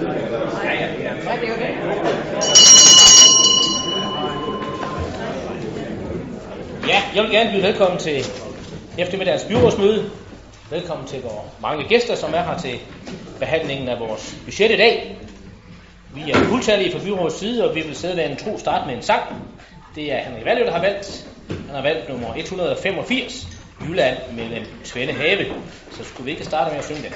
Ja, det er jo det. Ja, jeg vil gerne byde velkommen til eftermiddagens byrådsmøde. Velkommen til vores mange gæster, som er her til behandlingen af vores budget i dag. Vi er fuldtallige fra byrådets side, og vi vil sædvanen tro starte med en sang. Det er Henrik Valø, der har valgt. Han har valgt nummer 185, Jylland mellem Svende Have. Så skulle vi ikke starte med at synge den.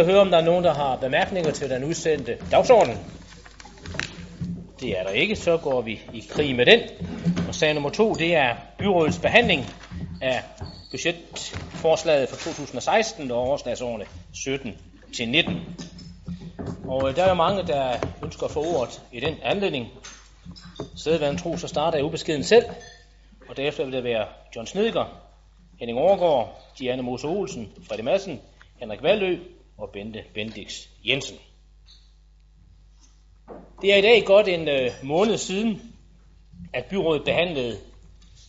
Skal høre, om der er nogen, der har bemærkninger til den udsendte dagsorden. Det er der ikke, så går vi i krig med den. Og sag nummer to, det er byrådets behandling af budgetforslaget for 2016 og årslagsårene 17 til 19. Og øh, der er jo mange, der ønsker at få ordet i den anledning. Sædvand tro, så starter jeg ubeskeden selv, og derefter vil det være John Snedger, Henning Overgaard, Diane Mose Olsen, Fredrik Madsen, Henrik Valø og Bente Bendix Jensen. Det er i dag godt en øh, måned siden, at byrådet behandlede,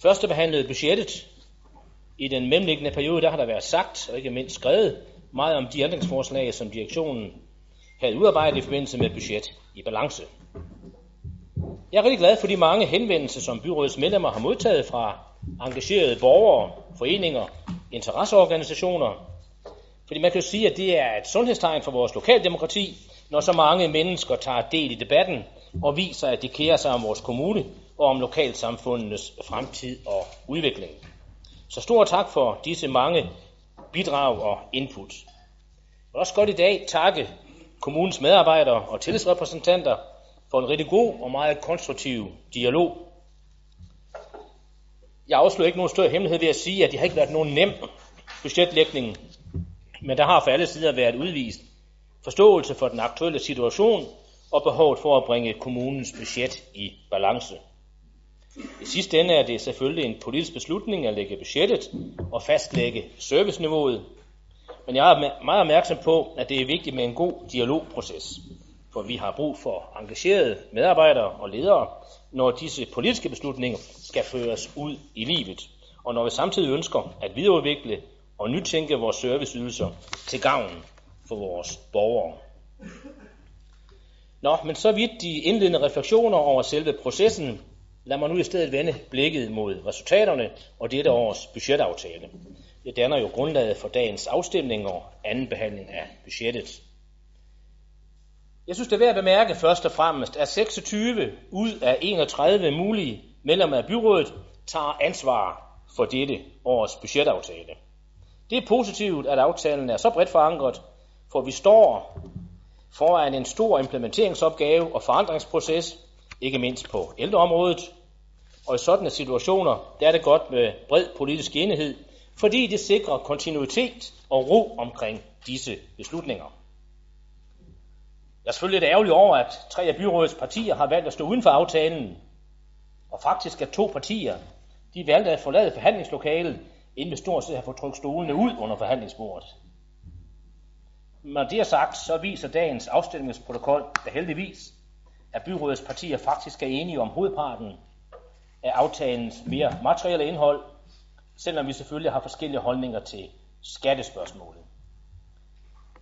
første behandlede budgettet. I den mellemliggende periode, der har der været sagt, og ikke mindst skrevet, meget om de ændringsforslag, som direktionen havde udarbejdet i forbindelse med budget i balance. Jeg er rigtig glad for de mange henvendelser, som byrådets medlemmer har modtaget fra engagerede borgere, foreninger, interesseorganisationer. Fordi man kan jo sige, at det er et sundhedstegn for vores lokaldemokrati, når så mange mennesker tager del i debatten og viser, at de kærer sig om vores kommune og om lokalsamfundenes fremtid og udvikling. Så stor tak for disse mange bidrag og input. Jeg vil også godt i dag takke kommunens medarbejdere og tillidsrepræsentanter for en rigtig god og meget konstruktiv dialog. Jeg afslører ikke nogen større hemmelighed ved at sige, at det har ikke været nogen nem budgetlægning, men der har for alle sider været udvist forståelse for den aktuelle situation og behovet for at bringe kommunens budget i balance. I sidste ende er det selvfølgelig en politisk beslutning at lægge budgettet og fastlægge serviceniveauet. Men jeg er meget opmærksom på, at det er vigtigt med en god dialogproces, for vi har brug for engagerede medarbejdere og ledere, når disse politiske beslutninger skal føres ud i livet, og når vi samtidig ønsker at videreudvikle og nytænke vores serviceydelser til gavn for vores borgere. Nå, men så vidt de indledende refleksioner over selve processen, Lad mig nu i stedet vende blikket mod resultaterne og dette års budgetaftale. Det danner jo grundlaget for dagens afstemning og anden behandling af budgettet. Jeg synes, det er værd at bemærke først og fremmest, at 26 ud af 31 mulige medlemmer af byrådet tager ansvar for dette års budgetaftale. Det er positivt, at aftalen er så bredt forankret, for vi står foran en stor implementeringsopgave og forandringsproces, ikke mindst på ældreområdet. Og i sådanne situationer, der er det godt med bred politisk enighed, fordi det sikrer kontinuitet og ro omkring disse beslutninger. Jeg er selvfølgelig lidt ærgerlig over, at tre af byrådets partier har valgt at stå uden for aftalen, og faktisk er to partier, de valgte at forlade forhandlingslokalet, inden vi stort set har fået trykket stolene ud under forhandlingsbordet. Når det er sagt, så viser dagens afstemningsprotokol der heldigvis, at byrådets partier faktisk er enige om hovedparten af aftalens mere materielle indhold, selvom vi selvfølgelig har forskellige holdninger til skattespørgsmålet.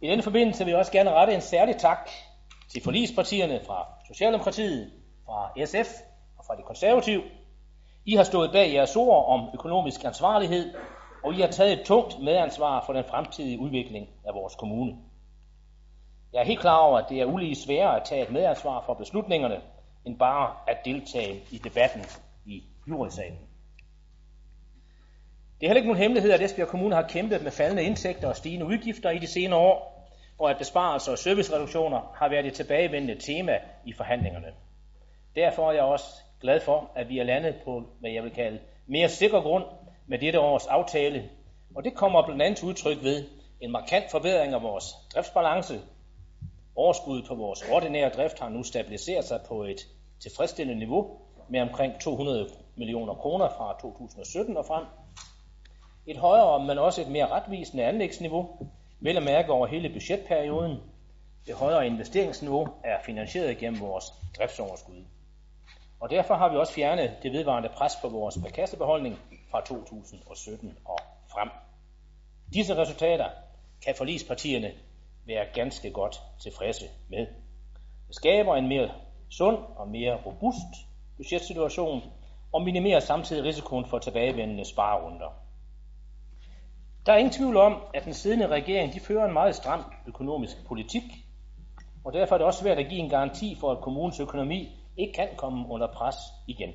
I denne forbindelse vil jeg også gerne rette en særlig tak til forligspartierne fra Socialdemokratiet, fra SF og fra de konservative. I har stået bag jeres ord om økonomisk ansvarlighed, og I har taget et tungt medansvar for den fremtidige udvikling af vores kommune. Jeg er helt klar over, at det er ulige sværere at tage et medansvar for beslutningerne, end bare at deltage i debatten i byrådssalen. Det er heller ikke nogen hemmelighed, at Esbjerg Kommune har kæmpet med faldende indtægter og stigende udgifter i de senere år, og at besparelser og servicereduktioner har været et tilbagevendende tema i forhandlingerne. Derfor er jeg også glad for, at vi er landet på, hvad jeg vil kalde, mere sikker grund med dette års aftale, og det kommer blandt andet udtryk ved en markant forbedring af vores driftsbalance, Overskuddet på vores ordinære drift har nu stabiliseret sig på et tilfredsstillende niveau med omkring 200 millioner kroner fra 2017 og frem. Et højere, men også et mere retvisende anlægsniveau, vel at mærke over hele budgetperioden. Det højere investeringsniveau er finansieret gennem vores driftsoverskud. Og derfor har vi også fjernet det vedvarende pres på vores kassebeholdning fra 2017 og frem. Disse resultater kan forlispartierne være ganske godt tilfredse med. Det skaber en mere sund og mere robust budgetsituation og minimerer samtidig risikoen for tilbagevendende sparerunder. Der er ingen tvivl om, at den siddende regering de fører en meget stram økonomisk politik, og derfor er det også svært at give en garanti for, at kommunens økonomi ikke kan komme under pres igen.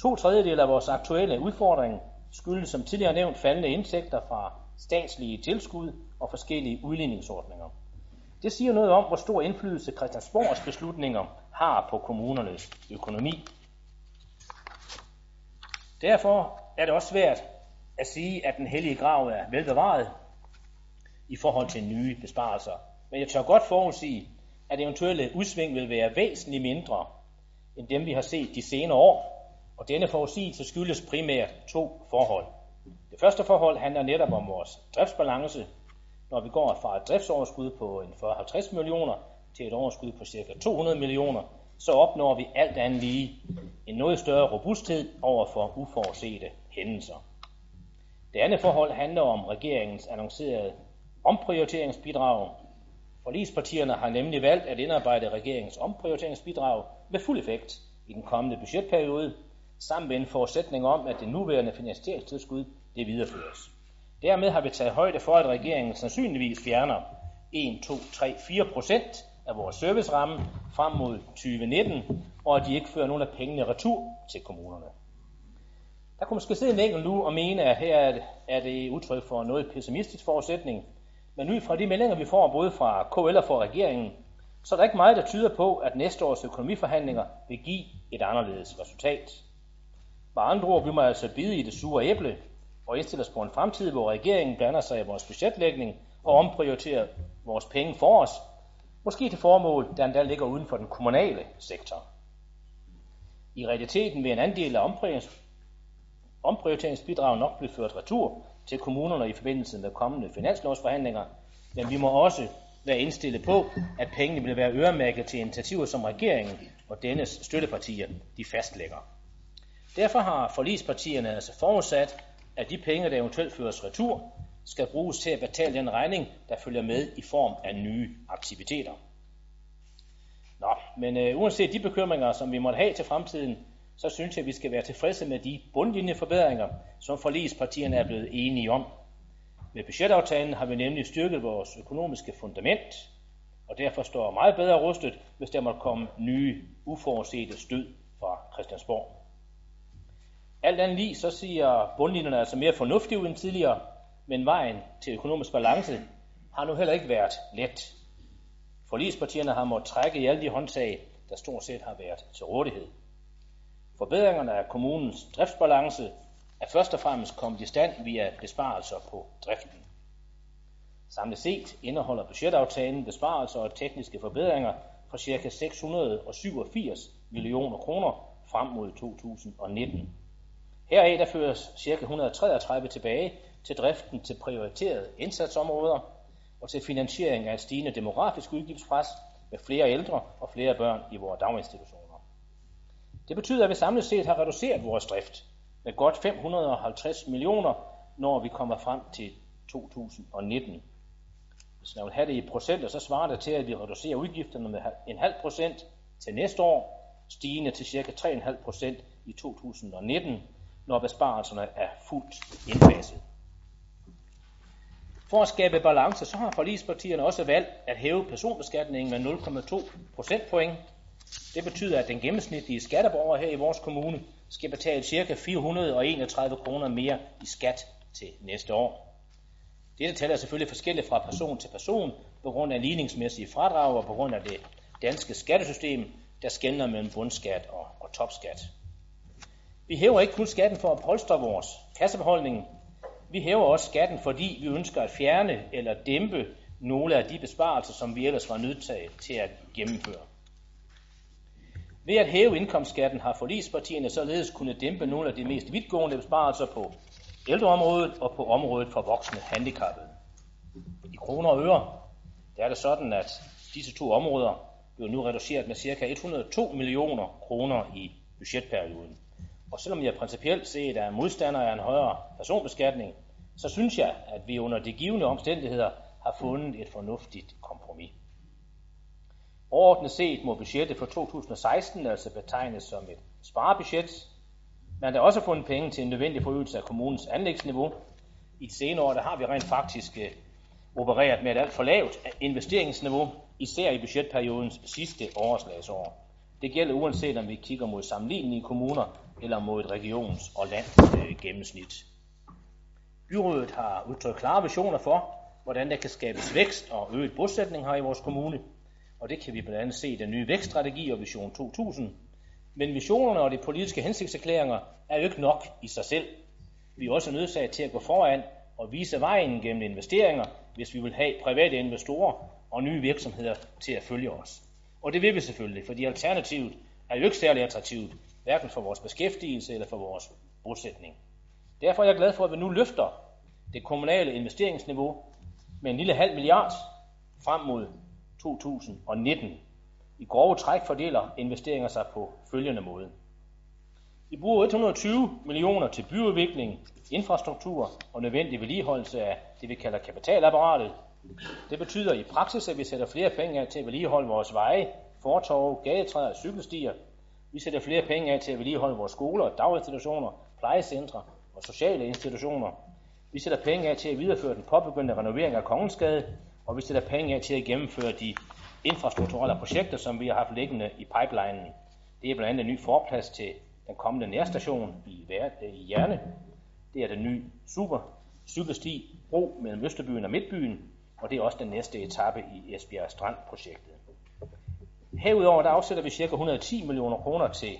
To tredjedel af vores aktuelle udfordring skyldes som tidligere nævnt faldende indtægter fra statslige tilskud og forskellige udligningsordninger. Det siger noget om, hvor stor indflydelse Christiansborgs beslutninger har på kommunernes økonomi. Derfor er det også svært at sige, at den hellige grav er velbevaret i forhold til nye besparelser. Men jeg tør godt forudsige, at eventuelle udsving vil være væsentligt mindre end dem, vi har set de senere år. Og denne forudsigelse skyldes primært to forhold. Det første forhold handler netop om vores driftsbalance, når vi går fra et driftsoverskud på en 40-50 millioner til et overskud på ca. 200 millioner, så opnår vi alt andet lige en noget større robusthed over for uforudsete hændelser. Det andet forhold handler om regeringens annoncerede omprioriteringsbidrag. Forligspartierne har nemlig valgt at indarbejde regeringens omprioriteringsbidrag med fuld effekt i den kommende budgetperiode, sammen med en forudsætning om, at det nuværende finansieringstilskud det videreføres. Dermed har vi taget højde for, at regeringen sandsynligvis fjerner 1, 2, 3, 4 procent af vores serviceramme frem mod 2019, og at de ikke fører nogen af pengene retur til kommunerne. Der kunne måske sidde en enkelt nu og mene, at her er det udtryk for noget pessimistisk forudsætning, men ud fra de meldinger, vi får både fra KL og fra regeringen, så er der ikke meget, der tyder på, at næste års økonomiforhandlinger vil give et anderledes resultat. Med andre ord, vi må altså bide i det sure æble og indstille os på en fremtid, hvor regeringen blander sig i vores budgetlægning og omprioriterer vores penge for os, måske til formål, der endda ligger uden for den kommunale sektor. I realiteten vil en andel af omprioriteringsbidrag nok blive ført retur til kommunerne i forbindelse med kommende finanslovsforhandlinger, men vi må også være indstillet på, at pengene vil være øremærket til initiativer, som regeringen og dennes støttepartier de fastlægger. Derfor har forlispartierne altså forudsat, at de penge, der eventuelt føres retur, skal bruges til at betale den regning, der følger med i form af nye aktiviteter. Nå, men øh, uanset de bekymringer, som vi måtte have til fremtiden, så synes jeg, at vi skal være tilfredse med de bundlinjeforbedringer, som forlispartierne er blevet enige om. Med budgetaftalen har vi nemlig styrket vores økonomiske fundament, og derfor står meget bedre rustet, hvis der måtte komme nye, uforudsete stød fra Christiansborg. Alt andet lige, så siger bundlinjerne altså mere fornuftige ud end tidligere, men vejen til økonomisk balance har nu heller ikke været let. Forligspartierne har måttet trække i alle de håndtag, der stort set har været til rådighed. Forbedringerne af kommunens driftsbalance er først og fremmest kommet i stand via besparelser på driften. Samlet set indeholder budgetaftalen besparelser og tekniske forbedringer for ca. 687 millioner kroner frem mod 2019. Heraf der føres ca. 133 tilbage til driften til prioriterede indsatsområder og til finansiering af et stigende demografisk udgiftspres med flere ældre og flere børn i vores daginstitutioner. Det betyder, at vi samlet set har reduceret vores drift med godt 550 millioner, når vi kommer frem til 2019. Hvis man vil have det i procenter, så svarer det til, at vi reducerer udgifterne med en halv procent til næste år, stigende til ca. 3,5 procent i 2019, når besparelserne er fuldt indfaset. For at skabe balance, så har forligspartierne også valgt at hæve personbeskatningen med 0,2 procentpoint. Det betyder, at den gennemsnitlige skatteborger her i vores kommune skal betale ca. 431 kroner mere i skat til næste år. Dette tal er selvfølgelig forskelligt fra person til person på grund af ligningsmæssige fradrag og på grund af det danske skattesystem, der skældner mellem bundskat og, og topskat. Vi hæver ikke kun skatten for at polstre vores kassebeholdning. Vi hæver også skatten, fordi vi ønsker at fjerne eller dæmpe nogle af de besparelser, som vi ellers var nødt til at gennemføre. Ved at hæve indkomstskatten har forligspartierne således kunne dæmpe nogle af de mest vidtgående besparelser på ældreområdet og på området for voksne handicappede. I kroner og øre, der er det sådan, at disse to områder bliver nu reduceret med ca. 102 millioner kroner i budgetperioden. Og selvom jeg principielt set er modstander af en højere personbeskatning, så synes jeg, at vi under de givende omstændigheder har fundet et fornuftigt kompromis. Overordnet set må budgettet for 2016 altså betegnes som et sparebudget. Man har også fundet penge til en nødvendig forøgelse af kommunens anlægsniveau. I de senere år der har vi rent faktisk øh, opereret med et alt for lavt investeringsniveau, især i budgetperiodens sidste overslagsår. Det gælder uanset om vi kigger mod sammenlignelige kommuner eller mod et regions- og landsgennemsnit. Byrådet har udtrykt klare visioner for, hvordan der kan skabes vækst og øget bosætning her i vores kommune, og det kan vi blandt andet se i den nye vækststrategi og Vision 2000. Men visionerne og de politiske hensigtserklæringer er jo ikke nok i sig selv. Vi er også nødsaget til at gå foran og vise vejen gennem investeringer, hvis vi vil have private investorer og nye virksomheder til at følge os. Og det vil vi selvfølgelig, fordi alternativet er jo ikke særlig attraktivt, hverken for vores beskæftigelse eller for vores bosætning. Derfor er jeg glad for, at vi nu løfter det kommunale investeringsniveau med en lille halv milliard frem mod 2019. I grove træk fordeler investeringer sig på følgende måde. Vi bruger 120 millioner til byudvikling, infrastruktur og nødvendig vedligeholdelse af det, vi kalder kapitalapparatet. Det betyder i praksis, at vi sætter flere penge af til at vedligeholde vores veje, fortorve, gadetræer og cykelstier. Vi sætter flere penge af til at vedligeholde vores skoler, daginstitutioner, plejecentre og sociale institutioner. Vi sætter penge af til at videreføre den påbegyndte renovering af Kongensgade, og vi sætter penge af til at gennemføre de infrastrukturelle projekter, som vi har haft liggende i pipelinen. Det er blandt andet en ny forplads til den kommende nærstation i, i Hjerne. Det er den nye super cykelsti bro mellem Østerbyen og Midtbyen, og det er også den næste etape i Esbjerg Strand-projektet. Herudover der afsætter vi ca. 110 millioner kroner til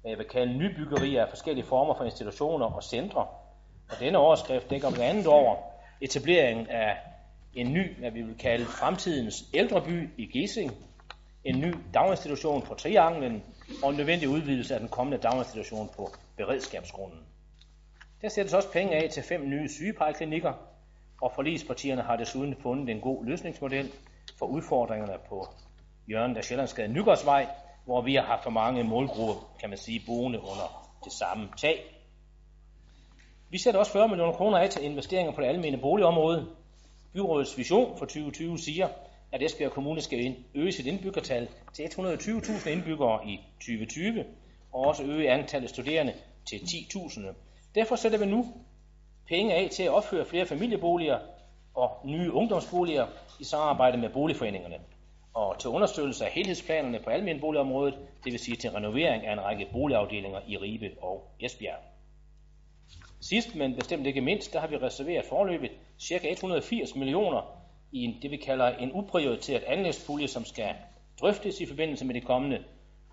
hvad jeg vil kalde nybyggerier af forskellige former for institutioner og centre. Og denne overskrift dækker blandt andet over etableringen af en ny, hvad vi vil kalde fremtidens ældreby i Gissing, en ny daginstitution på Trianglen og en nødvendig udvidelse af den kommende daginstitution på Beredskabsgrunden. Der sættes også penge af til fem nye sygeplejeklinikker, og forligspartierne har desuden fundet en god løsningsmodel for udfordringerne på hjørnet af Sjællandsgade Nygårdsvej, hvor vi har haft for mange målgrupper, kan man sige, boende under det samme tag. Vi sætter også 40 millioner kroner af til investeringer på det almene boligområde. Byrådets vision for 2020 siger, at Esbjerg Kommune skal øge sit indbyggertal til 120.000 indbyggere i 2020, og også øge antallet studerende til 10.000. Derfor sætter vi nu penge af til at opføre flere familieboliger og nye ungdomsboliger i samarbejde med boligforeningerne. Og til understøttelse af helhedsplanerne på almindelige boligområdet, det vil sige til renovering af en række boligafdelinger i Ribe og Esbjerg. Sidst, men bestemt ikke mindst, der har vi reserveret forløbet ca. 180 millioner i en, det, vi kalder en uprioriteret anlægspulje, som skal drøftes i forbindelse med de kommende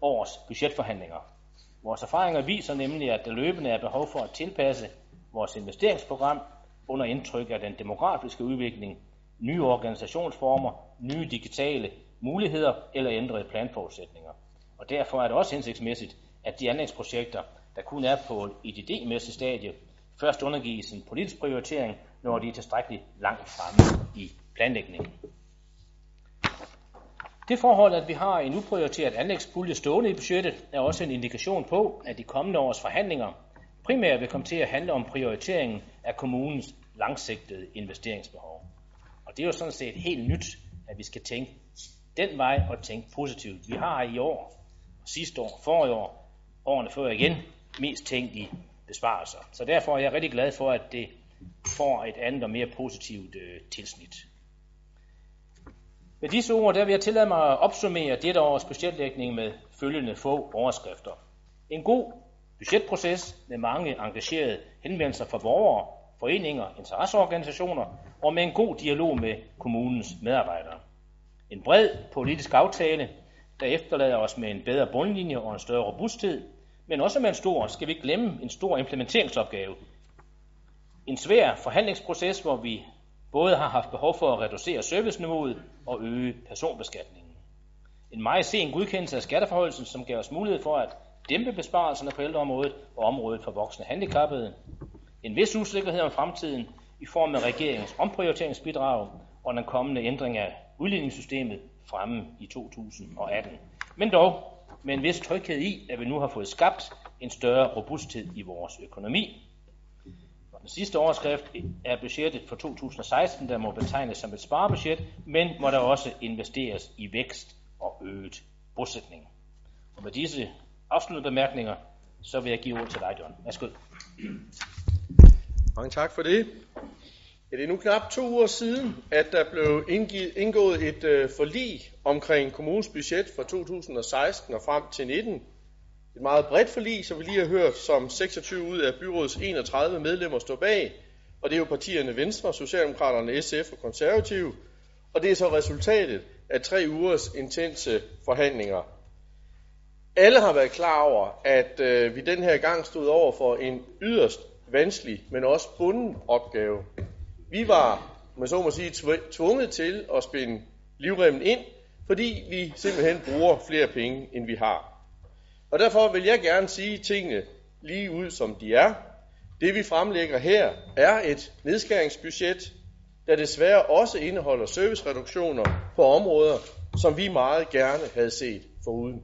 års budgetforhandlinger. Vores erfaringer viser nemlig, at der løbende er behov for at tilpasse vores investeringsprogram under indtryk af den demografiske udvikling, nye organisationsformer, nye digitale muligheder eller ændrede planforudsætninger. Og derfor er det også hensigtsmæssigt, at de anlægsprojekter, der kun er på et idémæssigt stadie, først undergives en politisk prioritering, når de er tilstrækkeligt langt fremme i planlægningen. Det forhold, at vi har en uprioriteret anlægspulje stående i budgettet, er også en indikation på, at de kommende års forhandlinger primært vil komme til at handle om prioriteringen af kommunens langsigtede investeringsbehov. Og det er jo sådan set helt nyt, at vi skal tænke den vej og tænke positivt. Vi har i år, sidste år, forrige år, årene før igen, mest tænkt i besparelser. Så derfor er jeg rigtig glad for, at det får et andet og mere positivt øh, tilsnit. Med disse ord, der vil jeg tillade mig at opsummere dette års budgetlægning med følgende få overskrifter. En god budgetproces med mange engagerede henvendelser fra borgere, foreninger, interesseorganisationer og med en god dialog med kommunens medarbejdere. En bred politisk aftale, der efterlader os med en bedre bundlinje og en større robusthed, men også med en stor, skal vi ikke glemme, en stor implementeringsopgave. En svær forhandlingsproces, hvor vi både har haft behov for at reducere serviceniveauet og øge personbeskatningen. En meget sen godkendelse af skatteforholdelsen, som gav os mulighed for at dæmpe besparelserne på ældreområdet og området for voksne handicappede. En vis usikkerhed om fremtiden i form af regeringens omprioriteringsbidrag og den kommende ændring af udligningssystemet fremme i 2018. Men dog med en vis tryghed i, at vi nu har fået skabt en større robusthed i vores økonomi. Den sidste overskrift er budgettet for 2016, der må betegnes som et sparebudget, men hvor der også investeres i vækst og øget bosætning. Og med disse afsluttende bemærkninger, så vil jeg give ord til dig, John. Værsgo. Mange tak for det. Ja, det er nu knap to uger siden, at der blev indgået et øh, forlig omkring kommunens budget fra 2016 og frem til 19. Et meget bredt forlig, som vi lige har hørt, som 26 ud af byrådets 31 medlemmer står bag. Og det er jo partierne Venstre, Socialdemokraterne, SF og Konservative. Og det er så resultatet af tre ugers intense forhandlinger. Alle har været klar over, at øh, vi den her gang stod over for en yderst vanskelig, men også bunden opgave. Vi var, man så må sige, tvunget til at spænde livremmen ind, fordi vi simpelthen bruger flere penge, end vi har. Og derfor vil jeg gerne sige tingene lige ud, som de er. Det vi fremlægger her er et nedskæringsbudget, der desværre også indeholder servicereduktioner på områder, som vi meget gerne havde set foruden.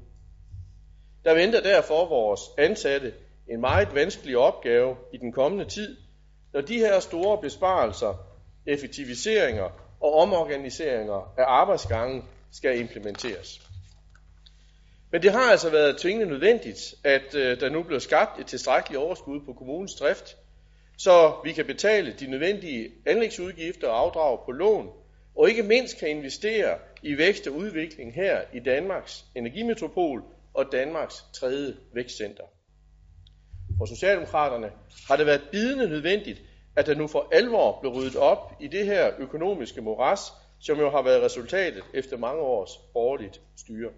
Der venter derfor vores ansatte en meget vanskelig opgave i den kommende tid, når de her store besparelser, effektiviseringer og omorganiseringer af arbejdsgangen skal implementeres. Men det har altså været tvingende nødvendigt, at øh, der nu bliver skabt et tilstrækkeligt overskud på kommunens drift, så vi kan betale de nødvendige anlægsudgifter og afdrag på lån, og ikke mindst kan investere i vækst og udvikling her i Danmarks energimetropol og Danmarks tredje vækstcenter. For Socialdemokraterne har det været bidende nødvendigt, at der nu for alvor blev ryddet op i det her økonomiske moras, som jo har været resultatet efter mange års borgerligt styre.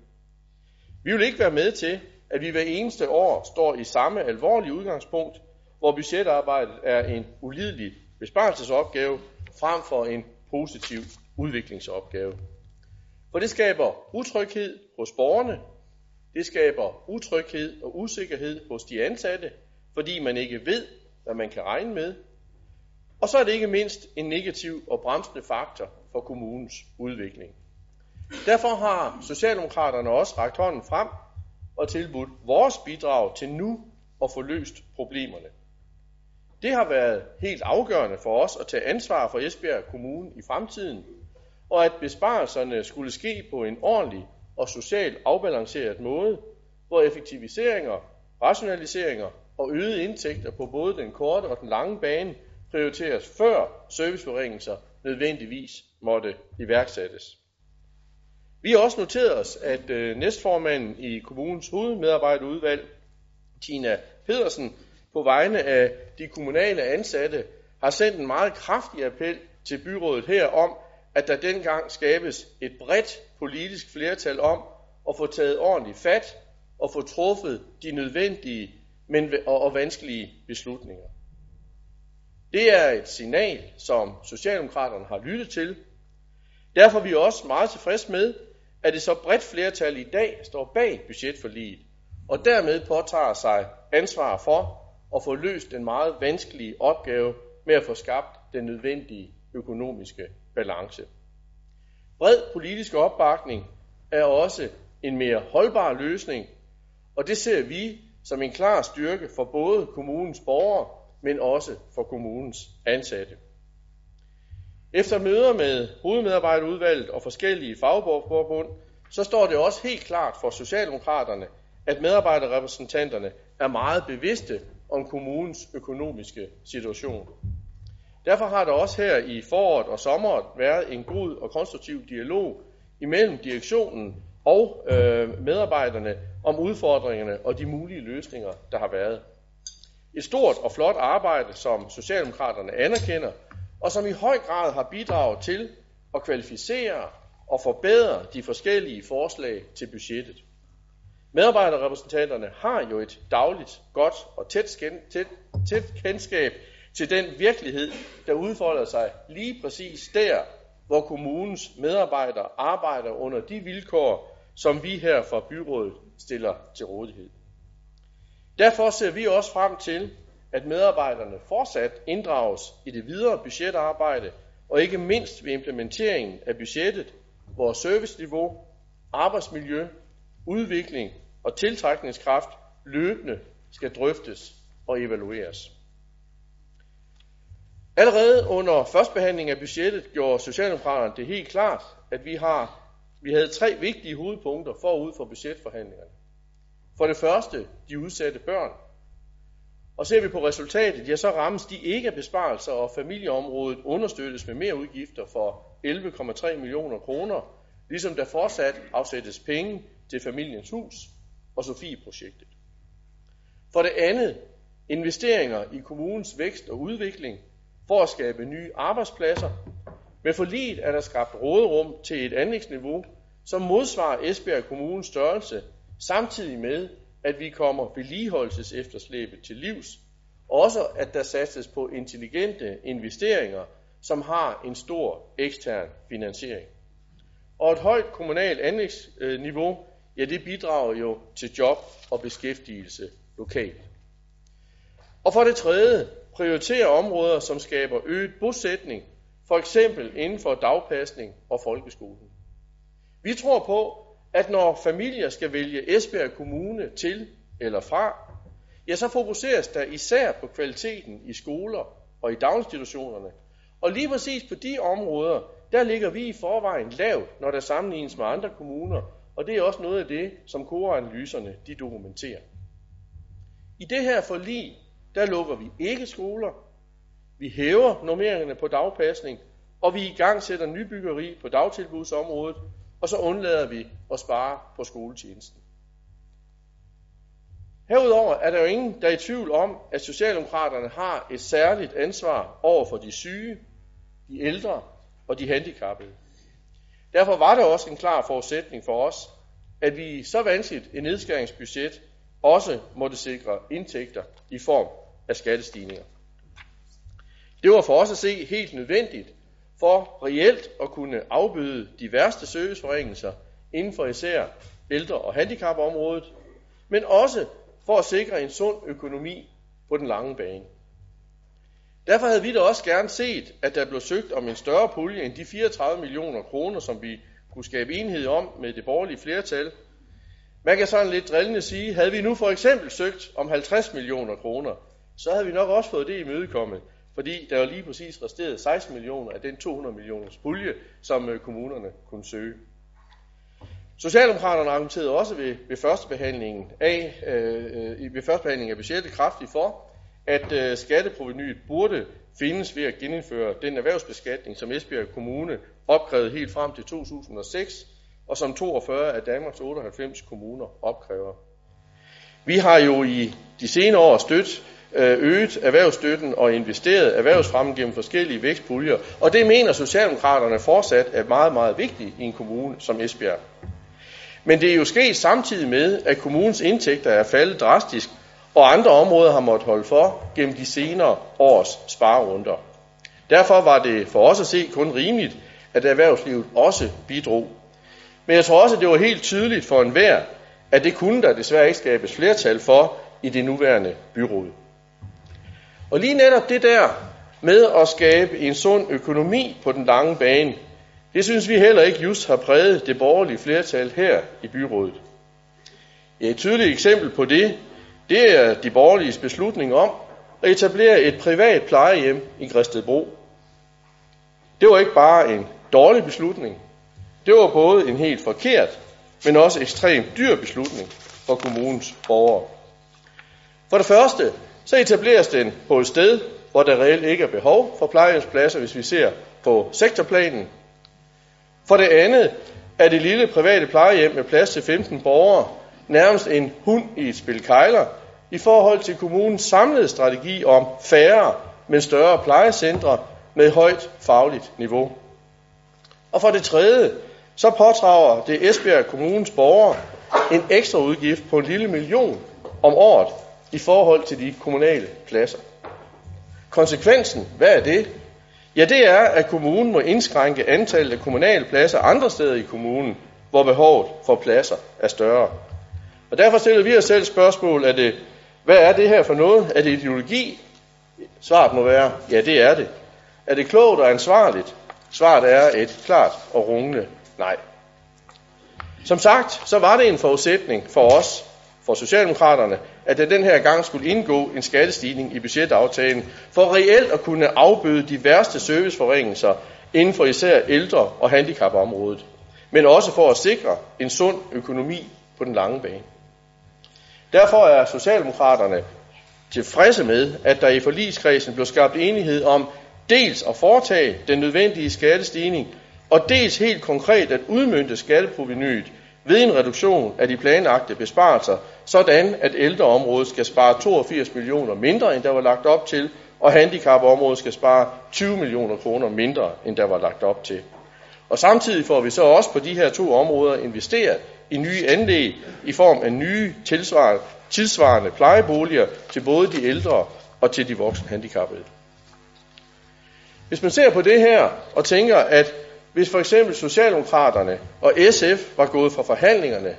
Vi vil ikke være med til, at vi hver eneste år står i samme alvorlige udgangspunkt, hvor budgetarbejdet er en ulidelig besparelsesopgave frem for en positiv udviklingsopgave. For det skaber utryghed hos borgerne, det skaber utryghed og usikkerhed hos de ansatte, fordi man ikke ved, hvad man kan regne med. Og så er det ikke mindst en negativ og bremsende faktor for kommunens udvikling. Derfor har Socialdemokraterne også rakt hånden frem og tilbudt vores bidrag til nu at få løst problemerne. Det har været helt afgørende for os at tage ansvar for Esbjerg Kommune i fremtiden, og at besparelserne skulle ske på en ordentlig og socialt afbalanceret måde, hvor effektiviseringer, rationaliseringer og øgede indtægter på både den korte og den lange bane prioriteres før serviceforringelser nødvendigvis måtte iværksættes. Vi har også noteret os, at øh, næstformanden i kommunens hovedmedarbejderudvalg, Tina Pedersen, på vegne af de kommunale ansatte, har sendt en meget kraftig appel til byrådet her om, at der dengang skabes et bredt politisk flertal om at få taget ordentligt fat og få truffet de nødvendige men, og, og vanskelige beslutninger. Det er et signal, som Socialdemokraterne har lyttet til. Derfor er vi også meget tilfredse med, at det så bredt flertal i dag står bag budgetforliget, og dermed påtager sig ansvar for at få løst den meget vanskelige opgave med at få skabt den nødvendige økonomiske balance. Bred politisk opbakning er også en mere holdbar løsning, og det ser vi som en klar styrke for både kommunens borgere, men også for kommunens ansatte. Efter møder med hovedmedarbejderudvalget og forskellige fagforbund, så står det også helt klart for Socialdemokraterne, at medarbejderrepræsentanterne er meget bevidste om kommunens økonomiske situation. Derfor har der også her i foråret og sommeret været en god og konstruktiv dialog imellem direktionen og øh, medarbejderne om udfordringerne og de mulige løsninger, der har været. Et stort og flot arbejde, som Socialdemokraterne anerkender, og som i høj grad har bidraget til at kvalificere og forbedre de forskellige forslag til budgettet. Medarbejderrepræsentanterne har jo et dagligt, godt og tæt, tæt, tæt kendskab til den virkelighed, der udfolder sig lige præcis der, hvor kommunens medarbejdere arbejder under de vilkår, som vi her fra byrådet stiller til rådighed. Derfor ser vi også frem til, at medarbejderne fortsat inddrages i det videre budgetarbejde, og ikke mindst ved implementeringen af budgettet, hvor serviceniveau, arbejdsmiljø, udvikling og tiltrækningskraft løbende skal drøftes og evalueres. Allerede under førstbehandling af budgettet gjorde Socialdemokraterne det helt klart, at vi, har, vi havde tre vigtige hovedpunkter forud for budgetforhandlingerne. For det første, de udsatte børn. Og ser vi på resultatet, ja, så rammes de ikke af besparelser, og familieområdet understøttes med mere udgifter for 11,3 millioner kroner, ligesom der fortsat afsættes penge til familiens hus og Sofie-projektet. For det andet, investeringer i kommunens vækst og udvikling for at skabe nye arbejdspladser. Med forliget er der skabt råderum til et anlægsniveau, som modsvarer Esbjerg Kommunes størrelse, samtidig med, at vi kommer vedligeholdelses efterslæbet til livs. Også at der satses på intelligente investeringer, som har en stor ekstern finansiering. Og et højt kommunalt anlægsniveau, ja det bidrager jo til job og beskæftigelse lokalt. Og for det tredje, prioritere områder, som skaber øget bosætning, for eksempel inden for dagpasning og folkeskolen. Vi tror på, at når familier skal vælge Esbjerg Kommune til eller fra, ja, så fokuseres der især på kvaliteten i skoler og i daginstitutionerne. Og lige præcis på de områder, der ligger vi i forvejen lavt, når der sammenlignes med andre kommuner, og det er også noget af det, som koreanalyserne de dokumenterer. I det her forlig, der lukker vi ikke skoler, vi hæver normeringerne på dagpasning, og vi i gang sætter nybyggeri på dagtilbudsområdet, og så undlader vi at spare på skoletjenesten. Herudover er der jo ingen, der er i tvivl om, at Socialdemokraterne har et særligt ansvar over for de syge, de ældre og de handicappede. Derfor var det også en klar forudsætning for os, at vi i så vanskeligt et nedskæringsbudget også måtte sikre indtægter i form af skattestigninger. Det var for os at se helt nødvendigt for reelt at kunne afbøde de værste serviceforringelser inden for især ældre- og handicapområdet, men også for at sikre en sund økonomi på den lange bane. Derfor havde vi da også gerne set, at der blev søgt om en større pulje end de 34 millioner kroner, som vi kunne skabe enighed om med det borgerlige flertal. Man kan sådan lidt drillende sige, havde vi nu for eksempel søgt om 50 millioner kroner, så havde vi nok også fået det imødekommet, fordi der jo lige præcis resterede 16 millioner af den 200 millioners pulje, som øh, kommunerne kunne søge. Socialdemokraterne argumenterede også ved, ved førstebehandlingen af, øh, øh ved førstebehandlingen af budgettet kraftigt for, at øh, skatteprovenyet burde findes ved at genindføre den erhvervsbeskatning, som Esbjerg Kommune opkrævede helt frem til 2006, og som 42 af Danmarks 98 kommuner opkræver. Vi har jo i de senere år stødt Øh, øget erhvervsstøtten og investeret erhvervsfremme gennem forskellige vækstpuljer, og det mener Socialdemokraterne fortsat er meget, meget vigtigt i en kommune som Esbjerg. Men det er jo sket samtidig med, at kommunens indtægter er faldet drastisk, og andre områder har måttet holde for gennem de senere års sparerunder. Derfor var det for os at se kun rimeligt, at erhvervslivet også bidrog. Men jeg tror også, at det var helt tydeligt for enhver, at det kunne der desværre ikke skabes flertal for i det nuværende byråd. Og lige netop det der med at skabe en sund økonomi på den lange bane, det synes vi heller ikke just har præget det borgerlige flertal her i byrådet. Et tydeligt eksempel på det, det er de borgerliges beslutning om at etablere et privat plejehjem i Græstedbro. Det var ikke bare en dårlig beslutning. Det var både en helt forkert, men også ekstremt dyr beslutning for kommunens borgere. For det første, så etableres den på et sted, hvor der reelt ikke er behov for plejehjemspladser, hvis vi ser på sektorplanen. For det andet er det lille private plejehjem med plads til 15 borgere nærmest en hund i et spil kejler i forhold til kommunens samlede strategi om færre, men større plejecentre med højt fagligt niveau. Og for det tredje, så påtrager det Esbjerg Kommunes borgere en ekstra udgift på en lille million om året i forhold til de kommunale pladser. Konsekvensen, hvad er det? Ja, det er, at kommunen må indskrænke antallet af kommunale pladser andre steder i kommunen, hvor behovet for pladser er større. Og derfor stiller vi os selv spørgsmål, er det, hvad er det her for noget? Er det ideologi? Svaret må være, ja det er det. Er det klogt og ansvarligt? Svaret er et klart og rungende nej. Som sagt, så var det en forudsætning for os, for Socialdemokraterne, at der den her gang skulle indgå en skattestigning i budgetaftalen, for reelt at kunne afbøde de værste serviceforringelser inden for især ældre- og handicapområdet, men også for at sikre en sund økonomi på den lange bane. Derfor er Socialdemokraterne tilfredse med, at der i forligskredsen blev skabt enighed om dels at foretage den nødvendige skattestigning, og dels helt konkret at udmynde skatteprovenyet ved en reduktion af de planlagte besparelser, sådan at ældreområdet skal spare 82 millioner mindre, end der var lagt op til, og handicapområdet skal spare 20 millioner kroner mindre, end der var lagt op til. Og samtidig får vi så også på de her to områder investeret i nye anlæg i form af nye tilsvarende, tilsvarende plejeboliger til både de ældre og til de voksne handicappede. Hvis man ser på det her og tænker, at hvis for eksempel Socialdemokraterne og SF var gået fra forhandlingerne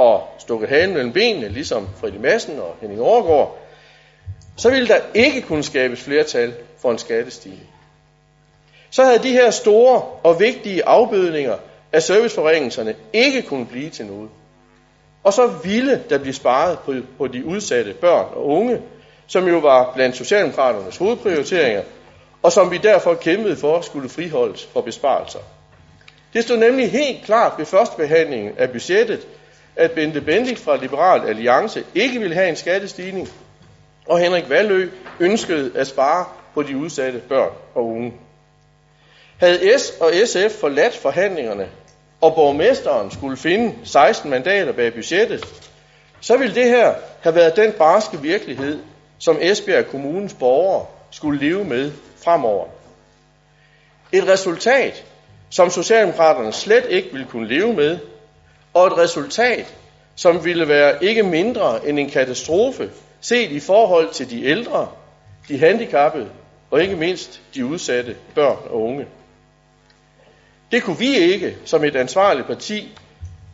og stukket halen mellem benene, ligesom Fredi Madsen og Henning Overgaard, så ville der ikke kunne skabes flertal for en skattestigning. Så havde de her store og vigtige afbødninger af serviceforringelserne ikke kunne blive til noget. Og så ville der blive sparet på, på de udsatte børn og unge, som jo var blandt Socialdemokraternes hovedprioriteringer, og som vi derfor kæmpede for skulle friholdes for besparelser. Det stod nemlig helt klart ved førstebehandlingen af budgettet, at Bente Bendik fra Liberal Alliance ikke ville have en skattestigning, og Henrik Valø ønskede at spare på de udsatte børn og unge. Havde S og SF forladt forhandlingerne, og borgmesteren skulle finde 16 mandater bag budgettet, så ville det her have været den barske virkelighed, som Esbjerg Kommunes borgere skulle leve med fremover. Et resultat, som Socialdemokraterne slet ikke ville kunne leve med, og et resultat, som ville være ikke mindre end en katastrofe, set i forhold til de ældre, de handicappede og ikke mindst de udsatte børn og unge. Det kunne vi ikke, som et ansvarligt parti,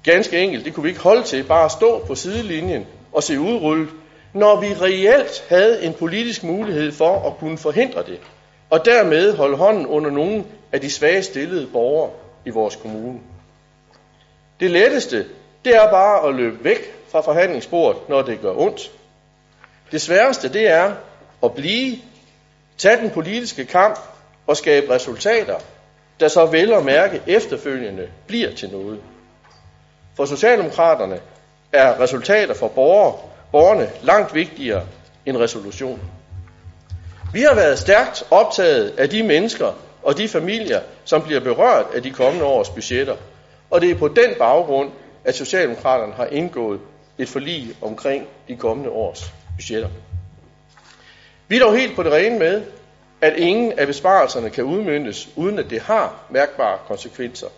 ganske enkelt, det kunne vi ikke holde til bare at stå på sidelinjen og se udrullet, når vi reelt havde en politisk mulighed for at kunne forhindre det, og dermed holde hånden under nogle af de svage stillede borgere i vores kommune. Det letteste, det er bare at løbe væk fra forhandlingsbordet, når det gør ondt. Det sværeste, det er at blive, tage den politiske kamp og skabe resultater, der så vel og mærke efterfølgende bliver til noget. For Socialdemokraterne er resultater for borgere, borgerne langt vigtigere end resolution. Vi har været stærkt optaget af de mennesker og de familier, som bliver berørt af de kommende års budgetter. Og det er på den baggrund, at Socialdemokraterne har indgået et forlig omkring de kommende års budgetter. Vi er dog helt på det rene med, at ingen af besparelserne kan udmyndes, uden at det har mærkbare konsekvenser.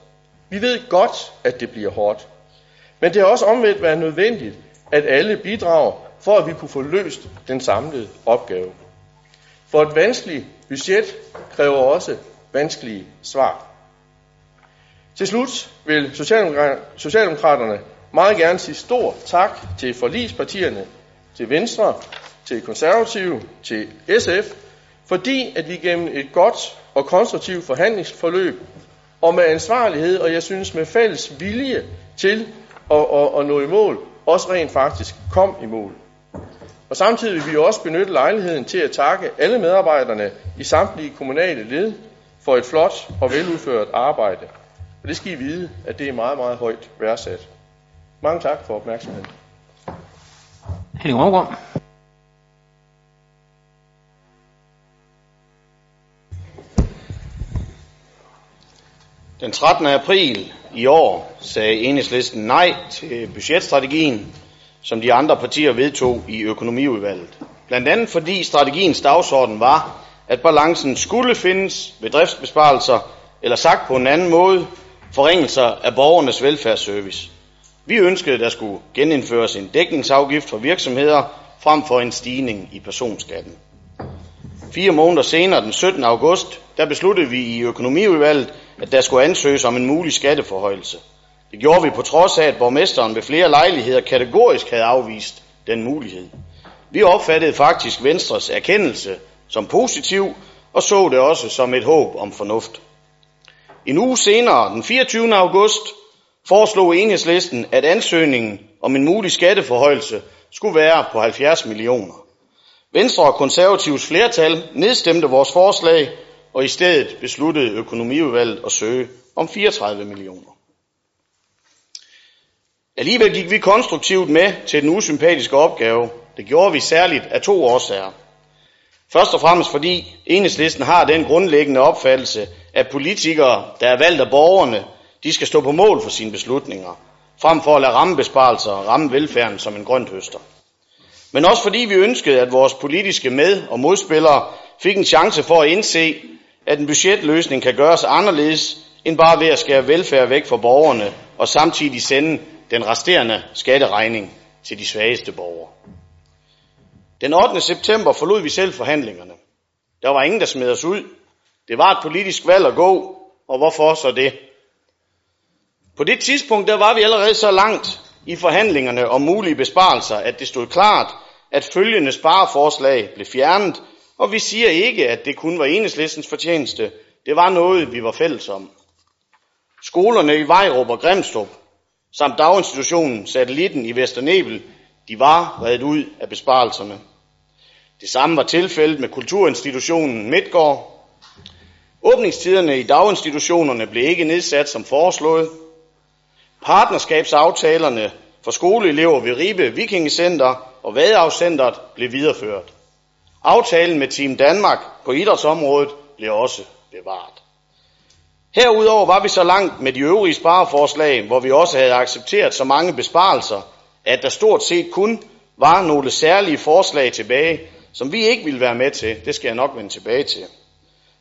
Vi ved godt, at det bliver hårdt. Men det har også omvendt været nødvendigt, at alle bidrager, for at vi kunne få løst den samlede opgave. For et vanskeligt budget kræver også vanskelige svar. Til slut vil Socialdemokraterne meget gerne sige stor tak til forligspartierne, til Venstre, til Konservative, til SF, fordi at vi gennem et godt og konstruktivt forhandlingsforløb og med ansvarlighed, og jeg synes med fælles vilje til at, at, at nå i mål, også rent faktisk kom i mål. Og samtidig vil vi også benytte lejligheden til at takke alle medarbejderne i samtlige kommunale led for et flot og veludført arbejde. Og det skal I vide, at det er meget, meget højt værdsat. Mange tak for opmærksomheden. Henning Rovgaard. Den 13. april i år sagde enhedslisten nej til budgetstrategien, som de andre partier vedtog i økonomiudvalget. Blandt andet fordi strategiens dagsorden var, at balancen skulle findes ved driftsbesparelser, eller sagt på en anden måde, forringelser af borgernes velfærdsservice. Vi ønskede, at der skulle genindføres en dækningsafgift for virksomheder, frem for en stigning i personskatten. Fire måneder senere, den 17. august, der besluttede vi i økonomiudvalget, at der skulle ansøges om en mulig skatteforhøjelse. Det gjorde vi på trods af, at borgmesteren ved flere lejligheder kategorisk havde afvist den mulighed. Vi opfattede faktisk Venstres erkendelse som positiv og så det også som et håb om fornuft. En uge senere, den 24. august, foreslog enhedslisten, at ansøgningen om en mulig skatteforhøjelse skulle være på 70 millioner. Venstre og konservativs flertal nedstemte vores forslag, og i stedet besluttede økonomiudvalget at søge om 34 millioner. Alligevel gik vi konstruktivt med til den usympatiske opgave. Det gjorde vi særligt af to årsager. Først og fremmest fordi enhedslisten har den grundlæggende opfattelse, at politikere, der er valgt af borgerne, de skal stå på mål for sine beslutninger, frem for at lade rammebesparelser ramme velfærden som en grønt høster. Men også fordi vi ønskede, at vores politiske med- og modspillere fik en chance for at indse, at en budgetløsning kan gøres anderledes, end bare ved at skære velfærd væk fra borgerne og samtidig sende den resterende skatteregning til de svageste borgere. Den 8. september forlod vi selv forhandlingerne. Der var ingen, der smed os ud. Det var et politisk valg at gå, og hvorfor så det? På det tidspunkt der var vi allerede så langt i forhandlingerne om mulige besparelser, at det stod klart, at følgende spareforslag blev fjernet, og vi siger ikke, at det kun var enhedslistens fortjeneste. Det var noget, vi var fælles om. Skolerne i Vejrup og Grimstrup, samt daginstitutionen Satellitten i Vesternebel, de var reddet ud af besparelserne. Det samme var tilfældet med kulturinstitutionen Midtgård. Åbningstiderne i daginstitutionerne blev ikke nedsat som foreslået. Partnerskabsaftalerne for skoleelever ved Ribe Vikingecenter og Vadehavscenteret blev videreført. Aftalen med Team Danmark på idrætsområdet blev også bevaret. Herudover var vi så langt med de øvrige spareforslag, hvor vi også havde accepteret så mange besparelser, at der stort set kun var nogle særlige forslag tilbage, som vi ikke ville være med til. Det skal jeg nok vende tilbage til.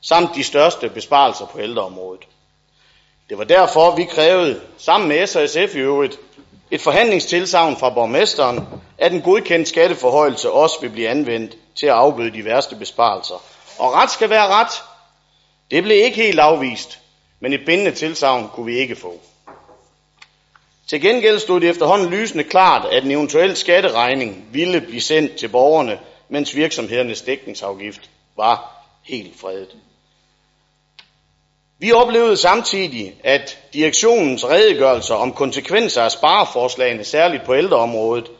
Samt de største besparelser på ældreområdet. Det var derfor, vi krævede, sammen med SSF i øvrigt, et forhandlingstilsavn fra borgmesteren, at en godkendt skatteforhøjelse også vil blive anvendt til at afbøde de værste besparelser. Og ret skal være ret. Det blev ikke helt afvist, men et bindende tilsavn kunne vi ikke få. Til gengæld stod det efterhånden lysende klart, at en eventuel skatteregning ville blive sendt til borgerne, mens virksomhedernes dækningsafgift var helt fredet. Vi oplevede samtidig, at direktionens redegørelser om konsekvenser af spareforslagene, særligt på ældreområdet,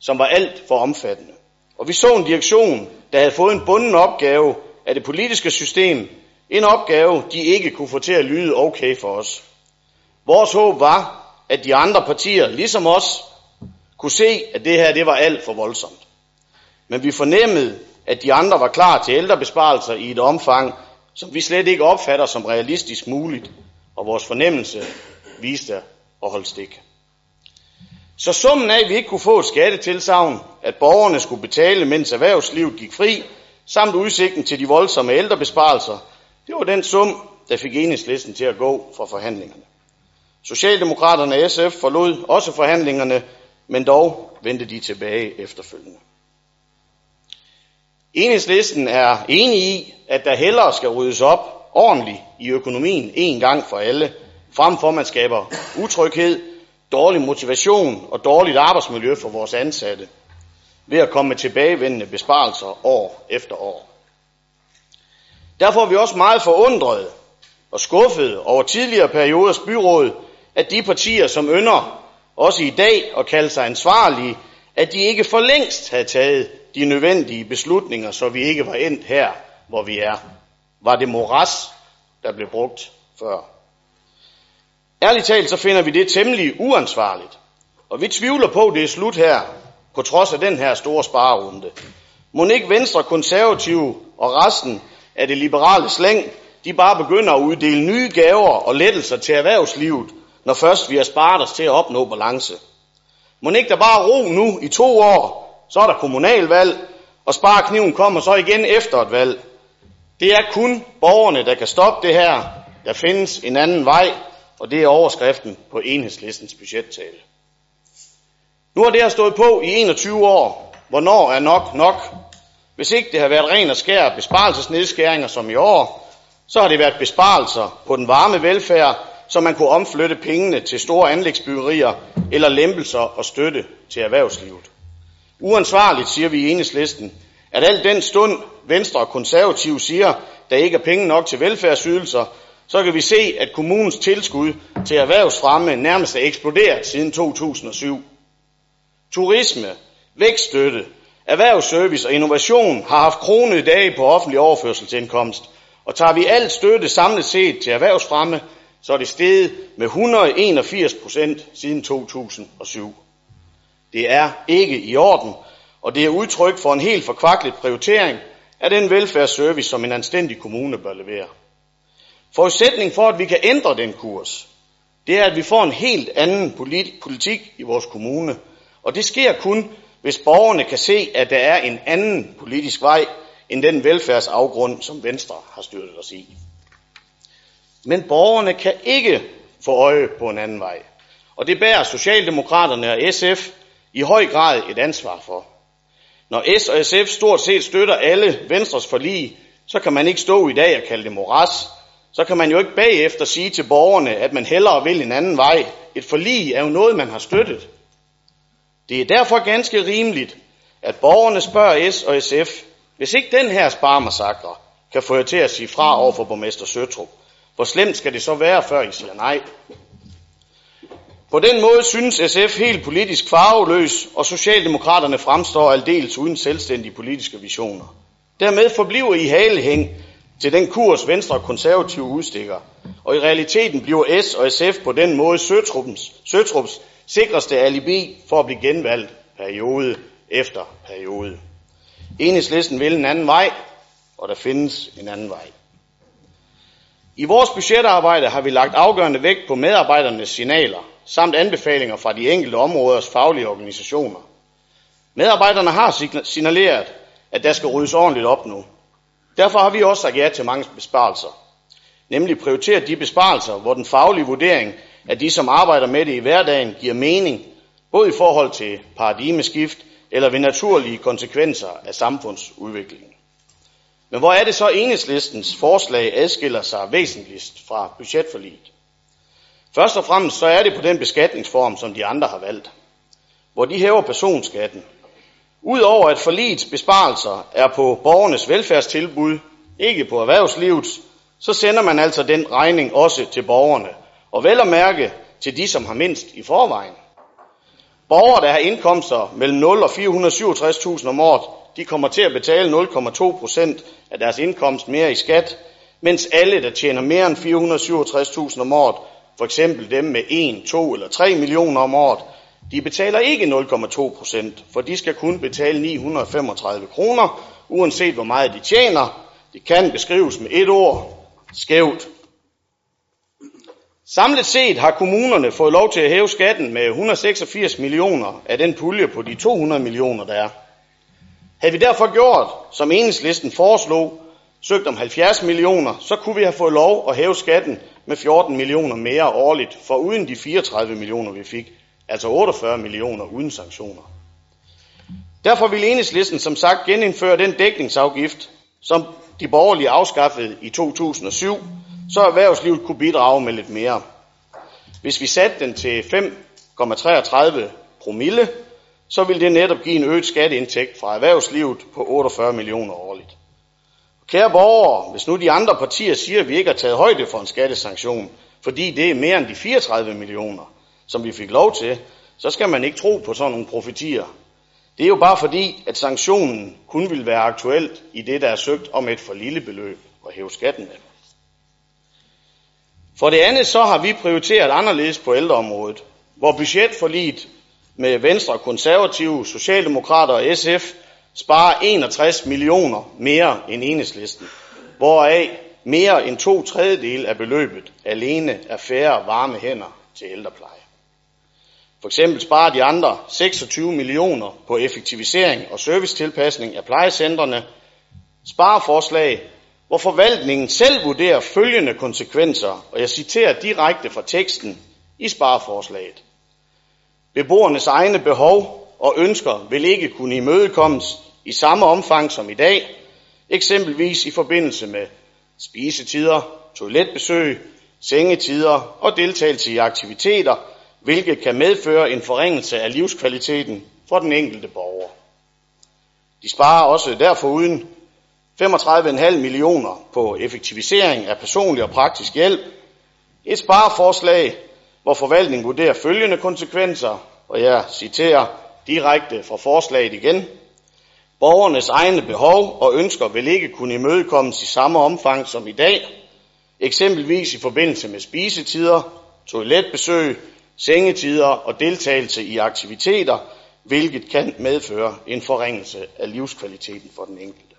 som var alt for omfattende. Og vi så en direktion, der havde fået en bunden opgave af det politiske system, en opgave, de ikke kunne få til at lyde okay for os. Vores håb var, at de andre partier, ligesom os, kunne se, at det her det var alt for voldsomt. Men vi fornemmede, at de andre var klar til ældrebesparelser i et omfang, som vi slet ikke opfatter som realistisk muligt, og vores fornemmelse viste at holde stik. Så summen af, at vi ikke kunne få et skattetilsavn, at borgerne skulle betale, mens erhvervslivet gik fri, samt udsigten til de voldsomme ældrebesparelser, det var den sum, der fik enhedslisten til at gå fra forhandlingerne. Socialdemokraterne og SF forlod også forhandlingerne, men dog vendte de tilbage efterfølgende. Enhedslisten er enig i, at der hellere skal ryddes op ordentligt i økonomien en gang for alle, frem for at man skaber utryghed, dårlig motivation og dårligt arbejdsmiljø for vores ansatte ved at komme med tilbagevendende besparelser år efter år. Derfor er vi også meget forundrede og skuffede over tidligere perioders byråd, at de partier, som ynder også i dag at kalde sig ansvarlige, at de ikke for længst havde taget de nødvendige beslutninger, så vi ikke var endt her, hvor vi er. Var det moras, der blev brugt før? Ærligt talt, så finder vi det temmelig uansvarligt. Og vi tvivler på, at det er slut her, på trods af den her store sparerunde. Må ikke Venstre, Konservative og resten af det liberale slæng, de bare begynder at uddele nye gaver og lettelser til erhvervslivet, når først vi har sparet os til at opnå balance. Må ikke der bare ro nu i to år, så er der kommunalvalg, og sparekniven kommer så igen efter et valg. Det er kun borgerne, der kan stoppe det her. Der findes en anden vej, og det er overskriften på enhedslistens budgettale. Nu har det her stået på i 21 år. Hvornår er nok nok? Hvis ikke det har været ren og skær besparelsesnedskæringer som i år, så har det været besparelser på den varme velfærd, så man kunne omflytte pengene til store anlægsbyggerier eller lempelser og støtte til erhvervslivet. Uansvarligt, siger vi i enhedslisten, at al den stund Venstre og Konservative siger, der ikke er penge nok til velfærdsydelser, så kan vi se, at kommunens tilskud til erhvervsfremme nærmest er eksploderet siden 2007. Turisme, vækststøtte, erhvervsservice og innovation har haft kronede dage på offentlig overførselsindkomst, og tager vi alt støtte samlet set til erhvervsfremme, så er det steget med 181 procent siden 2007. Det er ikke i orden, og det er udtryk for en helt forkvaklet prioritering af den velfærdsservice, som en anstændig kommune bør levere. Forudsætning for, at vi kan ændre den kurs, det er, at vi får en helt anden politik i vores kommune. Og det sker kun, hvis borgerne kan se, at der er en anden politisk vej end den velfærdsafgrund, som Venstre har styrtet os i. Men borgerne kan ikke få øje på en anden vej. Og det bærer Socialdemokraterne og SF i høj grad et ansvar for. Når S og SF stort set støtter alle Venstres forlig, så kan man ikke stå i dag og kalde det moras. Så kan man jo ikke bagefter sige til borgerne, at man hellere vil en anden vej. Et forlig er jo noget, man har støttet. Det er derfor ganske rimeligt, at borgerne spørger S og SF, hvis ikke den her sparmassakre kan få jer til at sige fra over for borgmester Søtrup, hvor slemt skal det så være, før I siger nej? På den måde synes SF helt politisk farveløs, og Socialdemokraterne fremstår aldeles uden selvstændige politiske visioner. Dermed forbliver I halehæng til den kurs Venstre og Konservative udstikker, og i realiteten bliver S og SF på den måde Søtrups, Søtrups sikreste alibi for at blive genvalgt periode efter periode. Enhedslisten vil en anden vej, og der findes en anden vej. I vores budgetarbejde har vi lagt afgørende vægt på medarbejdernes signaler, samt anbefalinger fra de enkelte områders faglige organisationer. Medarbejderne har signaleret, at der skal ryddes ordentligt op nu. Derfor har vi også sagt ja til mange besparelser. Nemlig prioriteret de besparelser, hvor den faglige vurdering af de, som arbejder med det i hverdagen, giver mening både i forhold til paradigmeskift eller ved naturlige konsekvenser af samfundsudviklingen. Men hvor er det så enhedslistens forslag adskiller sig væsentligst fra budgetforliget? Først og fremmest så er det på den beskatningsform, som de andre har valgt, hvor de hæver personskatten. Udover at forligets besparelser er på borgernes velfærdstilbud, ikke på erhvervslivets, så sender man altså den regning også til borgerne, og vel at mærke til de, som har mindst i forvejen. Borgere, der har indkomster mellem 0 og 467.000 om året, de kommer til at betale 0,2 procent af deres indkomst mere i skat, mens alle, der tjener mere end 467.000 om året, for eksempel dem med 1, 2 eller 3 millioner om året, de betaler ikke 0,2 procent, for de skal kun betale 935 kroner, uanset hvor meget de tjener. Det kan beskrives med et ord, skævt. Samlet set har kommunerne fået lov til at hæve skatten med 186 millioner af den pulje på de 200 millioner, der er. Havde vi derfor gjort, som enhedslisten foreslog, søgt om 70 millioner, så kunne vi have fået lov at hæve skatten med 14 millioner mere årligt, for uden de 34 millioner, vi fik, altså 48 millioner uden sanktioner. Derfor vil enhedslisten som sagt genindføre den dækningsafgift, som de borgerlige afskaffede i 2007, så erhvervslivet kunne bidrage med lidt mere. Hvis vi satte den til 5,33 promille, så ville det netop give en øget skatteindtægt fra erhvervslivet på 48 millioner årligt. Kære borgere, hvis nu de andre partier siger, at vi ikke har taget højde for en skattesanktion, fordi det er mere end de 34 millioner, som vi fik lov til, så skal man ikke tro på sådan nogle profetier. Det er jo bare fordi, at sanktionen kun vil være aktuelt i det, der er søgt om et for lille beløb at hæve skatten af. For det andet så har vi prioriteret anderledes på ældreområdet, hvor budgetforliget med Venstre, Konservative, Socialdemokrater og SF sparer 61 millioner mere end enhedslisten, hvoraf mere end to tredjedel af beløbet alene er færre varme hænder til ældrepleje. For eksempel sparer de andre 26 millioner på effektivisering og servicetilpasning af plejecentrene, spareforslag, hvor forvaltningen selv vurderer følgende konsekvenser, og jeg citerer direkte fra teksten i spareforslaget. Beboernes egne behov og ønsker vil ikke kunne imødekommes i samme omfang som i dag, eksempelvis i forbindelse med spisetider, toiletbesøg, sengetider og deltagelse i aktiviteter, hvilket kan medføre en forringelse af livskvaliteten for den enkelte borger. De sparer også derfor uden 35,5 millioner på effektivisering af personlig og praktisk hjælp. Et spareforslag, hvor forvaltningen vurderer følgende konsekvenser, og jeg citerer direkte fra forslaget igen. Borgernes egne behov og ønsker vil ikke kunne imødekommes i samme omfang som i dag, eksempelvis i forbindelse med spisetider, toiletbesøg, sengetider og deltagelse i aktiviteter, hvilket kan medføre en forringelse af livskvaliteten for den enkelte.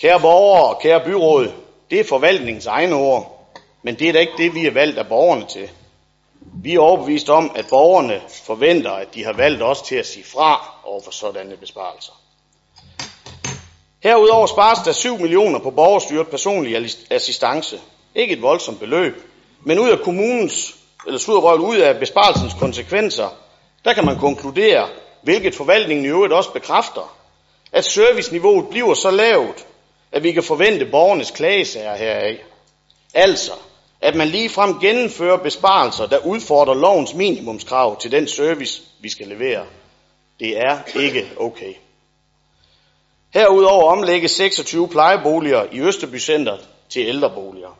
Kære borgere og kære byråd, det er forvaltningens egne ord, men det er da ikke det, vi er valgt af borgerne til. Vi er overbevist om, at borgerne forventer, at de har valgt os til at sige fra over for sådanne besparelser. Herudover spares der 7 millioner på borgerstyret personlig assistance. Ikke et voldsomt beløb, men ud af kommunens, eller sludrøvel ud af besparelsens konsekvenser, der kan man konkludere, hvilket forvaltningen i øvrigt også bekræfter, at serviceniveauet bliver så lavt, at vi kan forvente borgernes klagesager heraf. Altså, at man lige frem gennemfører besparelser, der udfordrer lovens minimumskrav til den service, vi skal levere. Det er ikke okay. Herudover omlægges 26 plejeboliger i Østerby Center til ældreboliger.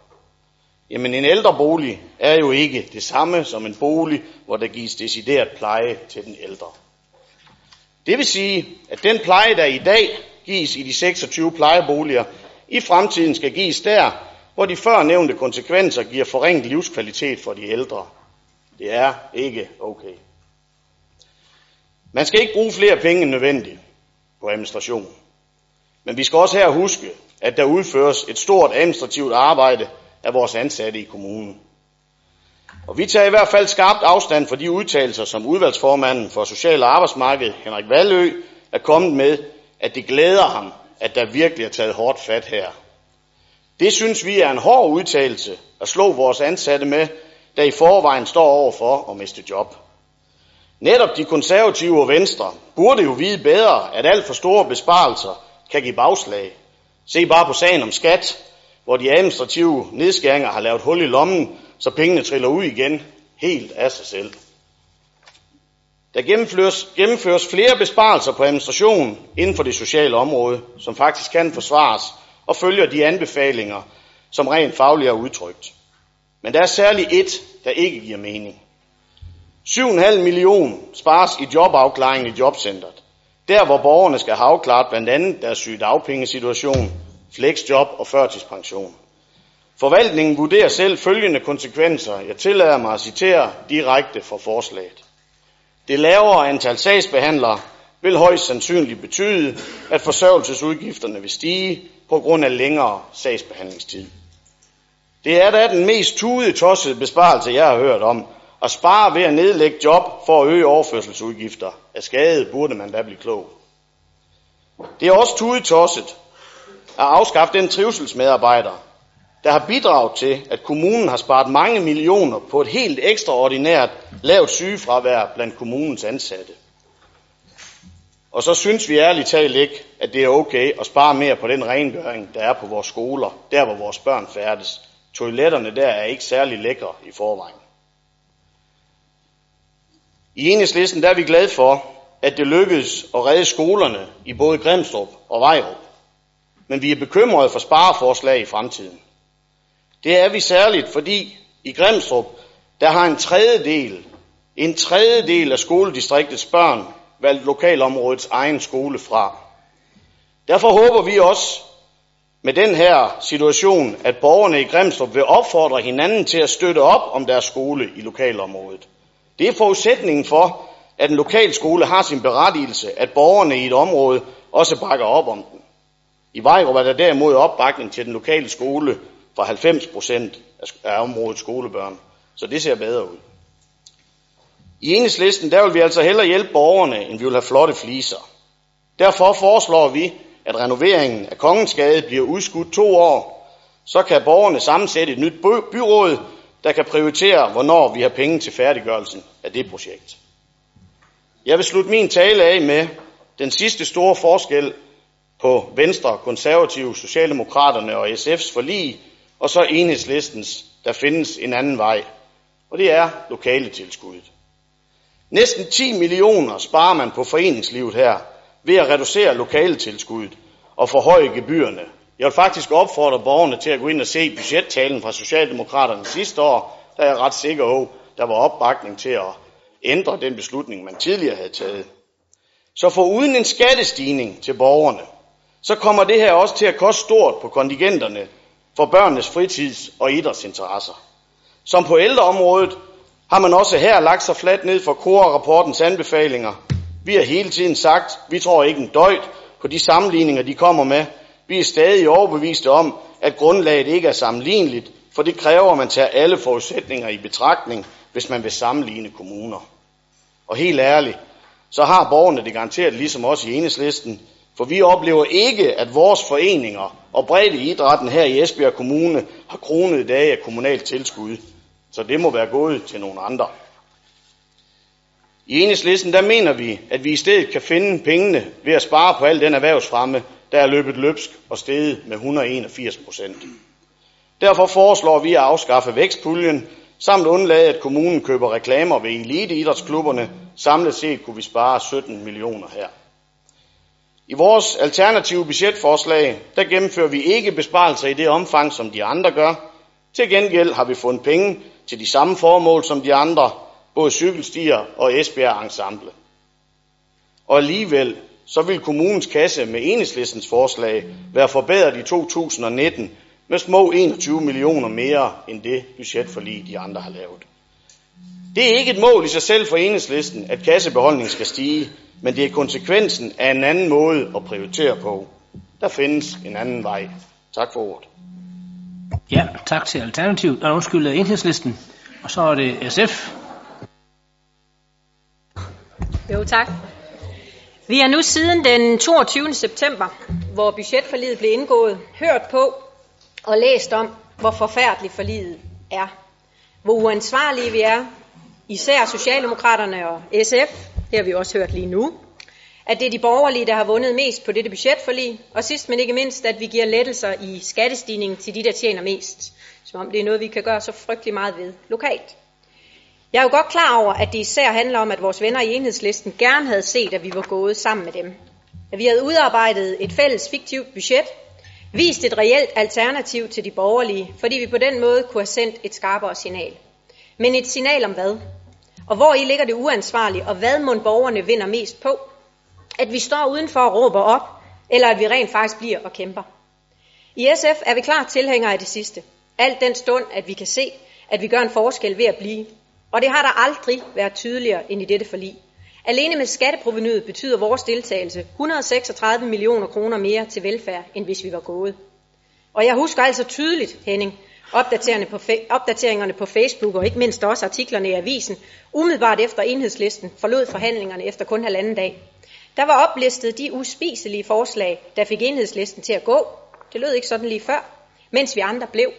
Jamen en ældrebolig er jo ikke det samme som en bolig, hvor der gives decideret pleje til den ældre. Det vil sige, at den pleje, der i dag gives i de 26 plejeboliger, i fremtiden skal gives der, hvor de førnævnte konsekvenser giver forringet livskvalitet for de ældre. Det er ikke okay. Man skal ikke bruge flere penge end nødvendigt på administration. Men vi skal også her huske, at der udføres et stort administrativt arbejde af vores ansatte i kommunen. Og vi tager i hvert fald skarpt afstand for de udtalelser, som udvalgsformanden for Social- og Arbejdsmarked, Henrik Valø, er kommet med, at det glæder ham, at der virkelig er taget hårdt fat her. Det synes vi er en hård udtalelse at slå vores ansatte med, der i forvejen står over for at miste job. Netop de konservative og venstre burde jo vide bedre, at alt for store besparelser kan give bagslag. Se bare på sagen om skat, hvor de administrative nedskæringer har lavet hul i lommen, så pengene triller ud igen helt af sig selv. Der gennemføres, gennemføres flere besparelser på administration inden for det sociale område, som faktisk kan forsvares og følger de anbefalinger, som rent fagligt er udtrykt. Men der er særligt et, der ikke giver mening. 7,5 million spares i jobafklaringen i jobcentret. Der, hvor borgerne skal have afklaret blandt andet deres sygedagpengesituation, flexjob og førtidspension. Forvaltningen vurderer selv følgende konsekvenser. Jeg tillader mig at citere direkte fra forslaget. Det lavere antal sagsbehandlere vil højst sandsynligt betyde, at forsørgelsesudgifterne vil stige på grund af længere sagsbehandlingstid. Det er da den mest tude tossede besparelse, jeg har hørt om. At spare ved at nedlægge job for at øge overførselsudgifter. Af skade burde man da blive klog. Det er også tude tosset at afskaffe den trivselsmedarbejder, der har bidraget til, at kommunen har sparet mange millioner på et helt ekstraordinært lavt sygefravær blandt kommunens ansatte. Og så synes vi ærligt talt ikke, at det er okay at spare mere på den rengøring, der er på vores skoler, der hvor vores børn færdes. Toiletterne der er ikke særlig lækre i forvejen. I enhedslisten der er vi glade for, at det lykkedes at redde skolerne i både Grimstrup og Vejrup. Men vi er bekymrede for spareforslag i fremtiden. Det er vi særligt, fordi i Grimstrup, der har en tredjedel, en tredjedel af skoledistriktets børn valgt lokalområdets egen skole fra. Derfor håber vi også med den her situation, at borgerne i Grimstrup vil opfordre hinanden til at støtte op om deres skole i lokalområdet. Det er forudsætningen for, at en lokal skole har sin berettigelse, at borgerne i et område også bakker op om den. I Vejrup er der derimod opbakning til den lokale skole for 90 procent af områdets skolebørn. Så det ser bedre ud. I enhedslisten der vil vi altså hellere hjælpe borgerne, end vi vil have flotte fliser. Derfor foreslår vi, at renoveringen af Kongensgade bliver udskudt to år. Så kan borgerne sammensætte et nyt byråd, der kan prioritere, hvornår vi har penge til færdiggørelsen af det projekt. Jeg vil slutte min tale af med den sidste store forskel på Venstre, Konservative, Socialdemokraterne og SF's forlig, og så enhedslistens, der findes en anden vej. Og det er lokale tilskuddet. Næsten 10 millioner sparer man på foreningslivet her ved at reducere lokaletilskuddet og forhøje gebyrerne. Jeg vil faktisk opfordre borgerne til at gå ind og se budgettalen fra Socialdemokraterne sidste år. Der er jeg ret sikker på, der var opbakning til at ændre den beslutning, man tidligere havde taget. Så for uden en skattestigning til borgerne, så kommer det her også til at koste stort på kontingenterne for børnenes fritids- og idrætsinteresser. Som på ældreområdet har man også her lagt sig fladt ned for KORA-rapportens anbefalinger. Vi har hele tiden sagt, vi tror ikke en døjt på de sammenligninger, de kommer med. Vi er stadig overbeviste om, at grundlaget ikke er sammenligneligt, for det kræver, at man tager alle forudsætninger i betragtning, hvis man vil sammenligne kommuner. Og helt ærligt, så har borgerne det garanteret ligesom os i enhedslisten, for vi oplever ikke, at vores foreninger og bredde idrætten her i Esbjerg Kommune har kronet dage af kommunalt tilskud. Så det må være gået til nogle andre. I enhedslisten der mener vi, at vi i stedet kan finde pengene ved at spare på al den erhvervsfremme, der er løbet løbsk og steget med 181 procent. Derfor foreslår vi at afskaffe vækstpuljen, samt undlade, at kommunen køber reklamer ved eliteidrætsklubberne. Samlet set kunne vi spare 17 millioner her. I vores alternative budgetforslag, der gennemfører vi ikke besparelser i det omfang, som de andre gør. Til gengæld har vi fundet penge til de samme formål som de andre, både cykelstier og Esbjerg Ensemble. Og alligevel, så vil kommunens kasse med enhedslistens forslag være forbedret i 2019 med små 21 millioner mere end det budgetforlig, de andre har lavet. Det er ikke et mål i sig selv for enhedslisten, at kassebeholdningen skal stige, men det er konsekvensen af en anden måde at prioritere på. Der findes en anden vej. Tak for ordet. Ja, tak til Alternativet. Og undskyld, øh, enhedslisten. Og så er det SF. Jo, tak. Vi har nu siden den 22. september, hvor budgetforliget blev indgået, hørt på og læst om, hvor forfærdeligt forliget er. Hvor uansvarlige vi er, især Socialdemokraterne og SF, det har vi også hørt lige nu, at det er de borgerlige, der har vundet mest på dette budgetforlig, og sidst men ikke mindst, at vi giver lettelser i skattestigningen til de, der tjener mest, som om det er noget, vi kan gøre så frygtelig meget ved lokalt. Jeg er jo godt klar over, at det især handler om, at vores venner i enhedslisten gerne havde set, at vi var gået sammen med dem. At vi havde udarbejdet et fælles fiktivt budget, vist et reelt alternativ til de borgerlige, fordi vi på den måde kunne have sendt et skarpere signal. Men et signal om hvad? Og hvor i ligger det uansvarligt, og hvad må borgerne vinder mest på? At vi står udenfor og råber op, eller at vi rent faktisk bliver og kæmper. I SF er vi klart tilhængere af det sidste. Alt den stund, at vi kan se, at vi gør en forskel ved at blive. Og det har der aldrig været tydeligere end i dette forlig. Alene med skatteprovenyet betyder vores deltagelse 136 millioner kroner mere til velfærd, end hvis vi var gået. Og jeg husker altså tydeligt, Henning, opdateringerne på Facebook og ikke mindst også artiklerne i avisen, umiddelbart efter enhedslisten forlod forhandlingerne efter kun halvanden dag. Der var oplistet de uspiselige forslag, der fik enhedslisten til at gå. Det lød ikke sådan lige før, mens vi andre blev.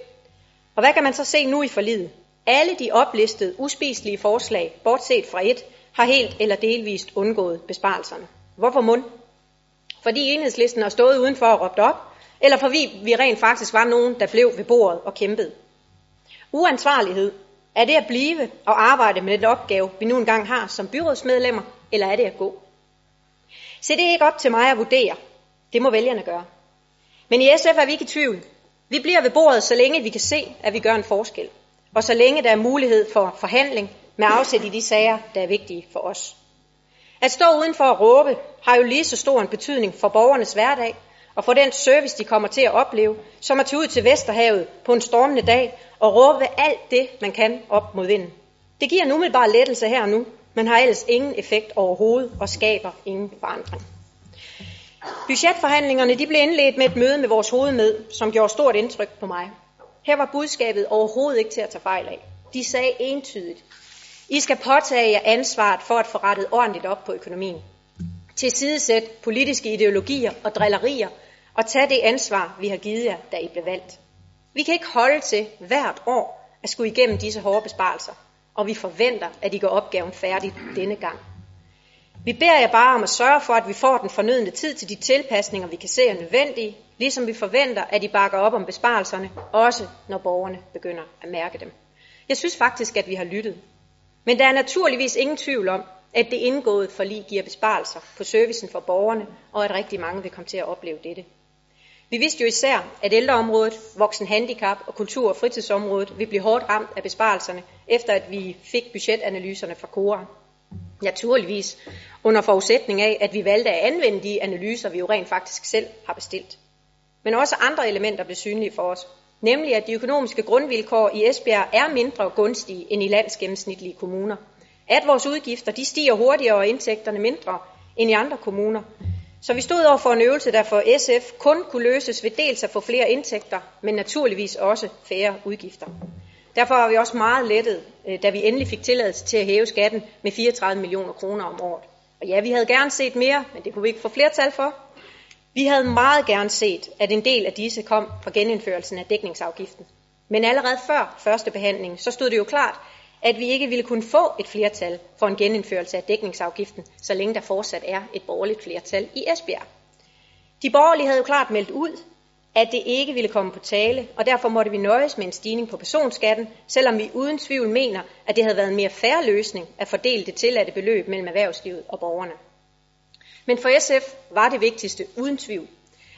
Og hvad kan man så se nu i forlidet? Alle de oplistede uspiselige forslag, bortset fra et, har helt eller delvist undgået besparelserne. Hvorfor mund? Fordi enhedslisten har stået udenfor og råbt op, eller fordi vi rent faktisk var nogen, der blev ved bordet og kæmpede. Uansvarlighed. Er det at blive og arbejde med den opgave, vi nu engang har som byrådsmedlemmer, eller er det at gå? Se, det er ikke op til mig at vurdere. Det må vælgerne gøre. Men i SF er vi ikke i tvivl. Vi bliver ved bordet, så længe vi kan se, at vi gør en forskel. Og så længe der er mulighed for forhandling med afsæt i de sager, der er vigtige for os. At stå udenfor at råbe har jo lige så stor en betydning for borgernes hverdag, og for den service, de kommer til at opleve, som at tage ud til Vesterhavet på en stormende dag og råbe alt det, man kan op mod vinden. Det giver en umiddelbar lettelse her og nu, men har ellers ingen effekt overhovedet og skaber ingen forandring. Budgetforhandlingerne de blev indledt med et møde med vores hovedmed, som gjorde stort indtryk på mig. Her var budskabet overhovedet ikke til at tage fejl af. De sagde entydigt, I skal påtage jer ansvaret for at få rettet ordentligt op på økonomien. Tilsidesæt politiske ideologier og drillerier og tage det ansvar, vi har givet jer, da I blev valgt. Vi kan ikke holde til hvert år at skulle igennem disse hårde besparelser, og vi forventer, at I går opgaven færdig denne gang. Vi beder jer bare om at sørge for, at vi får den fornødne tid til de tilpasninger, vi kan se er nødvendige, ligesom vi forventer, at I bakker op om besparelserne, også når borgerne begynder at mærke dem. Jeg synes faktisk, at vi har lyttet. Men der er naturligvis ingen tvivl om, at det indgåede forlig giver besparelser på servicen for borgerne, og at rigtig mange vil komme til at opleve dette. Vi vidste jo især, at ældreområdet, voksen handicap og kultur- og fritidsområdet vil blive hårdt ramt af besparelserne, efter at vi fik budgetanalyserne fra KORA. Naturligvis under forudsætning af, at vi valgte at anvende de analyser, vi jo rent faktisk selv har bestilt. Men også andre elementer blev synlige for os, nemlig at de økonomiske grundvilkår i Esbjerg er mindre gunstige end i landsgennemsnitlige kommuner. At vores udgifter de stiger hurtigere og indtægterne mindre end i andre kommuner, så vi stod over for en øvelse, der for SF kun kunne løses ved dels at få flere indtægter, men naturligvis også færre udgifter. Derfor var vi også meget lettet, øh, da vi endelig fik tilladelse til at hæve skatten med 34 millioner kroner om året. Og ja, vi havde gerne set mere, men det kunne vi ikke få flertal for. Vi havde meget gerne set, at en del af disse kom fra genindførelsen af dækningsafgiften. Men allerede før første behandling, så stod det jo klart, at vi ikke ville kunne få et flertal for en genindførelse af dækningsafgiften, så længe der fortsat er et borgerligt flertal i Esbjerg. De borgerlige havde jo klart meldt ud, at det ikke ville komme på tale, og derfor måtte vi nøjes med en stigning på personskatten, selvom vi uden tvivl mener, at det havde været en mere færre løsning at fordele det tilladte beløb mellem erhvervslivet og borgerne. Men for SF var det vigtigste uden tvivl,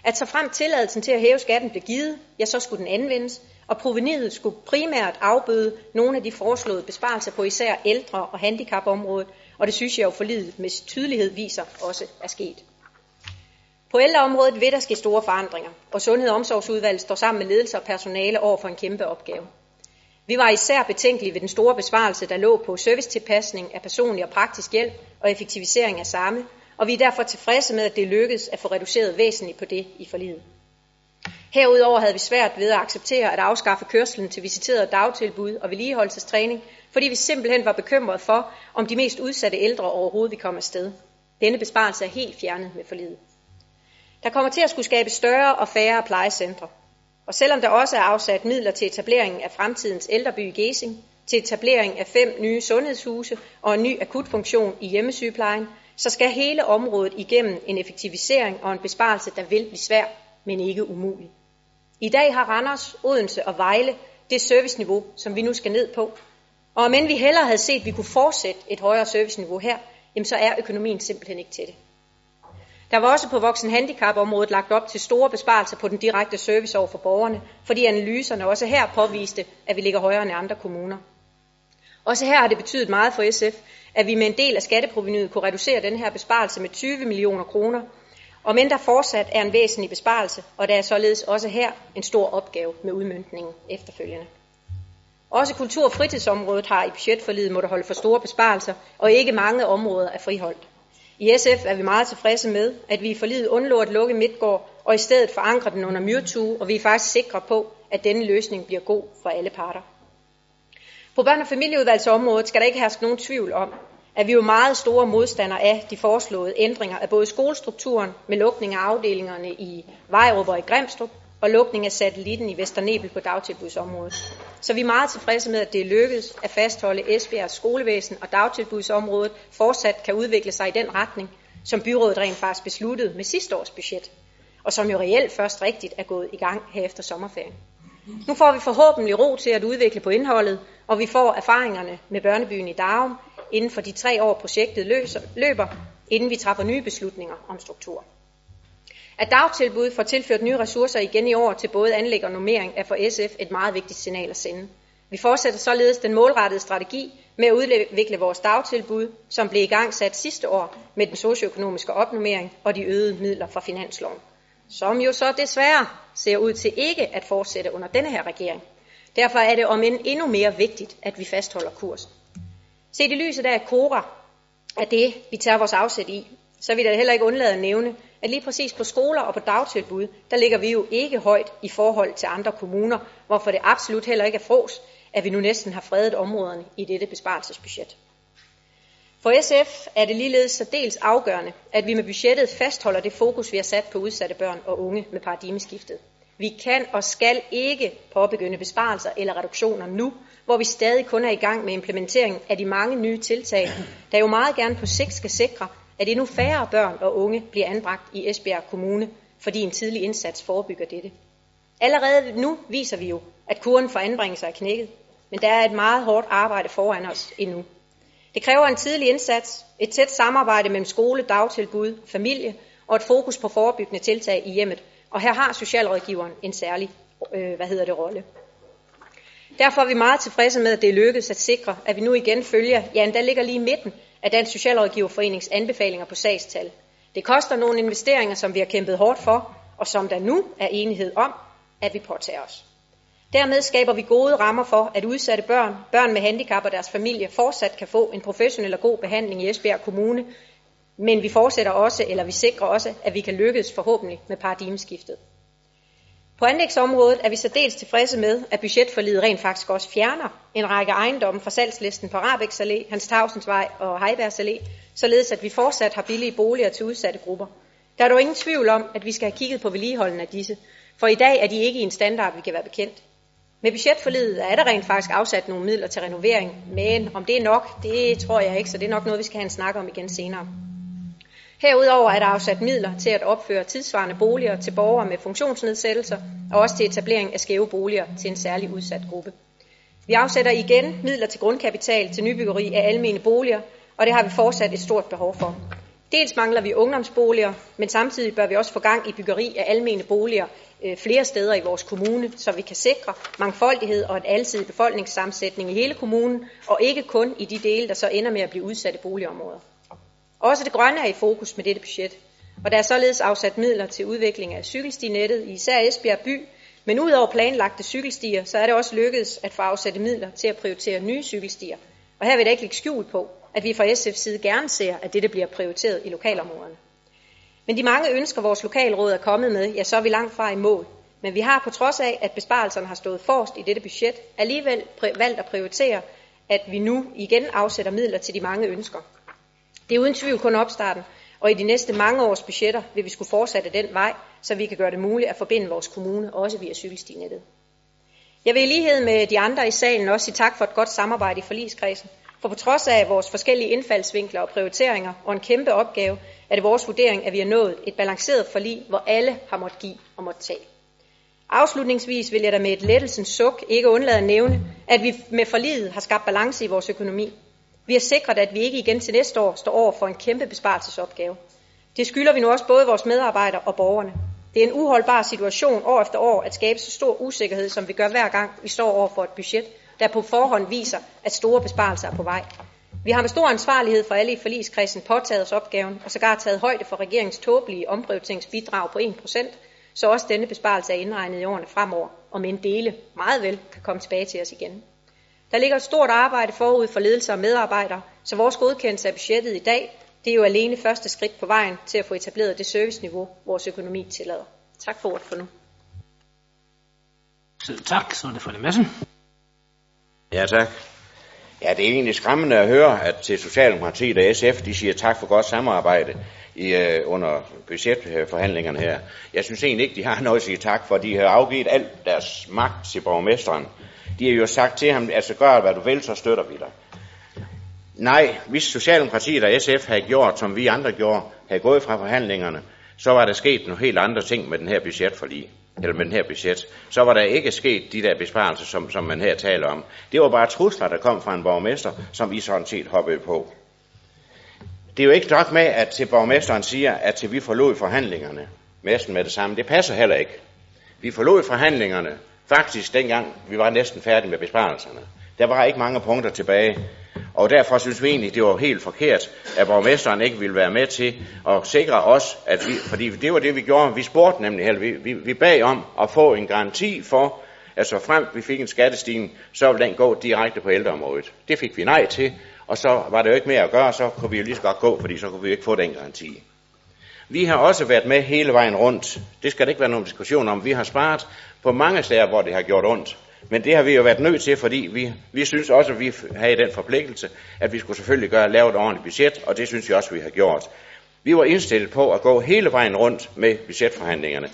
at så frem tilladelsen til at hæve skatten blev givet, ja, så skulle den anvendes, og proveniet skulle primært afbøde nogle af de foreslåede besparelser på især ældre- og handicapområdet, og det synes jeg jo forlidet med tydelighed viser også er sket. På ældreområdet vil der ske store forandringer, og Sundhed- og Omsorgsudvalget står sammen med ledelse og personale over for en kæmpe opgave. Vi var især betænkelige ved den store besvarelse, der lå på servicetilpasning af personlig og praktisk hjælp og effektivisering af samme, og vi er derfor tilfredse med, at det lykkedes at få reduceret væsentligt på det i forliget. Herudover havde vi svært ved at acceptere at afskaffe kørslen til visiterede dagtilbud og vedligeholdelsestræning, fordi vi simpelthen var bekymrede for, om de mest udsatte ældre overhovedet ville komme afsted. Denne besparelse er helt fjernet med forliget. Der kommer til at skulle skabe større og færre plejecentre. Og selvom der også er afsat midler til etableringen af fremtidens ældreby i Gesing, til etablering af fem nye sundhedshuse og en ny akutfunktion i hjemmesygeplejen, så skal hele området igennem en effektivisering og en besparelse, der vil blive svær, men ikke umulig. I dag har Randers, Odense og Vejle det serviceniveau, som vi nu skal ned på. Og om end vi hellere havde set, at vi kunne fortsætte et højere serviceniveau her, jamen så er økonomien simpelthen ikke til det. Der var også på voksenhandicapområdet lagt op til store besparelser på den direkte service over for borgerne, fordi analyserne også her påviste, at vi ligger højere end andre kommuner. Også her har det betydet meget for SF, at vi med en del af skatteprovenyet kunne reducere den her besparelse med 20 millioner kroner, og men der fortsat er en væsentlig besparelse, og der er således også her en stor opgave med udmyndningen efterfølgende. Også kultur- og fritidsområdet har i budgetforliget måtte holde for store besparelser, og ikke mange områder er friholdt. I SF er vi meget tilfredse med, at vi i forliget undlod at lukke Midtgård, og i stedet forankre den under Myrtue, og vi er faktisk sikre på, at denne løsning bliver god for alle parter. På børn- og familieudvalgsområdet skal der ikke herske nogen tvivl om, at vi er meget store modstandere af de foreslåede ændringer af både skolestrukturen med lukning af afdelingerne i Vejrup og i Grimstrup og lukning af satellitten i Vesternebel på dagtilbudsområdet. Så vi er meget tilfredse med, at det er lykkedes at fastholde Esbjergs skolevæsen og dagtilbudsområdet fortsat kan udvikle sig i den retning, som byrådet rent faktisk besluttede med sidste års budget, og som jo reelt først rigtigt er gået i gang her efter sommerferien. Nu får vi forhåbentlig ro til at udvikle på indholdet, og vi får erfaringerne med børnebyen i Darum inden for de tre år projektet løser, løber, inden vi træffer nye beslutninger om struktur. At dagtilbud får tilført nye ressourcer igen i år til både anlæg og normering er for SF et meget vigtigt signal at sende. Vi fortsætter således den målrettede strategi med at udvikle vores dagtilbud, som blev i gang sat sidste år med den socioøkonomiske opnummering og de øgede midler fra finansloven. Som jo så desværre ser ud til ikke at fortsætte under denne her regering. Derfor er det om end endnu mere vigtigt, at vi fastholder kursen. Se i lyset af, at KORA er det, vi tager vores afsæt i, så vil jeg heller ikke undlade at nævne, at lige præcis på skoler og på dagtilbud, der ligger vi jo ikke højt i forhold til andre kommuner, hvorfor det absolut heller ikke er fros, at vi nu næsten har fredet områderne i dette besparelsesbudget. For SF er det ligeledes så dels afgørende, at vi med budgettet fastholder det fokus, vi har sat på udsatte børn og unge med paradigmeskiftet. Vi kan og skal ikke påbegynde besparelser eller reduktioner nu, hvor vi stadig kun er i gang med implementeringen af de mange nye tiltag, der jo meget gerne på sigt skal sikre, at endnu færre børn og unge bliver anbragt i Esbjerg Kommune, fordi en tidlig indsats forebygger dette. Allerede nu viser vi jo, at kuren for anbringelser er knækket, men der er et meget hårdt arbejde foran os endnu. Det kræver en tidlig indsats, et tæt samarbejde mellem skole, dagtilbud, familie og et fokus på forebyggende tiltag i hjemmet. Og her har socialrådgiveren en særlig øh, hvad hedder det, rolle. Derfor er vi meget tilfredse med, at det er lykkedes at sikre, at vi nu igen følger, ja, der ligger lige i midten af Dansk Socialrådgiverforenings anbefalinger på sagstal. Det koster nogle investeringer, som vi har kæmpet hårdt for, og som der nu er enighed om, at vi påtager os. Dermed skaber vi gode rammer for, at udsatte børn, børn med handicap og deres familie fortsat kan få en professionel og god behandling i Esbjerg Kommune, men vi fortsætter også, eller vi sikrer også, at vi kan lykkes forhåbentlig med paradigmeskiftet. På anlægsområdet er vi så dels tilfredse med, at budgetforliget rent faktisk også fjerner en række ejendomme fra salgslisten på Rabæks Allé, Hans Tavsensvej og Heibergs Allé, således at vi fortsat har billige boliger til udsatte grupper. Der er dog ingen tvivl om, at vi skal have kigget på vedligeholden af disse, for i dag er de ikke i en standard, vi kan være bekendt. Med budgetforliget er der rent faktisk afsat nogle midler til renovering, men om det er nok, det tror jeg ikke, så det er nok noget, vi skal have en snak om igen senere. Herudover er der afsat midler til at opføre tidsvarende boliger til borgere med funktionsnedsættelser, og også til etablering af skæve boliger til en særlig udsat gruppe. Vi afsætter igen midler til grundkapital til nybyggeri af almene boliger, og det har vi fortsat et stort behov for. Dels mangler vi ungdomsboliger, men samtidig bør vi også få gang i byggeri af almene boliger øh, flere steder i vores kommune, så vi kan sikre mangfoldighed og en alsidig befolkningssammensætning i hele kommunen, og ikke kun i de dele, der så ender med at blive udsatte boligområder. Også det grønne er i fokus med dette budget, og der er således afsat midler til udvikling af cykelstinettet i især Esbjerg by, men udover planlagte cykelstier, så er det også lykkedes at få afsat midler til at prioritere nye cykelstier. Og her vil jeg ikke lægge skjul på, at vi fra SF's side gerne ser, at dette bliver prioriteret i lokalområderne. Men de mange ønsker, vores lokalråd er kommet med, ja, så er vi langt fra i mål. Men vi har på trods af, at besparelserne har stået forrest i dette budget, alligevel valgt at prioritere, at vi nu igen afsætter midler til de mange ønsker. Det er uden tvivl kun opstarten, og i de næste mange års budgetter vil vi skulle fortsætte den vej, så vi kan gøre det muligt at forbinde vores kommune også via cykelstinettet. Jeg vil i lighed med de andre i salen også sige tak for et godt samarbejde i forligskredsen. For på trods af vores forskellige indfaldsvinkler og prioriteringer og en kæmpe opgave, er det vores vurdering, at vi har nået et balanceret forlig, hvor alle har måttet give og måttet tage. Afslutningsvis vil jeg da med et lettelsens suk ikke undlade at nævne, at vi med forliget har skabt balance i vores økonomi. Vi har sikret, at vi ikke igen til næste år står over for en kæmpe besparelsesopgave. Det skylder vi nu også både vores medarbejdere og borgerne. Det er en uholdbar situation år efter år at skabe så stor usikkerhed, som vi gør hver gang vi står over for et budget, der på forhånd viser, at store besparelser er på vej. Vi har med stor ansvarlighed for alle i forligskredsen påtaget os opgaven og sågar taget højde for regeringens tåbelige omprioriteringsbidrag på 1%, så også denne besparelse er indregnet i årene fremover, og med en dele meget vel kan komme tilbage til os igen. Der ligger et stort arbejde forud for ledelse og medarbejdere, så vores godkendelse af budgettet i dag, det er jo alene første skridt på vejen til at få etableret det serviceniveau, vores økonomi tillader. Tak for ordet for nu. Selv tak, så er det for det massen. Ja, tak. Ja, det er egentlig skræmmende at høre, at til Socialdemokratiet og SF, de siger tak for godt samarbejde i, uh, under budgetforhandlingerne her. Jeg synes egentlig ikke, de har noget at sige tak for. De har afgivet alt deres magt til borgmesteren. De har jo sagt til ham, altså gør hvad du vil, så støtter vi dig. Nej, hvis Socialdemokratiet og SF havde gjort, som vi andre gjorde, havde gået fra forhandlingerne, så var der sket nogle helt andre ting med den her budgetforlig eller med den her budget, så var der ikke sket de der besparelser, som, som man her taler om. Det var bare trusler, der kom fra en borgmester, som vi sådan set hoppede på. Det er jo ikke nok med, at til borgmesteren siger, at til vi forlod forhandlingerne, næsten med det samme. Det passer heller ikke. Vi forlod forhandlingerne, faktisk dengang vi var næsten færdige med besparelserne. Der var ikke mange punkter tilbage. Og derfor synes vi egentlig, det var helt forkert, at borgmesteren ikke ville være med til at sikre os, at vi, fordi det var det, vi gjorde. Vi spurgte nemlig, eller vi, vi, vi bag om at få en garanti for, at så frem vi fik en skattestigning, så ville den gå direkte på ældreområdet. Det fik vi nej til, og så var det jo ikke mere at gøre, så kunne vi jo lige så godt gå, fordi så kunne vi ikke få den garanti. Vi har også været med hele vejen rundt. Det skal der ikke være nogen diskussion om. Vi har sparet på mange steder, hvor det har gjort ondt. Men det har vi jo været nødt til, fordi vi, vi synes også, at vi har den forpligtelse, at vi skulle selvfølgelig gøre lave et ordentligt budget, og det synes jeg også, vi har gjort. Vi var indstillet på at gå hele vejen rundt med budgetforhandlingerne.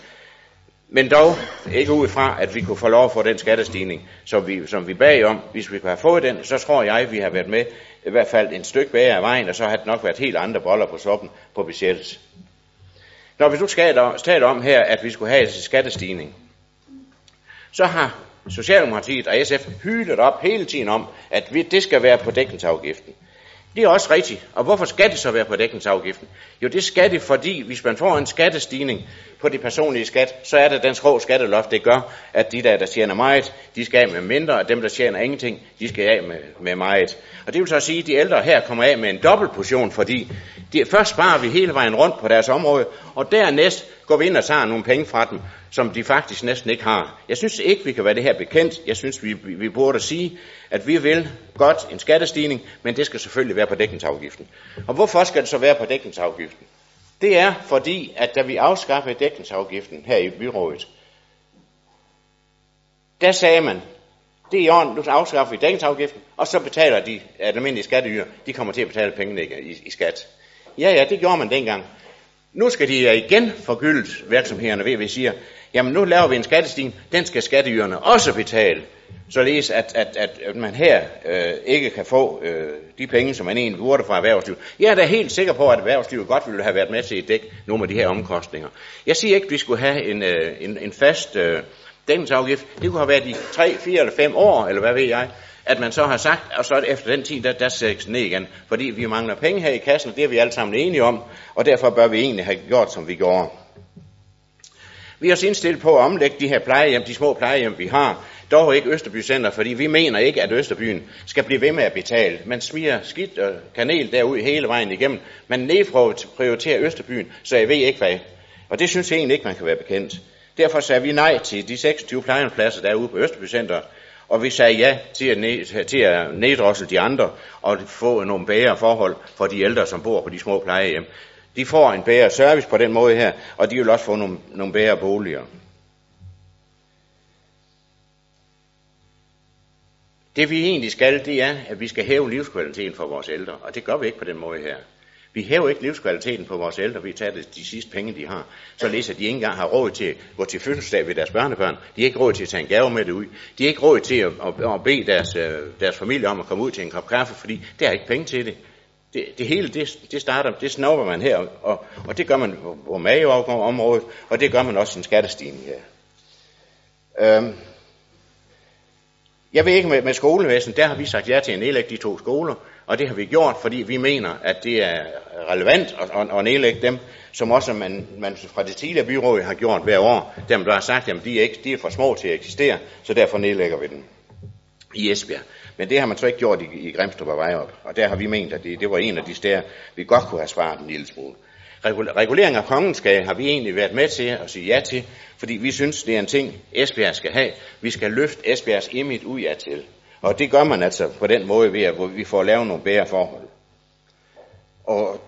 Men dog ikke ud fra, at vi kunne få lov at få den skattestigning, som vi, som vi bag om. Hvis vi kunne have fået den, så tror jeg, at vi har været med i hvert fald en stykke bag af vejen, og så har det nok været helt andre boller på soppen på budgettet. Når vi nu taler om her, at vi skulle have en skattestigning, så har Socialdemokratiet og SF hylet op hele tiden om, at vi, det skal være på dækningsafgiften. Det er også rigtigt. Og hvorfor skal det så være på dækningsafgiften? Jo, det skal det, fordi hvis man får en skattestigning på det personlige skat, så er det den skrå skatteloft, det gør, at de der, der tjener meget, de skal af med mindre, og dem, der tjener ingenting, de skal af med, med meget. Og det vil så sige, at de ældre her kommer af med en dobbelt portion, fordi de, først sparer vi hele vejen rundt på deres område, og dernæst går vi ind og tager nogle penge fra dem, som de faktisk næsten ikke har. Jeg synes ikke, vi kan være det her bekendt. Jeg synes, vi, vi burde sige, at vi vil godt en skattestigning, men det skal selvfølgelig være på dækningsafgiften. Og hvorfor skal det så være på dækningsafgiften? Det er fordi, at da vi afskaffede dækningsafgiften her i byrådet, der sagde man, det er i orden, nu afskaffer vi dækningsafgiften, og så betaler de almindelige skatteyder, de kommer til at betale pengene i, i skat. Ja, ja, det gjorde man dengang. Nu skal de øh, igen forgyldes, virksomhederne ved, at vi siger, jamen nu laver vi en skattestigning, den skal skatteyderne også betale, således at, at, at, at man her øh, ikke kan få øh, de penge, som man egentlig burde fra erhvervslivet. Jeg er da helt sikker på, at erhvervslivet godt ville have været med til at dække nogle af de her omkostninger. Jeg siger ikke, at vi skulle have en, øh, en, en fast øh, dækningsafgift. Det kunne have været i 3, 4 eller 5 år, eller hvad ved jeg at man så har sagt, og så efter den tid, der, der sættes ned igen. Fordi vi mangler penge her i kassen, og det er vi alle sammen enige om, og derfor bør vi egentlig have gjort, som vi gjorde. Vi har også indstillet på at omlægge de her plejehjem, de små plejehjem, vi har, dog ikke Østerby Center, fordi vi mener ikke, at Østerbyen skal blive ved med at betale. Man smiger skidt og kanel derud hele vejen igennem. Man nedprioriterer Østerbyen, så jeg ved ikke hvad. Og det synes jeg egentlig ikke, man kan være bekendt. Derfor sagde vi nej til de 26 plejehjemspladser derude på Østerby Center, og vi sagde ja til at, ned, til at neddrossel de andre og få nogle bedre forhold for de ældre, som bor på de små plejehjem. De får en bedre service på den måde her, og de vil også få nogle, nogle bedre boliger. Det vi egentlig skal, det er, at vi skal hæve livskvaliteten for vores ældre, og det gør vi ikke på den måde her. Vi hæver ikke livskvaliteten på vores ældre, vi tager de sidste penge, de har. Så at de ikke engang har råd til at gå til fødselsdag ved deres børnebørn. De har ikke råd til at tage en gave med det ud. De har ikke råd til at, at, at bede deres, øh, deres familie om at komme ud til en kop kaffe, fordi der er ikke penge til det. Det, det hele, det, det starter, det snupper man her, og, og det gør man på mageområdet, og det gør man også i en skattestigning her. Øhm, jeg ved ikke med, med skolevæsen, der har vi sagt ja til at nedlægge de to skoler, og det har vi gjort, fordi vi mener, at det er relevant at, at, at nedlægge dem, som også man, man fra det tidligere byråd har gjort hver år. Dem, der har sagt, at de er, ikke, de er for små til at eksistere, så derfor nedlægger vi dem i Esbjerg. Men det har man så ikke gjort i, i Grimstrup og Vejrup, og der har vi ment, at det, det var en af de steder, vi godt kunne have sparet en lille smule. Regulering af kongenskab har vi egentlig været med til at sige ja til, fordi vi synes, det er en ting, Esbjerg skal have. Vi skal løfte Esbjergs image ud af til. Og det gør man altså på den måde, ved at vi får lavet nogle bedre forhold. Og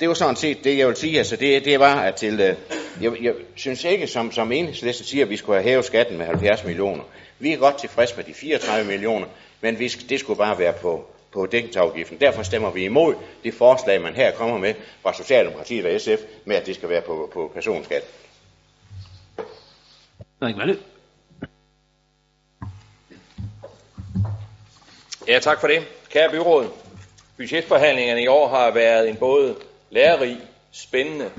det var sådan set det, jeg vil sige. Altså det, det var, at til, øh, jeg, jeg synes ikke, som, som enhedslisten siger, at vi skulle have hævet skatten med 70 millioner. Vi er godt tilfredse med de 34 millioner, men vi, det skulle bare være på, på dækningsafgiften. Derfor stemmer vi imod det forslag, man her kommer med fra Socialdemokratiet og SF, med at det skal være på, på personskat. Ja, tak for det. Kære byråd, budgetforhandlingerne i år har været en både lærerig, spændende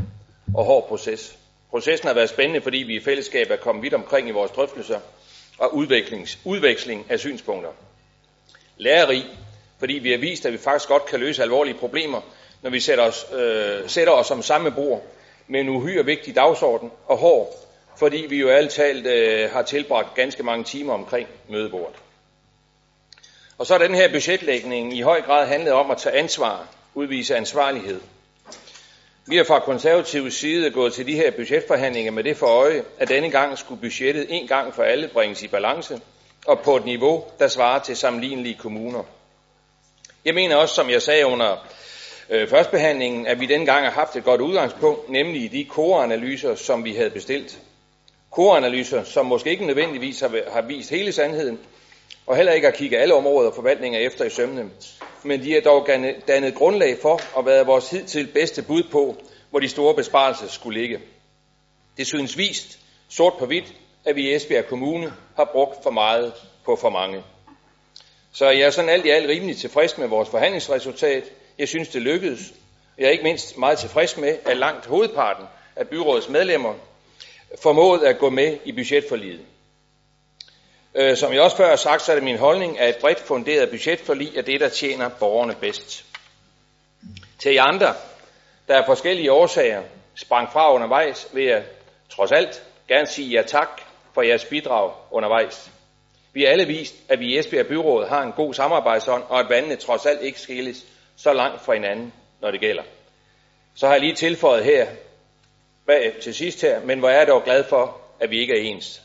og hård proces. Processen har været spændende, fordi vi i fællesskab er kommet vidt omkring i vores drøftelser og udveksling af synspunkter. Lærerig, fordi vi har vist, at vi faktisk godt kan løse alvorlige problemer, når vi sætter os, øh, sætter os som samme bord med en uhyre vigtig dagsorden og hård, fordi vi jo alle talt øh, har tilbragt ganske mange timer omkring mødebordet. Og så er den her budgetlægning i høj grad handlet om at tage ansvar, udvise ansvarlighed. Vi har fra konservativ side gået til de her budgetforhandlinger med det for øje, at denne gang skulle budgettet en gang for alle bringes i balance og på et niveau, der svarer til sammenlignelige kommuner. Jeg mener også, som jeg sagde under øh, førstbehandlingen, at vi dengang gang har haft et godt udgangspunkt, nemlig i de koreanalyser, som vi havde bestilt. Koreanalyser, som måske ikke nødvendigvis har, har vist hele sandheden, og heller ikke at kigge alle områder og forvaltninger efter i sømne. Men de er dog dannet grundlag for at være vores hidtil bedste bud på, hvor de store besparelser skulle ligge. Det synes vist, sort på hvidt, at vi i Esbjerg Kommune har brugt for meget på for mange. Så jeg er sådan alt i alt rimelig tilfreds med vores forhandlingsresultat. Jeg synes, det lykkedes. Jeg er ikke mindst meget tilfreds med, at langt hovedparten af byrådets medlemmer formåede at gå med i budgetforliget. Øh, som jeg også før har sagt, så er det min holdning, at et bredt funderet budgetforlig er det, der tjener borgerne bedst. Til jer andre, der er forskellige årsager sprang fra undervejs, vil jeg trods alt gerne sige jer tak for jeres bidrag undervejs. Vi har alle vist, at vi i Esbjerg Byråd har en god samarbejdsånd, og at vandene trods alt ikke skilles så langt fra hinanden, når det gælder. Så har jeg lige tilføjet her, bag, til sidst her, men hvor er jeg dog glad for, at vi ikke er ens.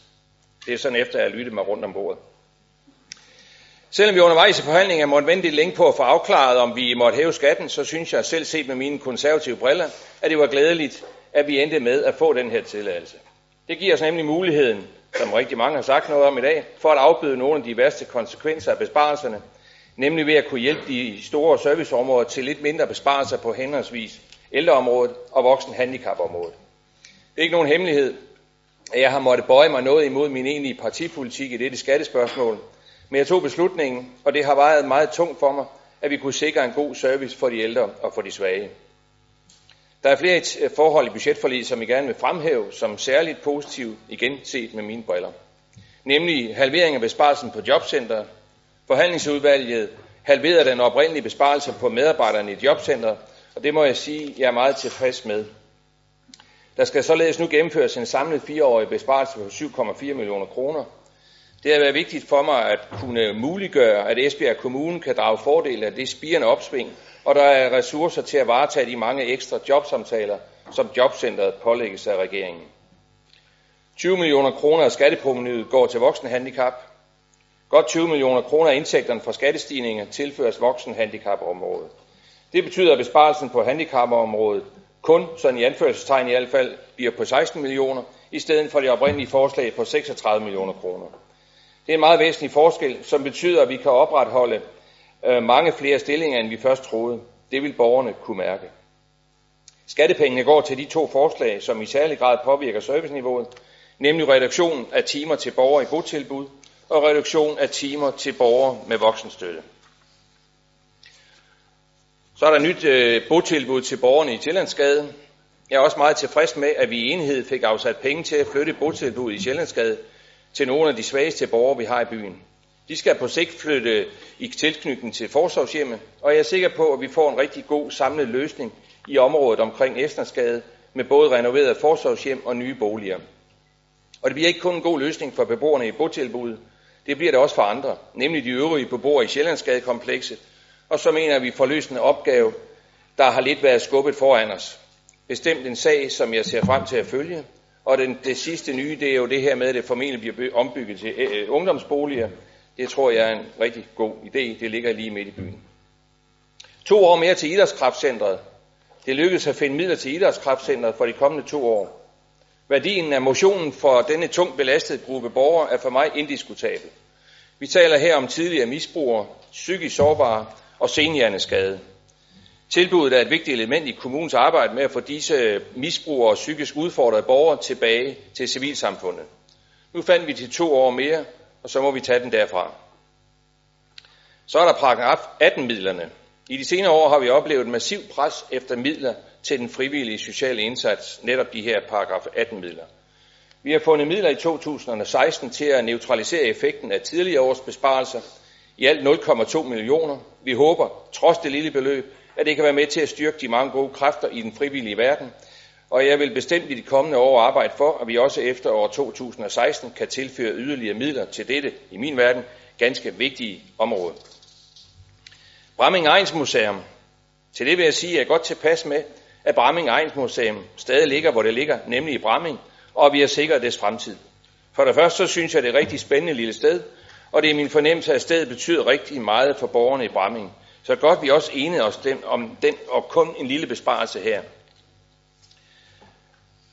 Det er sådan efter, at jeg lyttede mig rundt om bordet. Selvom vi undervejs i forhandlingen måtte vente lidt længe på at få afklaret, om vi måtte hæve skatten, så synes jeg selv set med mine konservative briller, at det var glædeligt, at vi endte med at få den her tilladelse. Det giver os nemlig muligheden, som rigtig mange har sagt noget om i dag, for at afbøde nogle af de værste konsekvenser af besparelserne, nemlig ved at kunne hjælpe de store serviceområder til lidt mindre besparelser på henholdsvis ældreområdet og voksenhandicapområdet. Det er ikke nogen hemmelighed, jeg har måttet bøje mig noget imod min egentlige partipolitik i dette skattespørgsmål, men jeg tog beslutningen, og det har været meget tungt for mig, at vi kunne sikre en god service for de ældre og for de svage. Der er flere eh, forhold i budgetforliget, som jeg gerne vil fremhæve som særligt positivt, igen set med mine briller. Nemlig halvering af besparelsen på jobcentret, Forhandlingsudvalget halverede den oprindelige besparelse på medarbejderne i jobcentret, og det må jeg sige, jeg er meget tilfreds med. Der skal således nu gennemføres en samlet fireårig besparelse på 7,4 millioner kroner. Det har været vigtigt for mig at kunne muliggøre, at Esbjerg Kommune kan drage fordel af det spirende opsving, og der er ressourcer til at varetage de mange ekstra jobsamtaler, som jobcentret pålægges af regeringen. 20 millioner kroner af skatteprovenyet går til voksenhandicap. Godt 20 millioner kroner af indtægterne fra skattestigninger tilføres voksenhandicapområdet. Det betyder, at besparelsen på handicapområdet kun, sådan i anførselstegn i hvert fald, bliver på 16 millioner, i stedet for det oprindelige forslag på 36 millioner kroner. Det er en meget væsentlig forskel, som betyder, at vi kan opretholde øh, mange flere stillinger, end vi først troede. Det vil borgerne kunne mærke. Skattepengene går til de to forslag, som i særlig grad påvirker serviceniveauet, nemlig reduktion af timer til borgere i botilbud og reduktion af timer til borgere med voksenstøtte. Så er der nyt øh, botilbud til borgerne i Sjællandsgade. Jeg er også meget tilfreds med, at vi i enhed fik afsat penge til at flytte botilbud i Sjællandsgade til nogle af de svageste borgere, vi har i byen. De skal på sigt flytte i tilknytning til forsorgshjemmet, og jeg er sikker på, at vi får en rigtig god samlet løsning i området omkring Estensgade med både renoveret forsorgshjem og nye boliger. Og det bliver ikke kun en god løsning for beboerne i botilbuddet, det bliver det også for andre, nemlig de øvrige beboere i Sjællandsgadekomplekset, og så mener jeg, at vi får løst en opgave, der har lidt været skubbet foran os. Bestemt en sag, som jeg ser frem til at følge, og den, det sidste nye, det er jo det her med, at det formentlig bliver ombygget til øh, øh, ungdomsboliger. Det tror jeg er en rigtig god idé. Det ligger lige midt i byen. To år mere til idrætskraftcentret. Det lykkedes at finde midler til idrætskraftcentret for de kommende to år. Værdien af motionen for denne tungt belastede gruppe borgere er for mig indiskutabel. Vi taler her om tidligere misbrugere, psykisk sårbare og senhjerneskade. Tilbuddet er et vigtigt element i kommunens arbejde med at få disse misbrugere og psykisk udfordrede borgere tilbage til civilsamfundet. Nu fandt vi til to år mere, og så må vi tage den derfra. Så er der paragraf 18-midlerne. I de senere år har vi oplevet et massivt pres efter midler til den frivillige sociale indsats, netop de her paragraf 18-midler. Vi har fundet midler i 2016 til at neutralisere effekten af tidligere års besparelser, i alt 0,2 millioner. Vi håber, trods det lille beløb, at det kan være med til at styrke de mange gode kræfter i den frivillige verden, og jeg vil bestemt i de kommende år arbejde for, at vi også efter år 2016 kan tilføre yderligere midler til dette, i min verden, ganske vigtige område. Bramming Ejens Museum. Til det vil jeg sige, at jeg er godt tilpas med, at Bramming Ejens Museum stadig ligger, hvor det ligger, nemlig i Bramming, og vi har sikret dets fremtid. For det første, så synes jeg, det er et rigtig spændende lille sted, og det er min fornemmelse, at stedet betyder rigtig meget for borgerne i Bramming. Så godt vi også enede os dem, om den, og kun en lille besparelse her.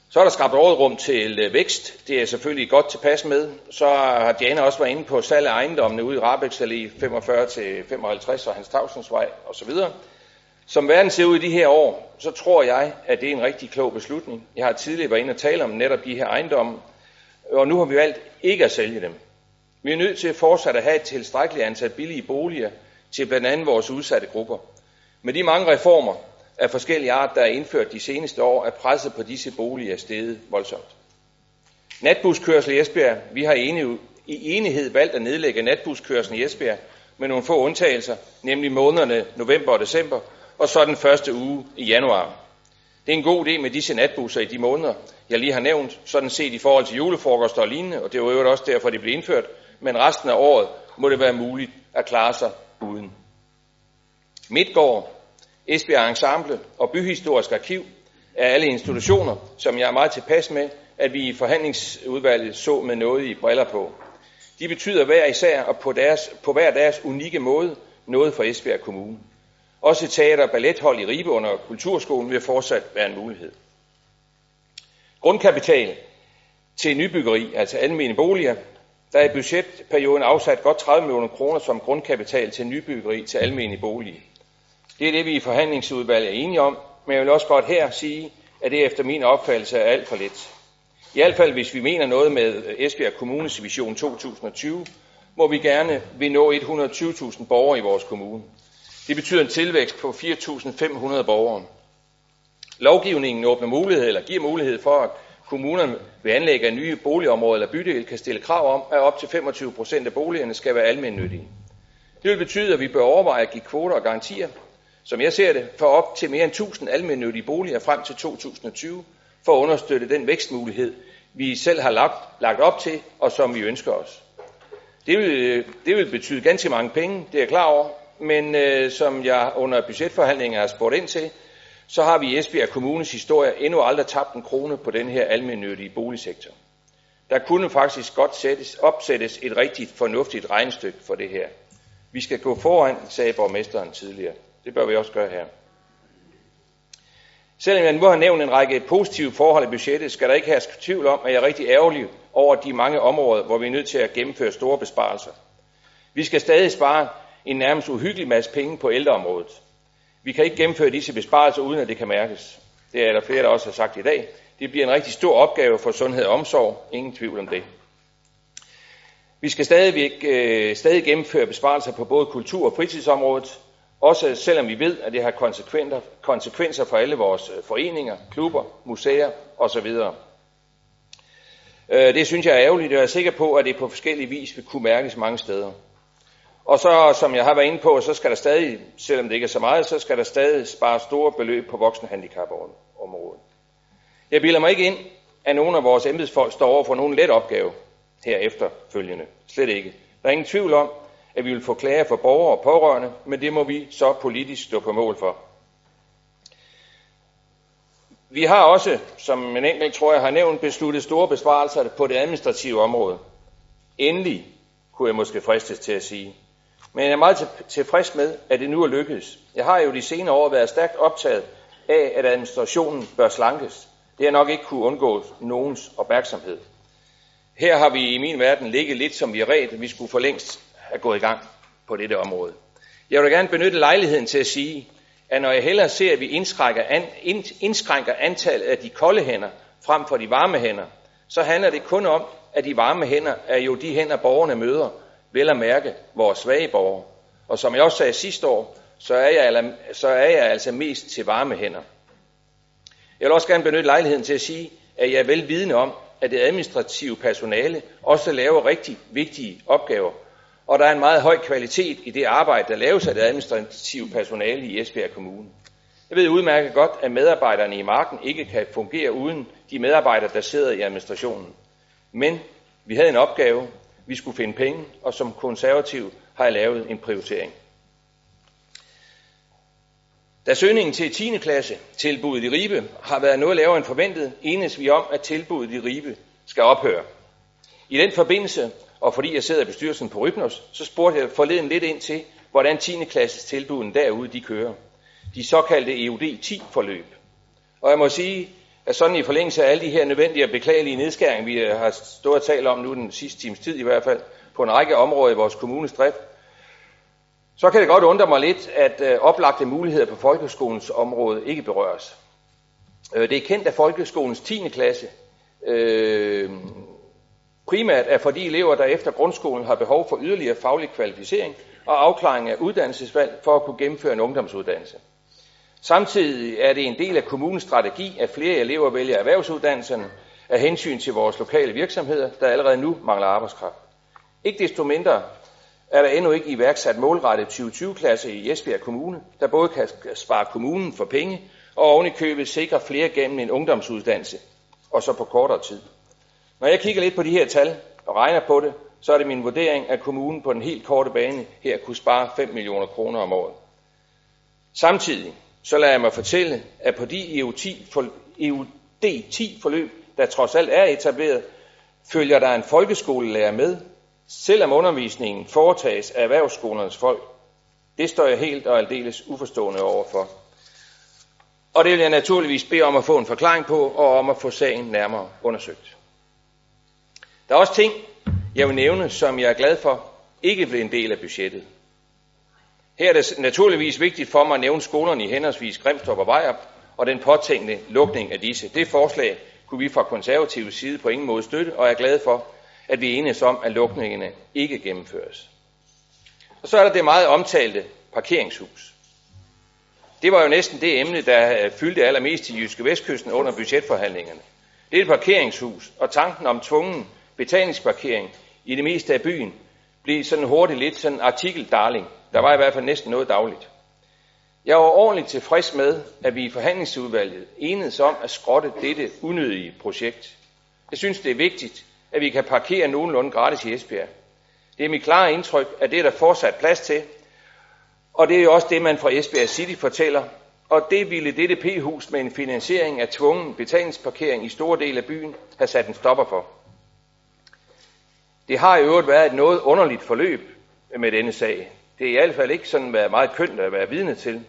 Så er der skabt rådrum til øh, vækst. Det er selvfølgelig godt tilpas med. Så har Diana også været inde på salg af ejendommene ude i Rabex Allé 45 til 55 og Hans Tavsens vej osv. Som verden ser ud i de her år, så tror jeg, at det er en rigtig klog beslutning. Jeg har tidligere været inde og tale om netop de her ejendomme, og nu har vi valgt ikke at sælge dem. Vi er nødt til fortsat at have et tilstrækkeligt antal billige boliger til blandt andet vores udsatte grupper. Med de mange reformer af forskellige art, der er indført de seneste år, er presset på disse boliger steget voldsomt. Natbuskørsel i Esbjerg. Vi har i enighed valgt at nedlægge natbuskørslen i Esbjerg med nogle få undtagelser, nemlig månederne november og december, og så den første uge i januar. Det er en god idé med disse natbusser i de måneder, jeg lige har nævnt, sådan set i forhold til julefrokoster og lignende, og det var jo også derfor, det blev indført, men resten af året må det være muligt at klare sig uden. Midtgård, Esbjerg Ensemble og Byhistorisk Arkiv er alle institutioner, som jeg er meget tilpas med, at vi i forhandlingsudvalget så med noget i briller på. De betyder hver især og på, deres, på hver deres unikke måde noget for Esbjerg Kommune. Også teater- og ballethold i Ribe under Kulturskolen vil fortsat være en mulighed. Grundkapital til nybyggeri, altså almene boliger, der er i budgetperioden afsat godt 30 millioner kroner som grundkapital til nybyggeri til almene boliger. Det er det, vi i forhandlingsudvalget er enige om, men jeg vil også godt her sige, at det efter min opfattelse er alt for lidt. I hvert fald, hvis vi mener noget med øh, Esbjerg Kommunes vision 2020, må vi gerne vil nå 120.000 borgere i vores kommune. Det betyder en tilvækst på 4.500 borgere. Lovgivningen åbner mulighed, eller giver mulighed for, at kommunerne ved anlæg af nye boligområder eller bydel kan stille krav om, at op til 25 procent af boligerne skal være almindelige. Det vil betyde, at vi bør overveje at give kvoter og garantier, som jeg ser det, for op til mere end 1000 almindelige boliger frem til 2020, for at understøtte den vækstmulighed, vi selv har lagt, lagt op til, og som vi ønsker os. Det vil, det vil betyde ganske mange penge, det er jeg klar over, men øh, som jeg under budgetforhandlinger har spurgt ind til, så har vi i Esbjerg Kommunes historie endnu aldrig tabt en krone på den her almennyttige boligsektor. Der kunne faktisk godt sættes, opsættes et rigtig fornuftigt regnestykke for det her. Vi skal gå foran, sagde borgmesteren tidligere. Det bør vi også gøre her. Selvom jeg nu har nævnt en række positive forhold i budgettet, skal der ikke herske tvivl om, at jeg er rigtig ærgerlig over de mange områder, hvor vi er nødt til at gennemføre store besparelser. Vi skal stadig spare en nærmest uhyggelig masse penge på ældreområdet. Vi kan ikke gennemføre disse besparelser, uden at det kan mærkes. Det er der flere, der også har sagt i dag. Det bliver en rigtig stor opgave for sundhed og omsorg. Ingen tvivl om det. Vi skal stadigvæk, øh, stadig gennemføre besparelser på både kultur- og fritidsområdet, også selvom vi ved, at det har konsekvenser, konsekvenser for alle vores øh, foreninger, klubber, museer osv. Øh, det synes jeg er ærgerligt, og jeg er sikker på, at det på forskellige vis vil kunne mærkes mange steder. Og så, som jeg har været inde på, så skal der stadig, selvom det ikke er så meget, så skal der stadig spare store beløb på voksenhandicapområdet. Jeg bilder mig ikke ind, at nogen af vores embedsfolk står over for nogen let opgave her efterfølgende. Slet ikke. Der er ingen tvivl om, at vi vil få klager for borgere og pårørende, men det må vi så politisk stå på mål for. Vi har også, som en enkelt tror jeg har nævnt, besluttet store besparelser på det administrative område. Endelig, kunne jeg måske fristes til at sige. Men jeg er meget tilfreds med, at det nu er lykkedes. Jeg har jo de senere år været stærkt optaget af, at administrationen bør slankes. Det har nok ikke kunne undgå nogens opmærksomhed. Her har vi i min verden ligget lidt som vi er ret, vi skulle for længst have gået i gang på dette område. Jeg vil gerne benytte lejligheden til at sige, at når jeg hellere ser, at vi indskrænker, an, indskrænker antallet af de kolde hænder frem for de varme hænder, så handler det kun om, at de varme hænder er jo de hænder, borgerne møder, vel at mærke vores svage borgere. Og som jeg også sagde sidste år, så er jeg, så er jeg altså mest til varme hænder. Jeg vil også gerne benytte lejligheden til at sige, at jeg er vel vidne om, at det administrative personale også laver rigtig vigtige opgaver, og der er en meget høj kvalitet i det arbejde, der laves af det administrative personale i Esbjerg Kommune. Jeg ved udmærket godt, at medarbejderne i marken ikke kan fungere uden de medarbejdere, der sidder i administrationen. Men vi havde en opgave, vi skulle finde penge, og som konservativ har jeg lavet en prioritering. Da søgningen til 10. klasse, tilbuddet i Ribe, har været noget lavere end forventet, enes vi om, at tilbuddet i Ribe skal ophøre. I den forbindelse, og fordi jeg sidder i bestyrelsen på Rybnos, så spurgte jeg forleden lidt ind til, hvordan 10. klasses tilbuden derude de kører. De såkaldte EUD 10 forløb. Og jeg må sige, at sådan i forlængelse af alle de her nødvendige og beklagelige nedskæringer, vi øh, har stået og talt om nu den sidste times tid i hvert fald, på en række områder i vores kommunes drift, så kan det godt undre mig lidt, at øh, oplagte muligheder på folkeskolens område ikke berøres. Øh, det er kendt, at folkeskolens 10. klasse øh, primært er for de elever, der efter grundskolen har behov for yderligere faglig kvalificering og afklaring af uddannelsesvalg for at kunne gennemføre en ungdomsuddannelse. Samtidig er det en del af kommunens strategi, at flere elever vælger erhvervsuddannelserne af hensyn til vores lokale virksomheder, der allerede nu mangler arbejdskraft. Ikke desto mindre er der endnu ikke iværksat målrettet 2020-klasse i Esbjerg Kommune, der både kan spare kommunen for penge og ovenikøbet sikre flere gennem en ungdomsuddannelse, og så på kortere tid. Når jeg kigger lidt på de her tal og regner på det, så er det min vurdering, at kommunen på den helt korte bane her kunne spare 5 millioner kroner om året. Samtidig så lader jeg mig fortælle, at på de EUD-10 forløb, der trods alt er etableret, følger der en folkeskolelærer med, selvom undervisningen foretages af erhvervsskolernes folk. Det står jeg helt og aldeles uforstående overfor. Og det vil jeg naturligvis bede om at få en forklaring på, og om at få sagen nærmere undersøgt. Der er også ting, jeg vil nævne, som jeg er glad for, ikke blev en del af budgettet. Her er det naturligvis vigtigt for mig at nævne skolerne i henholdsvis Grimstrup og Vejrup, og den påtænkte lukning af disse. Det forslag kunne vi fra konservativ side på ingen måde støtte, og jeg er glad for, at vi enes om, at lukningerne ikke gennemføres. Og så er der det meget omtalte parkeringshus. Det var jo næsten det emne, der øh, fyldte allermest i Jyske Vestkysten under budgetforhandlingerne. Det er et parkeringshus, og tanken om tvungen betalingsparkering i det meste af byen blev sådan hurtigt lidt sådan en. Der var i hvert fald næsten noget dagligt. Jeg var ordentligt tilfreds med, at vi i forhandlingsudvalget enedes om at skrotte dette unødige projekt. Jeg synes, det er vigtigt, at vi kan parkere nogenlunde gratis i Esbjerg. Det er mit klare indtryk, at det er der fortsat plads til, og det er jo også det, man fra Esbjerg City fortæller, og det ville dette P-hus med en finansiering af tvungen betalingsparkering i store dele af byen have sat en stopper for. Det har i øvrigt været et noget underligt forløb med denne sag. Det er i hvert fald ikke sådan været meget kønt at være vidne til.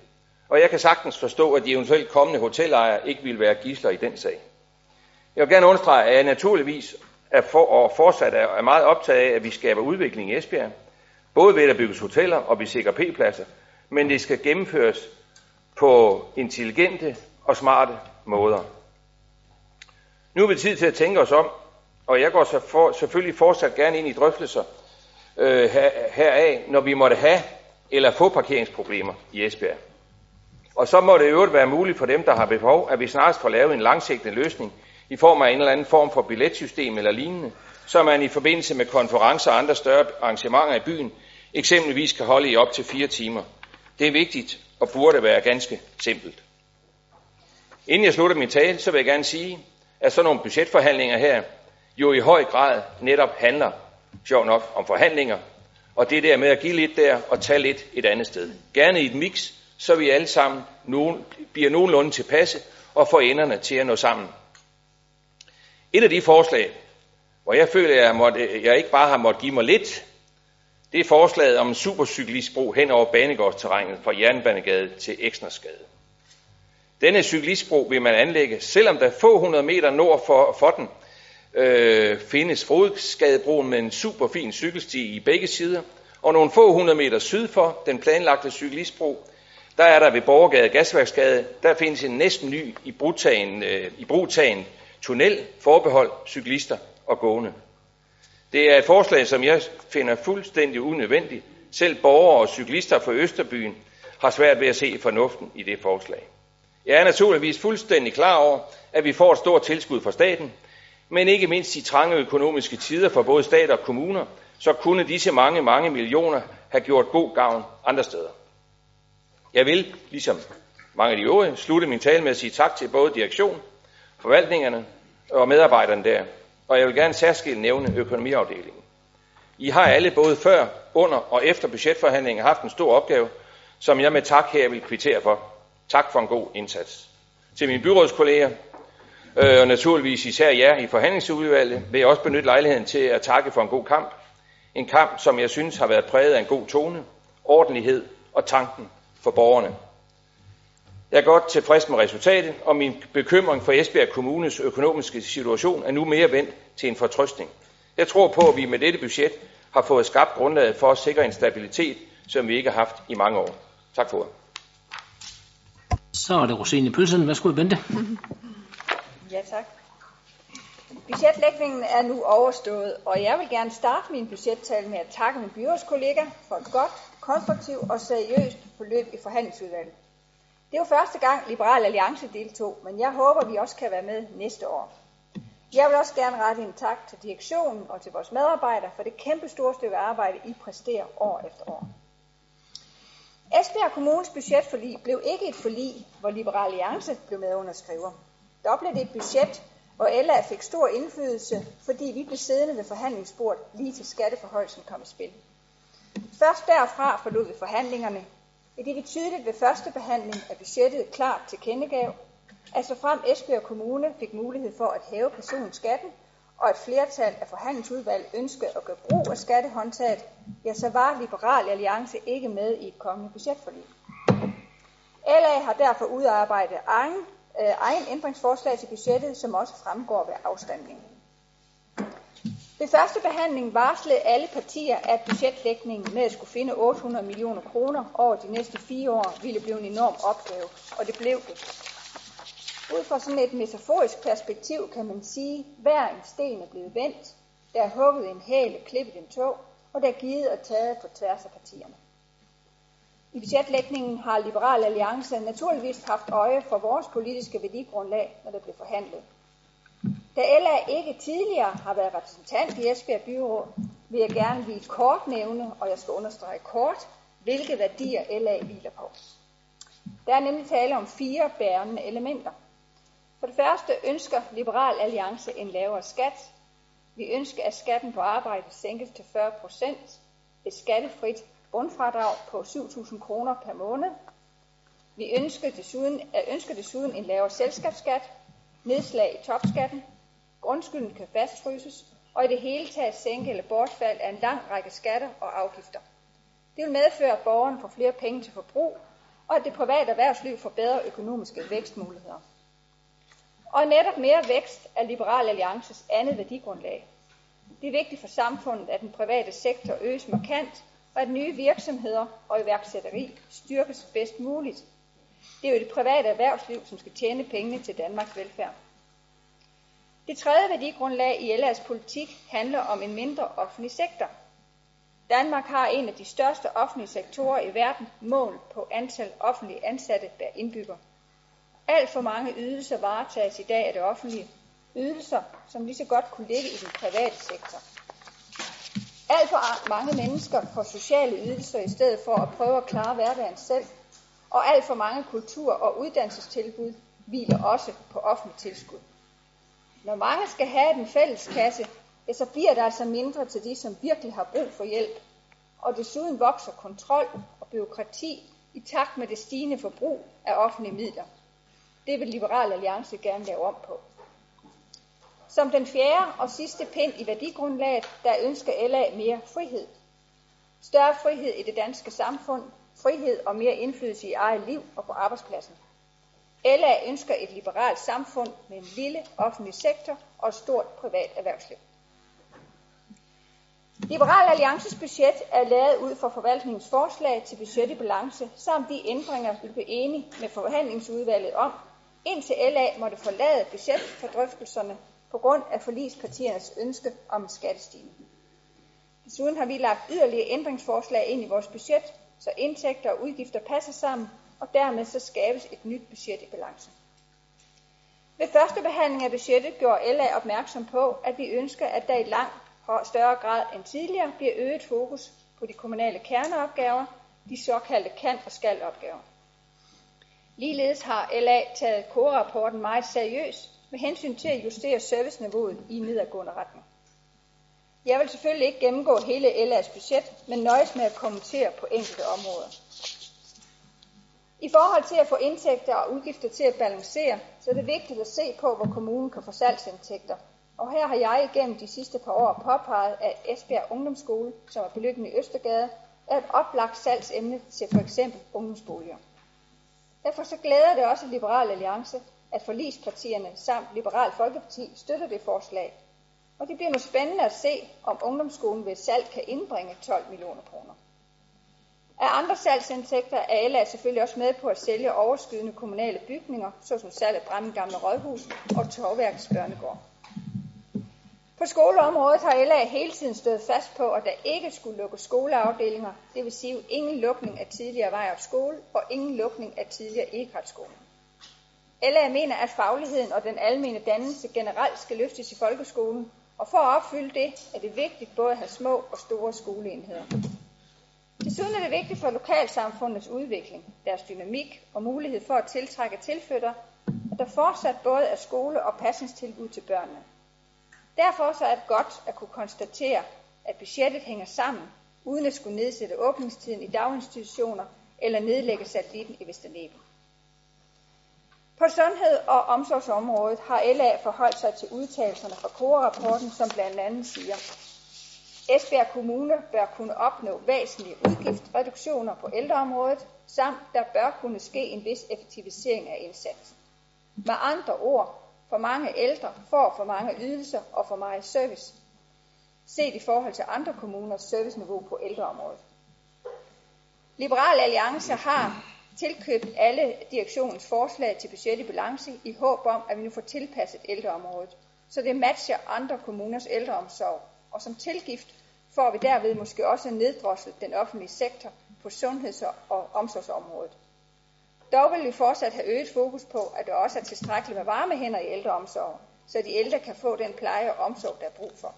Og jeg kan sagtens forstå, at de eventuelt kommende hotelejere ikke vil være gisler i den sag. Jeg vil gerne understrege, at jeg naturligvis er for, og fortsat er meget optaget af, at vi skaber udvikling i Esbjerg. Både ved at bygge bygges hoteller og vi sikrer P-pladser. Men det skal gennemføres på intelligente og smarte måder. Nu er vi tid til at tænke os om, og jeg går så for, selvfølgelig fortsat gerne ind i drøftelser øh, heraf, når vi måtte have eller få parkeringsproblemer i Esbjerg. Og så må det i øvrigt være muligt for dem, der har behov, at vi snart får lavet en langsigtet løsning i form af en eller anden form for billetsystem eller lignende, så man i forbindelse med konferencer og andre større arrangementer i byen eksempelvis kan holde i op til fire timer. Det er vigtigt og burde være ganske simpelt. Inden jeg slutter min tale, så vil jeg gerne sige, at sådan nogle budgetforhandlinger her jo i høj grad netop handler, sjov nok, om forhandlinger, og det der med at give lidt der og tage lidt et andet sted. Gerne i et mix, så vi alle sammen nogen, bliver nogenlunde tilpasse og får enderne til at nå sammen. Et af de forslag, hvor jeg føler, at jeg, måtte, jeg ikke bare har måttet give mig lidt, det er forslaget om en supercyklistbro hen over banegårdsterrænet fra Jernbanegade til Eksnersgade. Denne cyklistbro vil man anlægge, selvom der få hundrede meter nord for, for den øh, findes Frodskadebroen med en super fin cykelsti i begge sider, og nogle få hundrede meter syd for den planlagte cyklistbro, der er der ved Borgergade Gasværksgade, der findes en næsten ny i brugtagen, øh, i brugtagen tunnel forbehold cyklister og gående. Det er et forslag, som jeg finder fuldstændig unødvendigt. Selv borgere og cyklister fra Østerbyen har svært ved at se fornuften i det forslag. Jeg er naturligvis fuldstændig klar over, at vi får et stort tilskud fra staten, men ikke mindst i trange økonomiske tider for både stat og kommuner, så kunne disse mange, mange millioner have gjort god gavn andre steder. Jeg vil, ligesom mange af de øvrige, slutte min tale med at sige tak til både direktion, forvaltningerne og medarbejderne der. Og jeg vil gerne særskilt nævne økonomiafdelingen. I har alle både før, under og efter budgetforhandlingen haft en stor opgave, som jeg med tak her vil kvittere for. Tak for en god indsats. Til mine byrådskolleger, øh, og naturligvis især jer i forhandlingsudvalget, vil jeg også benytte lejligheden til at takke for en god kamp. En kamp, som jeg synes har været præget af en god tone, ordentlighed og tanken for borgerne. Jeg er godt tilfreds med resultatet, og min bekymring for Esbjerg Kommunes økonomiske situation er nu mere vendt til en fortrøstning. Jeg tror på, at vi med dette budget har fået skabt grundlaget for at sikre en stabilitet, som vi ikke har haft i mange år. Tak for Så er det Rosine Pølsen. Værsgo, Bente. Ja, tak. Budgetlægningen er nu overstået, og jeg vil gerne starte min budgettale med at takke min byrådskollega for et godt, konstruktivt og seriøst forløb i forhandlingsudvalget. Det er jo første gang Liberal Alliance deltog, men jeg håber, vi også kan være med næste år. Jeg vil også gerne rette en tak til direktionen og til vores medarbejdere for det kæmpe store stykke arbejde, I præsterer år efter år. Esbjerg Kommunes budgetforlig blev ikke et forlig, hvor Liberal Alliance blev medunderskriver. Doble blev det et budget, og LA fik stor indflydelse, fordi vi blev siddende ved forhandlingsbordet lige til skatteforholdelsen kom i spil. Først derfra forlod vi forhandlingerne, i det vi tydeligt ved første behandling af budgettet klart til kendegav, at så frem Esbjerg Kommune fik mulighed for at hæve personskatten, og et flertal af forhandlingsudvalg ønskede at gøre brug af skattehåndtaget, ja, så var Liberal Alliance ikke med i et kommende budgetforlig. LA har derfor udarbejdet egen, øh, egen ændringsforslag til budgettet, som også fremgår ved afstemningen. Ved første behandling varslede alle partier, at budgetlægningen med at skulle finde 800 millioner kroner over de næste fire år ville blive en enorm opgave, og det blev det. Ud fra sådan et metaforisk perspektiv kan man sige, at hver en sten er blevet vendt, der er hugget en hæl, klippet en tog, og der er givet og taget på tværs af partierne. I budgetlægningen har Liberal Alliance naturligvis haft øje for vores politiske værdigrundlag, når det blev forhandlet. Da LA ikke tidligere har været repræsentant i Esbjerg Byråd, vil jeg gerne lige kort nævne, og jeg skal understrege kort, hvilke værdier LA hviler på. Der er nemlig tale om fire bærende elementer. For det første ønsker Liberal Alliance en lavere skat. Vi ønsker, at skatten på arbejde sænkes til 40 procent. Et skattefrit bundfradrag på 7.000 kroner per måned. Vi ønsker desuden, ønsker desuden en lavere selskabsskat, nedslag i topskatten, grundskylden kan fastfryses, og i det hele taget sænke eller bortfald af en lang række skatter og afgifter. Det vil medføre, at borgerne får flere penge til forbrug, og at det private erhvervsliv får bedre økonomiske vækstmuligheder. Og netop mere vækst er Liberal Alliances andet værdigrundlag. Det er vigtigt for samfundet, at den private sektor øges markant, og at nye virksomheder og iværksætteri styrkes bedst muligt. Det er jo det private erhvervsliv, som skal tjene pengene til Danmarks velfærd. Det tredje værdigrundlag i LA's politik handler om en mindre offentlig sektor. Danmark har en af de største offentlige sektorer i verden, mål på antal offentlige ansatte per indbygger. Alt for mange ydelser varetages i dag af det offentlige. Ydelser, som lige så godt kunne ligge i den private sektor. Alt for mange mennesker får sociale ydelser i stedet for at prøve at klare hverdagen selv. Og alt for mange kultur- og uddannelsestilbud hviler også på offentlig tilskud. Når mange skal have den fælles kasse, ja, så bliver der altså mindre til de, som virkelig har brug for hjælp. Og desuden vokser kontrol og byråkrati i takt med det stigende forbrug af offentlige midler. Det vil Liberal Alliance gerne lave om på. Som den fjerde og sidste pind i værdigrundlaget, der ønsker LA mere frihed. Større frihed i det danske samfund, frihed og mere indflydelse i eget liv og på arbejdspladsen. LA ønsker et liberalt samfund med en lille offentlig sektor og et stort privat erhvervsliv. Liberal Alliances budget er lavet ud fra forvaltningens forslag til budget i balance, samt de ændringer, vi blev enige med forhandlingsudvalget om, indtil LA måtte forlade drøftelserne på grund af forlispartiernes ønske om skattestigning. Desuden har vi lagt yderligere ændringsforslag ind i vores budget, så indtægter og udgifter passer sammen, og dermed så skabes et nyt budget i balance. Ved første behandling af budgettet gjorde LA opmærksom på, at vi ønsker, at der i langt større grad end tidligere bliver øget fokus på de kommunale kerneopgaver, de såkaldte kan- og skal-opgaver. Ligeledes har LA taget korrapporten meget seriøst med hensyn til at justere serviceniveauet i nedadgående retning. Jeg vil selvfølgelig ikke gennemgå hele LA's budget, men nøjes med at kommentere på enkelte områder. I forhold til at få indtægter og udgifter til at balancere, så er det vigtigt at se på, hvor kommunen kan få salgsindtægter. Og her har jeg igennem de sidste par år påpeget, at Esbjerg Ungdomsskole, som er beliggende i Østergade, er et oplagt salgsemne til for eksempel ungdomsboliger. Derfor så glæder det også Liberal Alliance, at forlispartierne samt Liberal Folkeparti støtter det forslag. Og det bliver nu spændende at se, om ungdomsskolen ved salg kan indbringe 12 millioner kroner. Af andre salgsindtægter er LA selvfølgelig også med på at sælge overskydende kommunale bygninger, såsom salg af Brænde Gamle Rådhus og Torværkets Børnegård. På skoleområdet har LA hele tiden stået fast på, at der ikke skulle lukke skoleafdelinger, det vil sige ingen lukning af tidligere vej op skole og ingen lukning af tidligere e skole. LA mener, at fagligheden og den almene dannelse generelt skal løftes i folkeskolen, og for at opfylde det, er det vigtigt både at have små og store skoleenheder. Desuden er det vigtigt for lokalsamfundets udvikling, deres dynamik og mulighed for at tiltrække tilflytter, at der fortsat både er skole- og pasningstilbud til børnene. Derfor så er det godt at kunne konstatere, at budgettet hænger sammen, uden at skulle nedsætte åbningstiden i daginstitutioner eller nedlægge satellitten i Vesterneben. På sundhed- og omsorgsområdet har LA forholdt sig til udtalelserne fra KORA-rapporten, som blandt andet siger, Esbjerg Kommune bør kunne opnå væsentlige udgiftsreduktioner på ældreområdet, samt der bør kunne ske en vis effektivisering af indsatsen. Med andre ord, for mange ældre får for mange ydelser og for meget service, set i forhold til andre kommuners serviceniveau på ældreområdet. Liberal Alliance har tilkøbt alle direktionens forslag til budget i balance i håb om, at vi nu får tilpasset ældreområdet, så det matcher andre kommuners ældreomsorg, og som tilgift får vi derved måske også neddroslet den offentlige sektor på sundheds- og omsorgsområdet. Dog vil vi fortsat have øget fokus på, at der også er tilstrækkeligt med varme hænder i ældreomsorgen, så de ældre kan få den pleje og omsorg, der er brug for.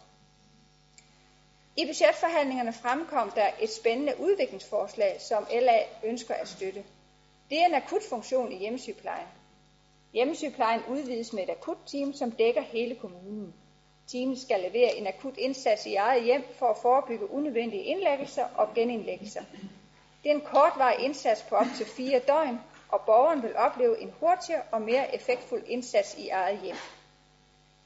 I budgetforhandlingerne fremkom der et spændende udviklingsforslag, som LA ønsker at støtte. Det er en akutfunktion i hjemmesygeplejen. Hjemmesygeplejen udvides med et akutteam, som dækker hele kommunen. Teamet skal levere en akut indsats i eget hjem for at forebygge unødvendige indlæggelser og genindlæggelser. Det er en kortvarig indsats på op til fire døgn, og borgeren vil opleve en hurtigere og mere effektfuld indsats i eget hjem.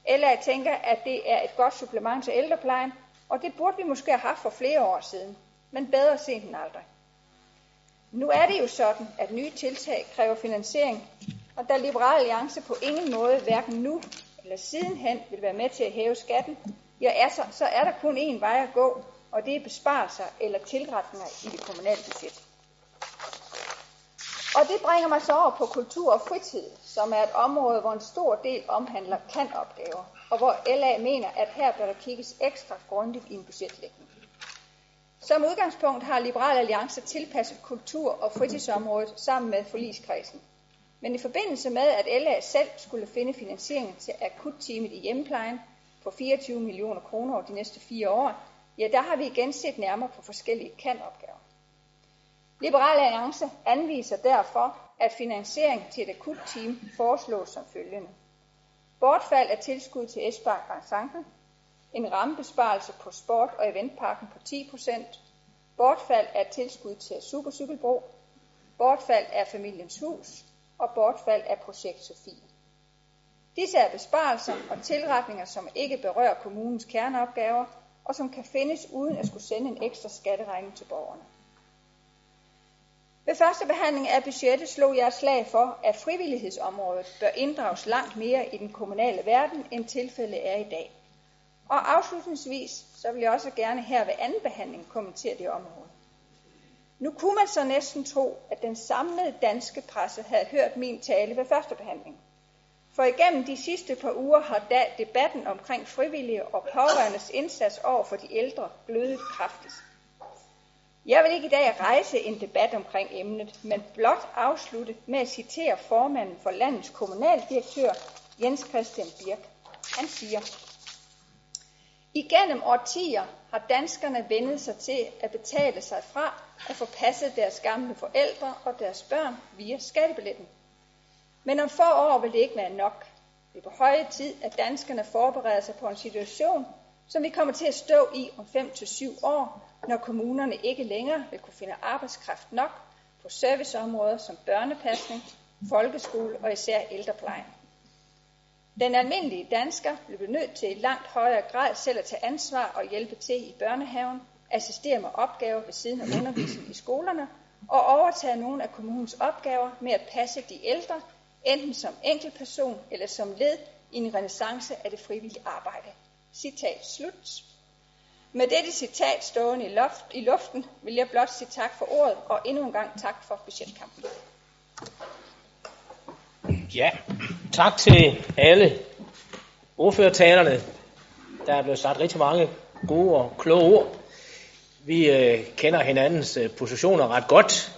LA tænker, at det er et godt supplement til ældreplejen, og det burde vi måske have haft for flere år siden, men bedre sent end aldrig. Nu er det jo sådan, at nye tiltag kræver finansiering, og da Liberal Alliance på ingen måde, hverken nu eller sidenhen, vil være med til at hæve skatten, ja, altså, så er der kun én vej at gå, og det er besparelser eller tilretninger i det kommunale budget. Og det bringer mig så over på kultur og fritid, som er et område, hvor en stor del omhandler kan-opgaver, og hvor LA mener, at her bør der kigges ekstra grundigt i en budgetlægning. Som udgangspunkt har Liberal Alliance tilpasset kultur- og fritidsområdet sammen med forligskredsen. Men i forbindelse med, at LA selv skulle finde finansiering til akutteamet i hjemmeplejen på 24 millioner kroner over de næste fire år, ja, der har vi igen set nærmere på forskellige kan-opgaver. Liberal Alliance anviser derfor, at finansiering til et akutteam foreslås som følgende. Bortfald af tilskud til Esbjerg Grand en rammebesparelse på sport- og eventparken på 10%, bortfald af tilskud til Supercykelbro, bortfald af familiens hus og bortfald af projekt Sofie. Disse er besparelser og tilretninger, som ikke berører kommunens kerneopgaver, og som kan findes uden at skulle sende en ekstra skatteregning til borgerne. Ved første behandling af budgettet slog jeg slag for, at frivillighedsområdet bør inddrages langt mere i den kommunale verden, end tilfældet er i dag. Og afslutningsvis, så vil jeg også gerne her ved anden behandling kommentere det område. Nu kunne man så næsten tro, at den samlede danske presse havde hørt min tale ved første behandling. For igennem de sidste par uger har debatten omkring frivillige og pårørendes indsats over for de ældre blødet kraftigt. Jeg vil ikke i dag rejse en debat omkring emnet, men blot afslutte med at citere formanden for landets kommunaldirektør, Jens Christian Birk. Han siger, Igennem årtier har danskerne vendet sig til at betale sig fra at få passet deres gamle forældre og deres børn via skattebilletten. Men om få år vil det ikke være nok. Det er på høje tid, at danskerne forbereder sig på en situation, som vi kommer til at stå i om 5-7 år, når kommunerne ikke længere vil kunne finde arbejdskraft nok på serviceområder som børnepasning, folkeskole og især ældreplejen. Den almindelige dansker blev nødt til i langt højere grad selv at tage ansvar og hjælpe til i børnehaven, assistere med opgaver ved siden af undervisning i skolerne og overtage nogle af kommunens opgaver med at passe de ældre, enten som enkeltperson eller som led i en renaissance af det frivillige arbejde. Citat slut. Med dette citat stående i, loft, i luften vil jeg blot sige tak for ordet og endnu en gang tak for budgetkampen. Ja, tak til alle ordførertalerne. Der er blevet sagt rigtig mange gode og kloge ord. Vi øh, kender hinandens øh, positioner ret godt,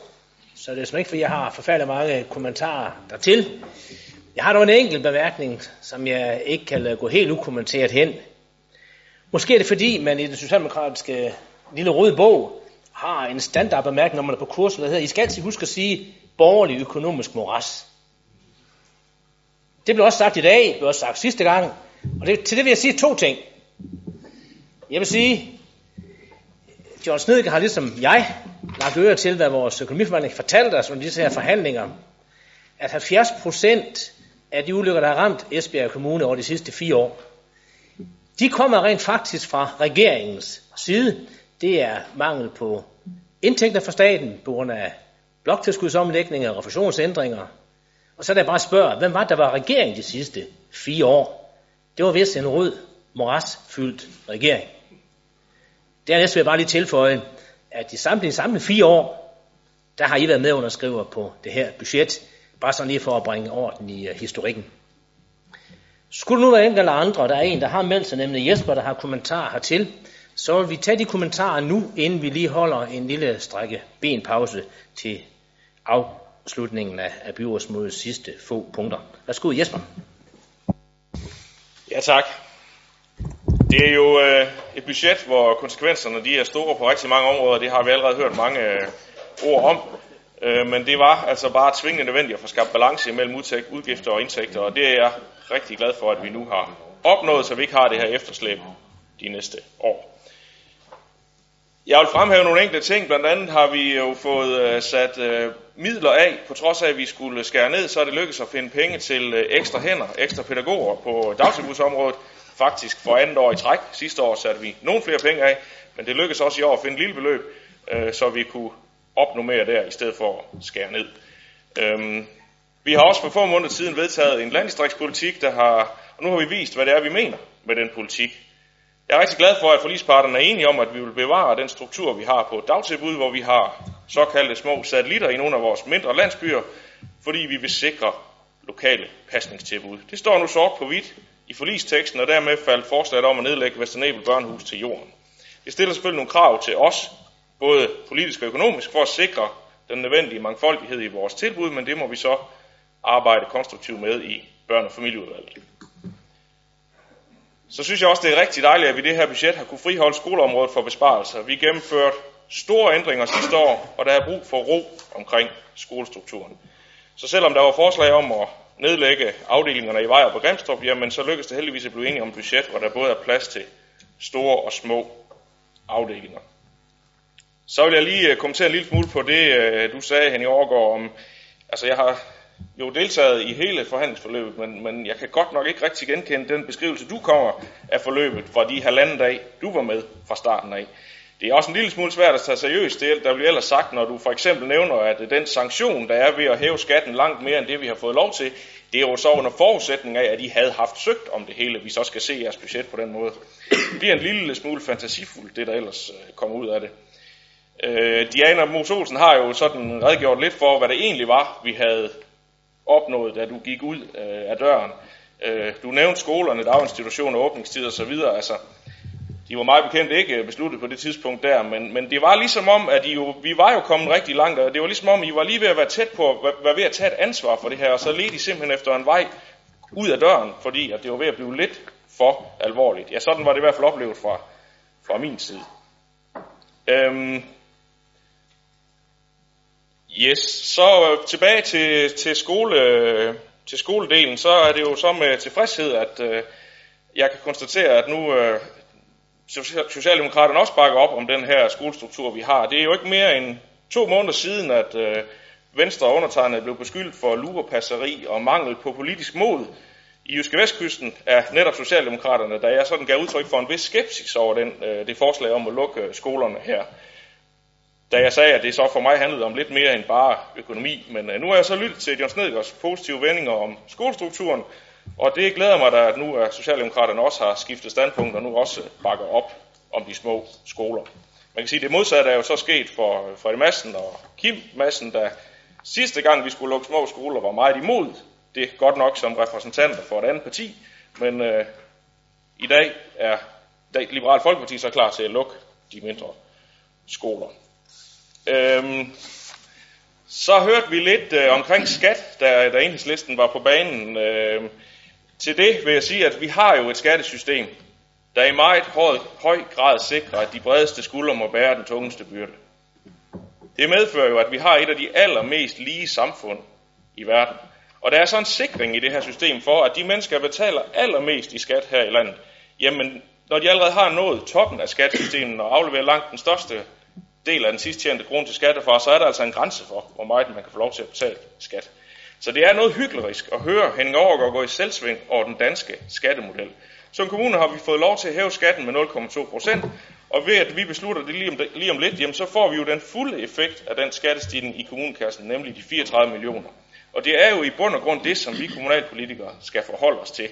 så det er som ikke, fordi jeg har forfærdelig mange kommentarer dertil. Jeg har dog en enkelt bemærkning, som jeg ikke kan lade gå helt ukommenteret hen. Måske er det fordi, man i den socialdemokratiske øh, lille røde bog har en standardbemærkning, når man er på kursen, der hedder, I skal altid huske at sige borgerlig økonomisk moras. Det blev også sagt i dag, det blev også sagt sidste gang. Og det, til det vil jeg sige to ting. Jeg vil sige, John Snedke har ligesom jeg lagt øre til, hvad vores økonomiforhandling fortalte os om disse her forhandlinger, at 70 procent af de ulykker, der har ramt Esbjerg Kommune over de sidste fire år, de kommer rent faktisk fra regeringens side. Det er mangel på indtægter fra staten på grund af bloktilskudsomlægninger og refusionsændringer, og så er der bare spørge, hvem var der var regering de sidste fire år? Det var vist en rød, morasfyldt regering. Dernæst vil jeg bare lige tilføje, at de samtlige samlede fire år, der har I været medunderskriver på det her budget, bare sådan lige for at bringe orden i uh, historikken. Skulle nu være en eller andre, der er en, der har meldt sig, nemlig Jesper, der har kommentarer hertil, så vil vi tage de kommentarer nu, inden vi lige holder en lille strække benpause til af, slutningen af, af byrådsmødets sidste få punkter. Værsgo Jesper. Ja tak. Det er jo øh, et budget, hvor konsekvenserne de er store på rigtig mange områder. Det har vi allerede hørt mange øh, ord om. Øh, men det var altså bare tvingende nødvendigt at få skabt balance mellem udgifter og indtægter. Og det er jeg rigtig glad for, at vi nu har opnået, så vi ikke har det her efterslæb de næste år. Jeg vil fremhæve nogle enkelte ting. Blandt andet har vi jo fået øh, sat øh, midler af. På trods af, at vi skulle skære ned, så er det lykkedes at finde penge til øh, ekstra hænder, ekstra pædagoger på dagtilbudsområdet. Faktisk for andet år i træk. Sidste år satte vi nogle flere penge af, men det lykkedes også i år at finde et lille beløb, øh, så vi kunne opnå mere der, i stedet for at skære ned. Øhm, vi har også for få måneder siden vedtaget en landdistriktspolitik, der har, og nu har vi vist, hvad det er, vi mener med den politik. Jeg er rigtig glad for, at forlisparterne er enige om, at vi vil bevare den struktur, vi har på dagtilbud, hvor vi har såkaldte små satellitter i nogle af vores mindre landsbyer, fordi vi vil sikre lokale pasningstilbud. Det står nu sort på hvidt i forlisteksten, og dermed faldt forslaget om at nedlægge Vesternæbel Børnehus til jorden. Det stiller selvfølgelig nogle krav til os, både politisk og økonomisk, for at sikre den nødvendige mangfoldighed i vores tilbud, men det må vi så arbejde konstruktivt med i børne- og familieudvalget. Så synes jeg også, det er rigtig dejligt, at vi i det her budget har kunne friholde skoleområdet for besparelser. Vi gennemførte store ændringer sidste år, og der er brug for ro omkring skolestrukturen. Så selvom der var forslag om at nedlægge afdelingerne i Vejr på Grimstrup, jamen så lykkedes det heldigvis at blive enige om et budget, hvor der både er plads til store og små afdelinger. Så vil jeg lige øh, kommentere en lille smule på det, øh, du sagde, Henning Overgaard, om, altså jeg har jo deltaget i hele forhandlingsforløbet, men, men jeg kan godt nok ikke rigtig genkende den beskrivelse, du kommer af forløbet fra de halvanden dag, du var med fra starten af. Det er også en lille smule svært at tage seriøst, det der bliver ellers sagt, når du for eksempel nævner, at den sanktion, der er ved at hæve skatten langt mere end det, vi har fået lov til, det er jo så under forudsætning af, at I havde haft søgt om det hele, vi så skal se jeres budget på den måde. Det bliver en lille smule fantasifuldt, det der ellers øh, kommer ud af det. Øh, Diana Mos Olsen har jo sådan redegjort lidt for, hvad det egentlig var, vi havde opnået, da du gik ud øh, af døren. Øh, du nævnte skolerne, daginstitutioner, åbningstider osv. Altså, de var meget bekendt ikke øh, besluttet på det tidspunkt der, men, men det var ligesom om, at I jo, vi var jo kommet rigtig langt, og det var ligesom om, I var lige ved at være tæt på, at være ved at tage et ansvar for det her, og så ledte I simpelthen efter en vej ud af døren, fordi at det var ved at blive lidt for alvorligt. Ja, sådan var det i hvert fald oplevet fra, fra min side. Øhm, yes, så øh, tilbage til, til, skole, øh, til skoledelen, så er det jo så med tilfredshed, at øh, jeg kan konstatere, at nu øh, Socialdemokraterne også bakker op om den her skolestruktur, vi har. Det er jo ikke mere end to måneder siden, at øh, Venstre undertegnet blev beskyldt for lurepasseri og mangel på politisk mod i Jyske Vestkysten af netop Socialdemokraterne, da jeg sådan gav udtryk for en vis skepsis over den, øh, det forslag om at lukke øh, skolerne her. Da jeg sagde, at det så for mig handlede om lidt mere end bare økonomi. Men øh, nu har jeg så lyttet til Jørgen Snedgers positive vendinger om skolestrukturen, og det glæder mig da, at nu er Socialdemokraterne også har skiftet standpunkt og nu også bakker op om de små skoler. Man kan sige, at det modsatte er jo så sket for øh, Frederik Madsen og Kim Madsen, der sidste gang vi skulle lukke små skoler var meget imod det, godt nok som repræsentanter for et andet parti, men øh, i dag er Liberal Folkeparti så klar til at lukke de mindre skoler. Øhm, så hørte vi lidt øh, omkring skat, da, da enhedslisten var på banen. Øh, til det vil jeg sige, at vi har jo et skattesystem, der i meget høj, høj grad sikrer, at de bredeste skuldre må bære den tungeste byrde. Det medfører jo, at vi har et af de allermest lige samfund i verden. Og der er så en sikring i det her system for, at de mennesker, der betaler allermest i skat her i landet, jamen, når de allerede har nået toppen af skattesystemet og afleverer langt den største del af den sidst tjente krone til skattefar, så er der altså en grænse for, hvor meget man kan få lov til at betale skat. Så det er noget hyklerisk at høre Henning Overgaard gå i selvsving over den danske skattemodel. Som kommune har vi fået lov til at hæve skatten med 0,2 procent, og ved at vi beslutter det lige om, lige om lidt, jamen så får vi jo den fulde effekt af den skattestigning i kommunekassen, nemlig de 34 millioner. Og det er jo i bund og grund det, som vi kommunalpolitikere skal forholde os til.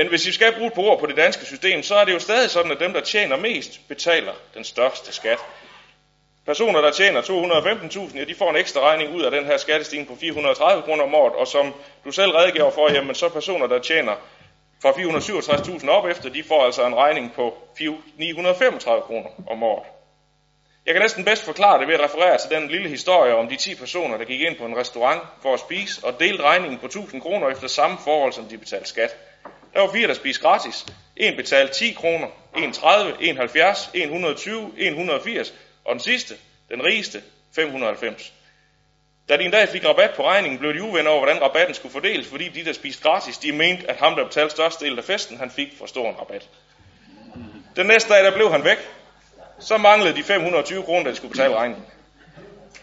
Men hvis vi skal bruge et ord på det danske system, så er det jo stadig sådan, at dem, der tjener mest, betaler den største skat. Personer, der tjener 215.000, ja, de får en ekstra regning ud af den her skattestigning på 430 kroner om året, og som du selv redegør for, jamen så personer, der tjener fra 467.000 op efter, de får altså en regning på 935 kroner om året. Jeg kan næsten bedst forklare det ved at referere til den lille historie om de 10 personer, der gik ind på en restaurant for at spise og delte regningen på 1000 kroner efter samme forhold, som de betalte skat. Der var fire, der spiste gratis. En betalte 10 kroner, en 30, en 70, en 120, en 180, og den sidste, den rigeste, 590. Da de en dag fik rabat på regningen, blev de uvenner over, hvordan rabatten skulle fordeles, fordi de, der spiste gratis, de mente, at ham, der betalte størstedelen af festen, han fik for stor en rabat. Den næste dag, der blev han væk. Så manglede de 520 kroner, da de skulle betale regningen.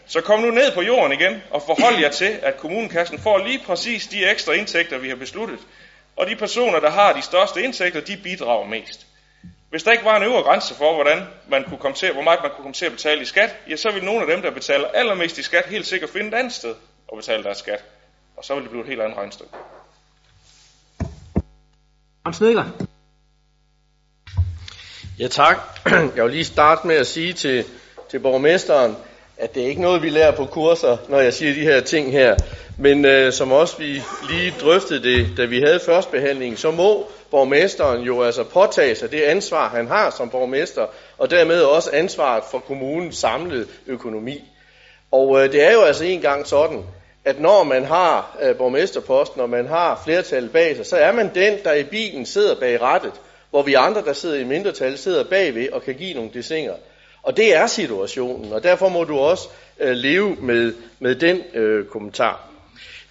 Så kom nu ned på jorden igen og forhold jer til, at kommunekassen får lige præcis de ekstra indtægter, vi har besluttet. Og de personer, der har de største indtægter, de bidrager mest. Hvis der ikke var en øvre grænse for, hvordan man kunne komme til, hvor meget man kunne komme til at betale i skat, ja, så ville nogle af dem, der betaler allermest i skat, helt sikkert finde et andet sted at betale deres skat. Og så ville det blive et helt andet regnstykke. Hans. Ja tak. Jeg vil lige starte med at sige til, til borgmesteren, at det er ikke noget, vi lærer på kurser, når jeg siger de her ting her. Men øh, som også vi lige drøftede det, da vi havde førstbehandlingen, så må borgmesteren jo altså påtage sig det ansvar, han har som borgmester, og dermed også ansvaret for kommunens samlede økonomi. Og øh, det er jo altså engang sådan, at når man har øh, borgmesterposten, og man har flertal bag sig, så er man den, der i bilen sidder bag rattet, hvor vi andre, der sidder i mindretal, sidder bagved og kan give nogle desinger. Og det er situationen, og derfor må du også øh, leve med, med den øh, kommentar.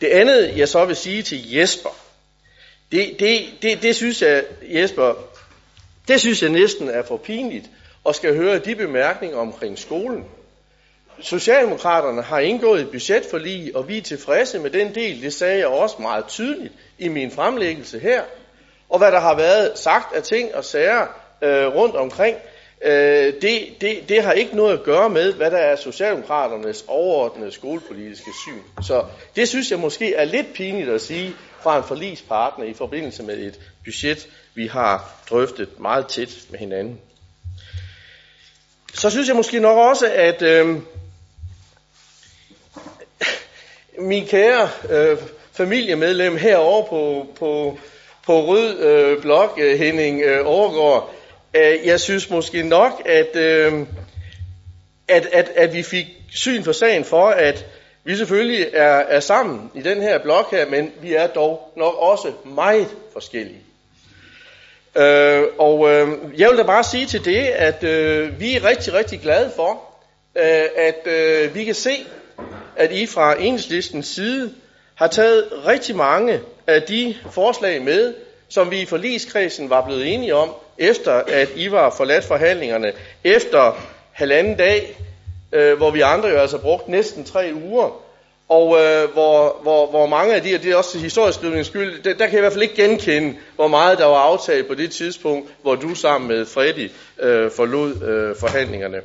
Det andet, jeg så vil sige til Jesper, det, det, det, det synes jeg, Jesper, det synes jeg næsten er for pinligt, at skal høre de bemærkninger omkring skolen. Socialdemokraterne har indgået et budgetforlig, og vi er tilfredse med den del. Det sagde jeg også meget tydeligt i min fremlæggelse her. Og hvad der har været sagt af ting og sager øh, rundt omkring, øh, det, det, det har ikke noget at gøre med, hvad der er Socialdemokraternes overordnede skolepolitiske syn. Så det synes jeg måske er lidt pinligt at sige fra en forlispartner i forbindelse med et budget, vi har drøftet meget tæt med hinanden. Så synes jeg måske nok også, at øh, min kære øh, familiemedlem herovre på, på, på Rød øh, Blok, øh, Henning øh, Overgaard, øh, jeg synes måske nok, at, øh, at, at, at vi fik syn for sagen for, at vi selvfølgelig er, er sammen i den her blok her, men vi er dog nok også meget forskellige. Øh, og øh, jeg vil da bare sige til det, at øh, vi er rigtig, rigtig glade for, øh, at øh, vi kan se, at I fra enhedslistens side har taget rigtig mange af de forslag med, som vi i forligskredsen var blevet enige om, efter at I var forladt forhandlingerne, efter halvanden dag, øh, hvor vi andre jo altså brugt næsten tre uger, og øh, hvor, hvor, hvor mange af de, og det er også til historisk skyld, der, der kan jeg i hvert fald ikke genkende, hvor meget der var aftalt på det tidspunkt, hvor du sammen med Freddy øh, forlod øh, forhandlingerne.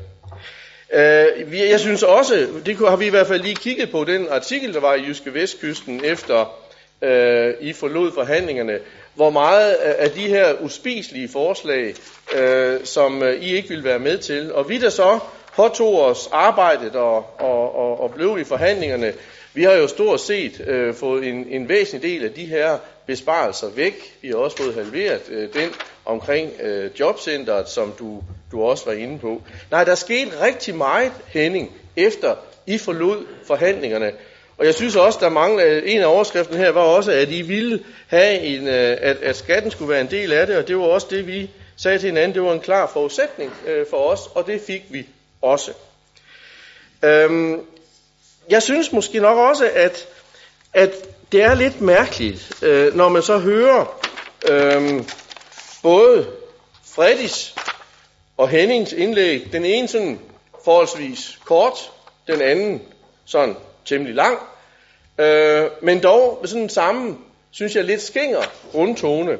Øh, jeg synes også, det har vi i hvert fald lige kigget på, den artikel, der var i Jyske Vestkysten, efter øh, I forlod forhandlingerne, hvor meget af de her uspiselige forslag, øh, som øh, I ikke ville være med til. Og vi der så påtog os arbejdet og, og, og, og blev i forhandlingerne, vi har jo stort set øh, fået en, en væsentlig del af de her besparelser væk. Vi har også fået halveret øh, den omkring øh, jobcentret, som du, du også var inde på. Nej, der skete rigtig meget, Henning, efter I forlod forhandlingerne. Og jeg synes også, der mangler, en af overskriften her var også, at I ville have, en, øh, at, at skatten skulle være en del af det, og det var også det, vi sagde til hinanden, det var en klar forudsætning øh, for os, og det fik vi også. Øhm, jeg synes måske nok også, at, at det er lidt mærkeligt, øh, når man så hører øh, både Fredis og Hennings indlæg, den ene sådan forholdsvis kort, den anden sådan temmelig lang, øh, men dog med sådan samme, synes jeg, lidt skinger grundtone.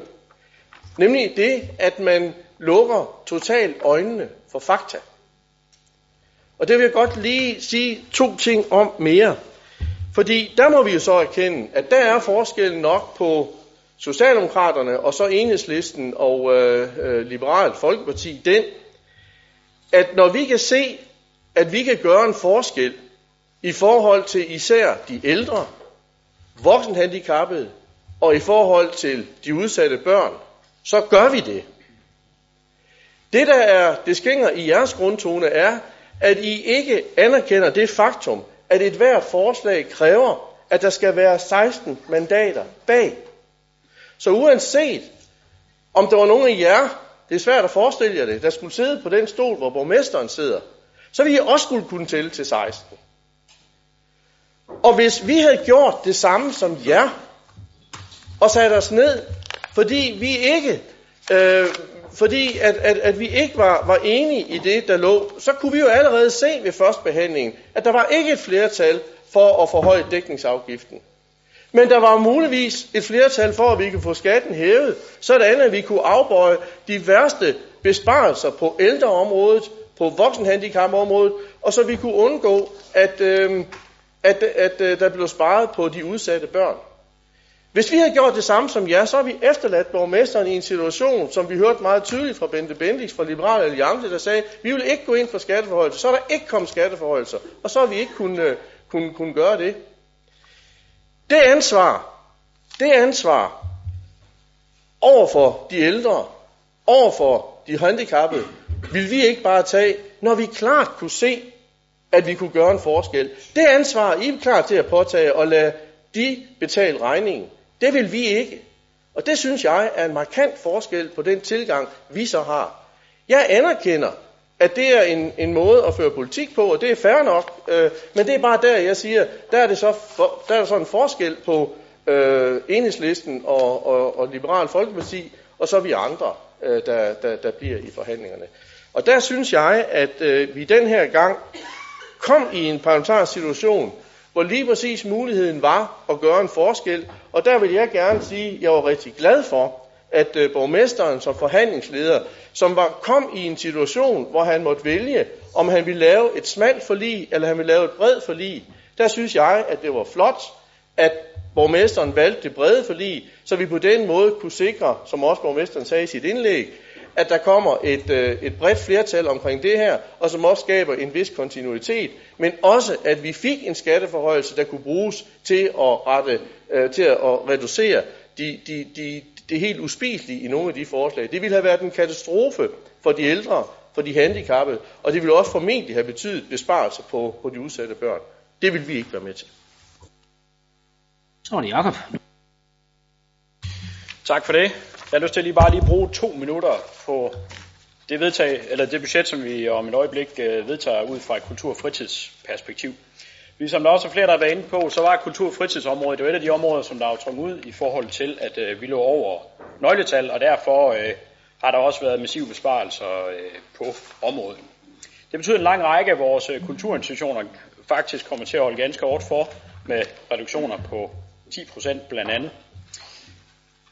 Nemlig det, at man lukker totalt øjnene for fakta. Og det vil jeg godt lige sige to ting om mere. Fordi der må vi jo så erkende, at der er forskellen nok på Socialdemokraterne og så Enhedslisten og øh, øh, Liberalt Folkeparti den, at når vi kan se, at vi kan gøre en forskel i forhold til især de ældre, voksenhandicappede og i forhold til de udsatte børn, så gør vi det. Det, der er det skænger i jeres grundtone, er, at I ikke anerkender det faktum, at et hvert forslag kræver, at der skal være 16 mandater bag. Så uanset om der var nogen af jer, det er svært at forestille jer det, der skulle sidde på den stol, hvor borgmesteren sidder, så ville I også skulle kunne tælle til 16. Og hvis vi havde gjort det samme som jer, og sat os ned, fordi vi ikke øh, fordi at, at, at vi ikke var, var enige i det, der lå, så kunne vi jo allerede se ved førstbehandlingen, at der var ikke et flertal for at forhøje dækningsafgiften. Men der var muligvis et flertal for, at vi kunne få skatten hævet, sådan at vi kunne afbøje de værste besparelser på ældreområdet, på voksenhandicapområdet, og så vi kunne undgå, at, øh, at, at, at der blev sparet på de udsatte børn. Hvis vi havde gjort det samme som jer, så har vi efterladt borgmesteren i en situation, som vi hørte meget tydeligt fra Bente Bendix fra Liberal Alliance, der sagde, vi vil ikke gå ind for skatteforholdelser, så er der ikke kommet skatteforholdelser, og så har vi ikke kunne, øh, kunne, kunne gøre det. Det ansvar, det ansvar over for de ældre, over for de handicappede, vil vi ikke bare tage, når vi klart kunne se, at vi kunne gøre en forskel. Det ansvar, I er klar til at påtage og lade de betale regningen. Det vil vi ikke. Og det synes jeg er en markant forskel på den tilgang, vi så har. Jeg anerkender, at det er en, en måde at føre politik på, og det er fair nok, øh, men det er bare der, jeg siger, der er det så, for, der er så en forskel på øh, enhedslisten og, og, og Liberal Folkeparti, og så vi andre, øh, der, der, der bliver i forhandlingerne. Og der synes jeg, at øh, vi den her gang kom i en parlamentarisk situation, hvor lige præcis muligheden var at gøre en forskel. Og der vil jeg gerne sige, at jeg var rigtig glad for, at øh, borgmesteren som forhandlingsleder, som var, kom i en situation, hvor han måtte vælge, om han ville lave et smalt forlig, eller han ville lave et bredt forlig, der synes jeg, at det var flot, at borgmesteren valgte det brede forlig, så vi på den måde kunne sikre, som også borgmesteren sagde i sit indlæg, at der kommer et, øh, et bredt flertal omkring det her, og som også skaber en vis kontinuitet, men også at vi fik en skatteforhøjelse, der kunne bruges til at, rette, øh, til at reducere de, de, de, det helt uspiselige i nogle af de forslag. Det ville have været en katastrofe for de ældre, for de handicappede, og det ville også formentlig have betydet besparelser på, på de udsatte børn. Det vil vi ikke være med til. Så er det Jacob. Tak for det. Jeg har lyst til lige bare lige bruge to minutter på det, vedtag, eller det budget, som vi om et øjeblik øh, vedtager ud fra et kultur- og fritidsperspektiv. Ligesom der også er flere, der har været inde på, så var kultur- og fritidsområdet jo et af de områder, som der er trukket ud i forhold til, at øh, vi lå over nøgletal, og derfor øh, har der også været massive besparelser øh, på området. Det betyder, at en lang række af vores øh, kulturinstitutioner faktisk kommer til at holde ganske hårdt for med reduktioner på 10 procent blandt andet.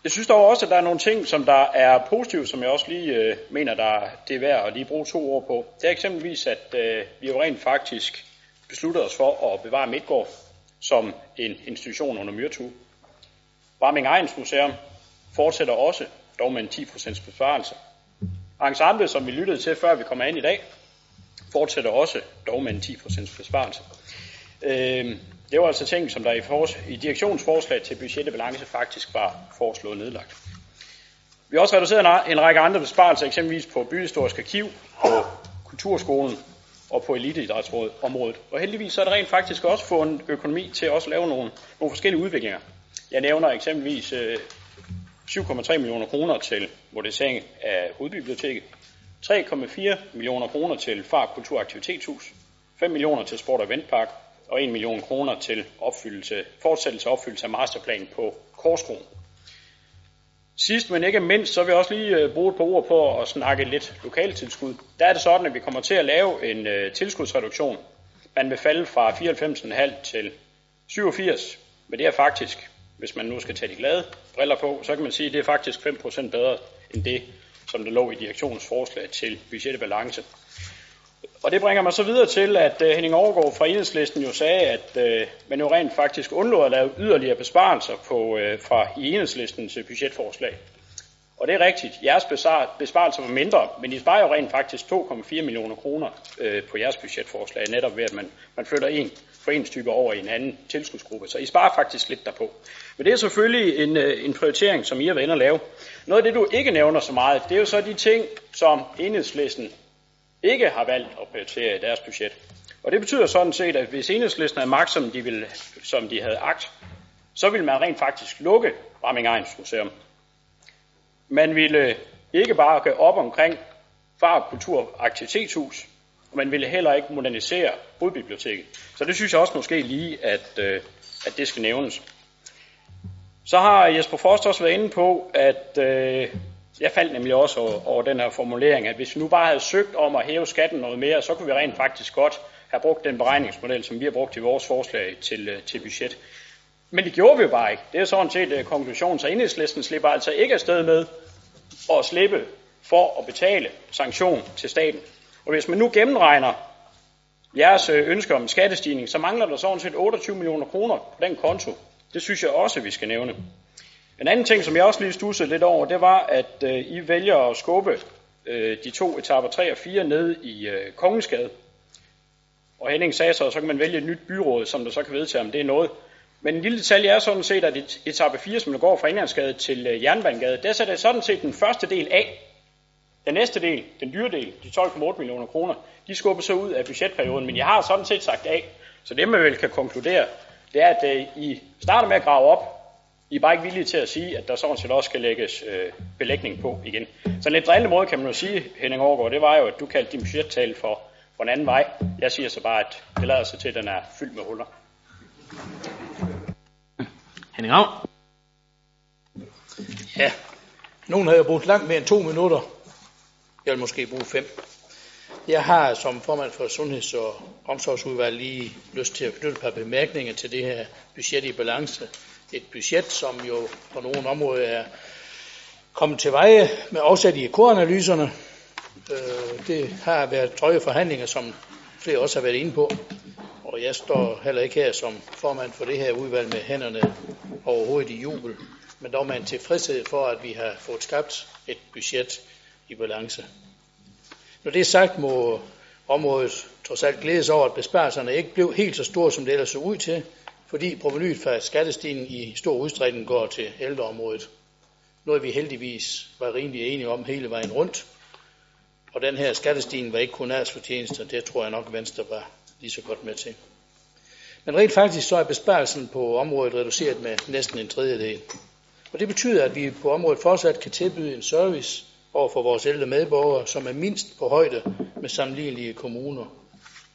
Jeg synes dog også, at der er nogle ting, som der er positive, som jeg også lige øh, mener, der det er værd at lige bruge to ord på. Det er eksempelvis, at øh, vi jo rent faktisk besluttede os for at bevare Midtgård som en institution under Myrtu. Varming Ejens Museum fortsætter også, dog med en 10% besparelse. Ensemble, som vi lyttede til, før vi kommer ind i dag, fortsætter også, dog med en 10% besparelse. Øh, det var altså ting, som der i, for, i direktionsforslag til budgettebalance faktisk var foreslået nedlagt. Vi har også reduceret en række andre besparelser, eksempelvis på Byhistorisk Arkiv, på Kulturskolen og på eliteidrætsområdet. Og heldigvis så er der rent faktisk også fået en økonomi til at også lave nogle, nogle forskellige udviklinger. Jeg nævner eksempelvis øh, 7,3 millioner kroner til modernisering af hovedbiblioteket, 3,4 millioner kroner til Far Kulturaktivitetshus, 5 millioner til Sport- og Eventpark, og 1 million kroner til opfyldelse, fortsættelse og opfyldelse af masterplanen på Korskronen. Sidst men ikke mindst, så vil jeg også lige øh, bruge et par ord på at snakke lidt lokaltilskud. Der er det sådan, at vi kommer til at lave en øh, tilskudsreduktion. Man vil falde fra 94,5 til 87, men det er faktisk, hvis man nu skal tage de glade briller på, så kan man sige, at det er faktisk 5% bedre end det, som der lå i direktionens forslag til budgetbalance. Og det bringer mig så videre til, at øh, Henning Overgaard fra Enhedslisten jo sagde, at uh, man jo rent faktisk undlod at lave yderligere besparelser på, uh, fra i Enhedslistens budgetforslag. Og det er rigtigt. Jeres besparelser var mindre, men I sparer jo rent faktisk 2,4 millioner kroner uh, på jeres budgetforslag, netop ved at man, man flytter en foreningstype over i en anden tilskudsgruppe. Så I sparer faktisk lidt derpå. Men det er selvfølgelig en, en prioritering, som I har været inde at lave. Noget af det, du ikke nævner så meget, det er jo så de ting, som Enhedslisten ikke har valgt at prioritere i deres budget. Og det betyder sådan set, at hvis enhedslisten havde magt, som de, ville, som de havde agt, så ville man rent faktisk lukke Bramming Ejens Museum. Man ville øh, ikke bare gå op omkring Far Kultur Aktivitetshus, og man ville heller ikke modernisere hovedbiblioteket. Så det synes jeg også måske lige, at, øh, at det skal nævnes. Så har Jesper Forst også været inde på, at øh, jeg faldt nemlig også over, over den her formulering, at hvis vi nu bare havde søgt om at hæve skatten noget mere, så kunne vi rent faktisk godt have brugt den beregningsmodel, som vi har brugt i vores forslag til, øh, til budget. Men det gjorde vi jo bare ikke. Det er sådan set øh, konklusionen, så enhedslisten slipper altså ikke afsted med at slippe for at betale sanktion til staten. Og hvis man nu gennemregner jeres øh, ønsker om skattestigning, så mangler der sådan set 28 millioner kroner på den konto. Det synes jeg også, vi skal nævne. En anden ting, som jeg også lige stussede lidt over, det var, at øh, I vælger at skubbe øh, de to etaper 3 og 4 ned i øh, Kongensgade. Og Henning sagde så, at så kan man vælge et nyt byråd, som der så kan vedtage, om det er noget. Men en lille detalje er sådan set, at etape 4, som går fra Englandsgade til øh, Jernbanegade, der sætter sådan set den første del af. Den næste del, den dyre del, de 12,8 millioner kroner, de skubber så ud af budgetperioden, men jeg har sådan set sagt af. Så det man vel kan konkludere, det er, at øh, I starter med at grave op, i er bare ikke villige til at sige, at der sådan set også skal lægges øh, belægning på igen. Så en lidt drillende måde kan man jo sige, Henning Overgaard, det var jo, at du kaldte din budgettale for, for en anden vej. Jeg siger så bare, at det lader sig til, at den er fyldt med huller. Henning Ravn. Ja, nogen har jo brugt langt mere end to minutter. Jeg vil måske bruge fem. Jeg har som formand for Sundheds- og Omsorgsudvalget lige lyst til at knytte et par bemærkninger til det her budget i balance. Et budget, som jo på nogle områder er kommet til veje med afsat i koranalyserne. Øh, det har været trøje forhandlinger, som flere også har været inde på. Og jeg står heller ikke her som formand for det her udvalg med hænderne overhovedet i jubel, men dog med en tilfredshed for, at vi har fået skabt et budget i balance. Når det er sagt, må området trods alt glædes over, at besparelserne ikke blev helt så store, som det ellers så ud til, fordi provenyet fra skattestigningen i stor udstrækning går til ældreområdet. Noget vi heldigvis var rimelig enige om hele vejen rundt. Og den her skattestigning var ikke kun fortjenester, det tror jeg nok Venstre var lige så godt med til. Men rent faktisk så er besparelsen på området reduceret med næsten en tredjedel. Og det betyder, at vi på området fortsat kan tilbyde en service over for vores ældre medborgere, som er mindst på højde med sammenlignelige kommuner,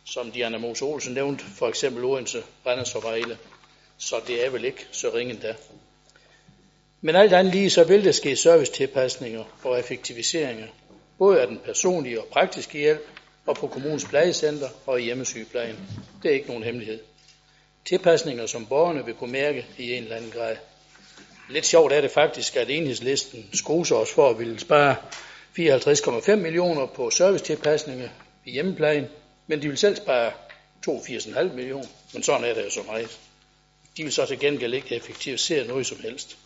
som Diana Mose Olsen nævnte, for eksempel Odense, Randers og Vejle. Så det er vel ikke så ringen da. Men alt andet lige, så vil der ske servicetilpasninger og effektiviseringer, både af den personlige og praktiske hjælp, og på kommunens plejecenter og i hjemmesygeplejen. Det er ikke nogen hemmelighed. Tilpasninger, som borgerne vil kunne mærke i en eller anden grad. Lidt sjovt er det faktisk, at enhedslisten skoser os for at ville spare 54,5 millioner på servicetilpasninger i hjemmeplejen, men de vil selv spare 82,5 millioner. Men sådan er det jo så meget. De vil så til gengæld ikke effektivisere noget som helst.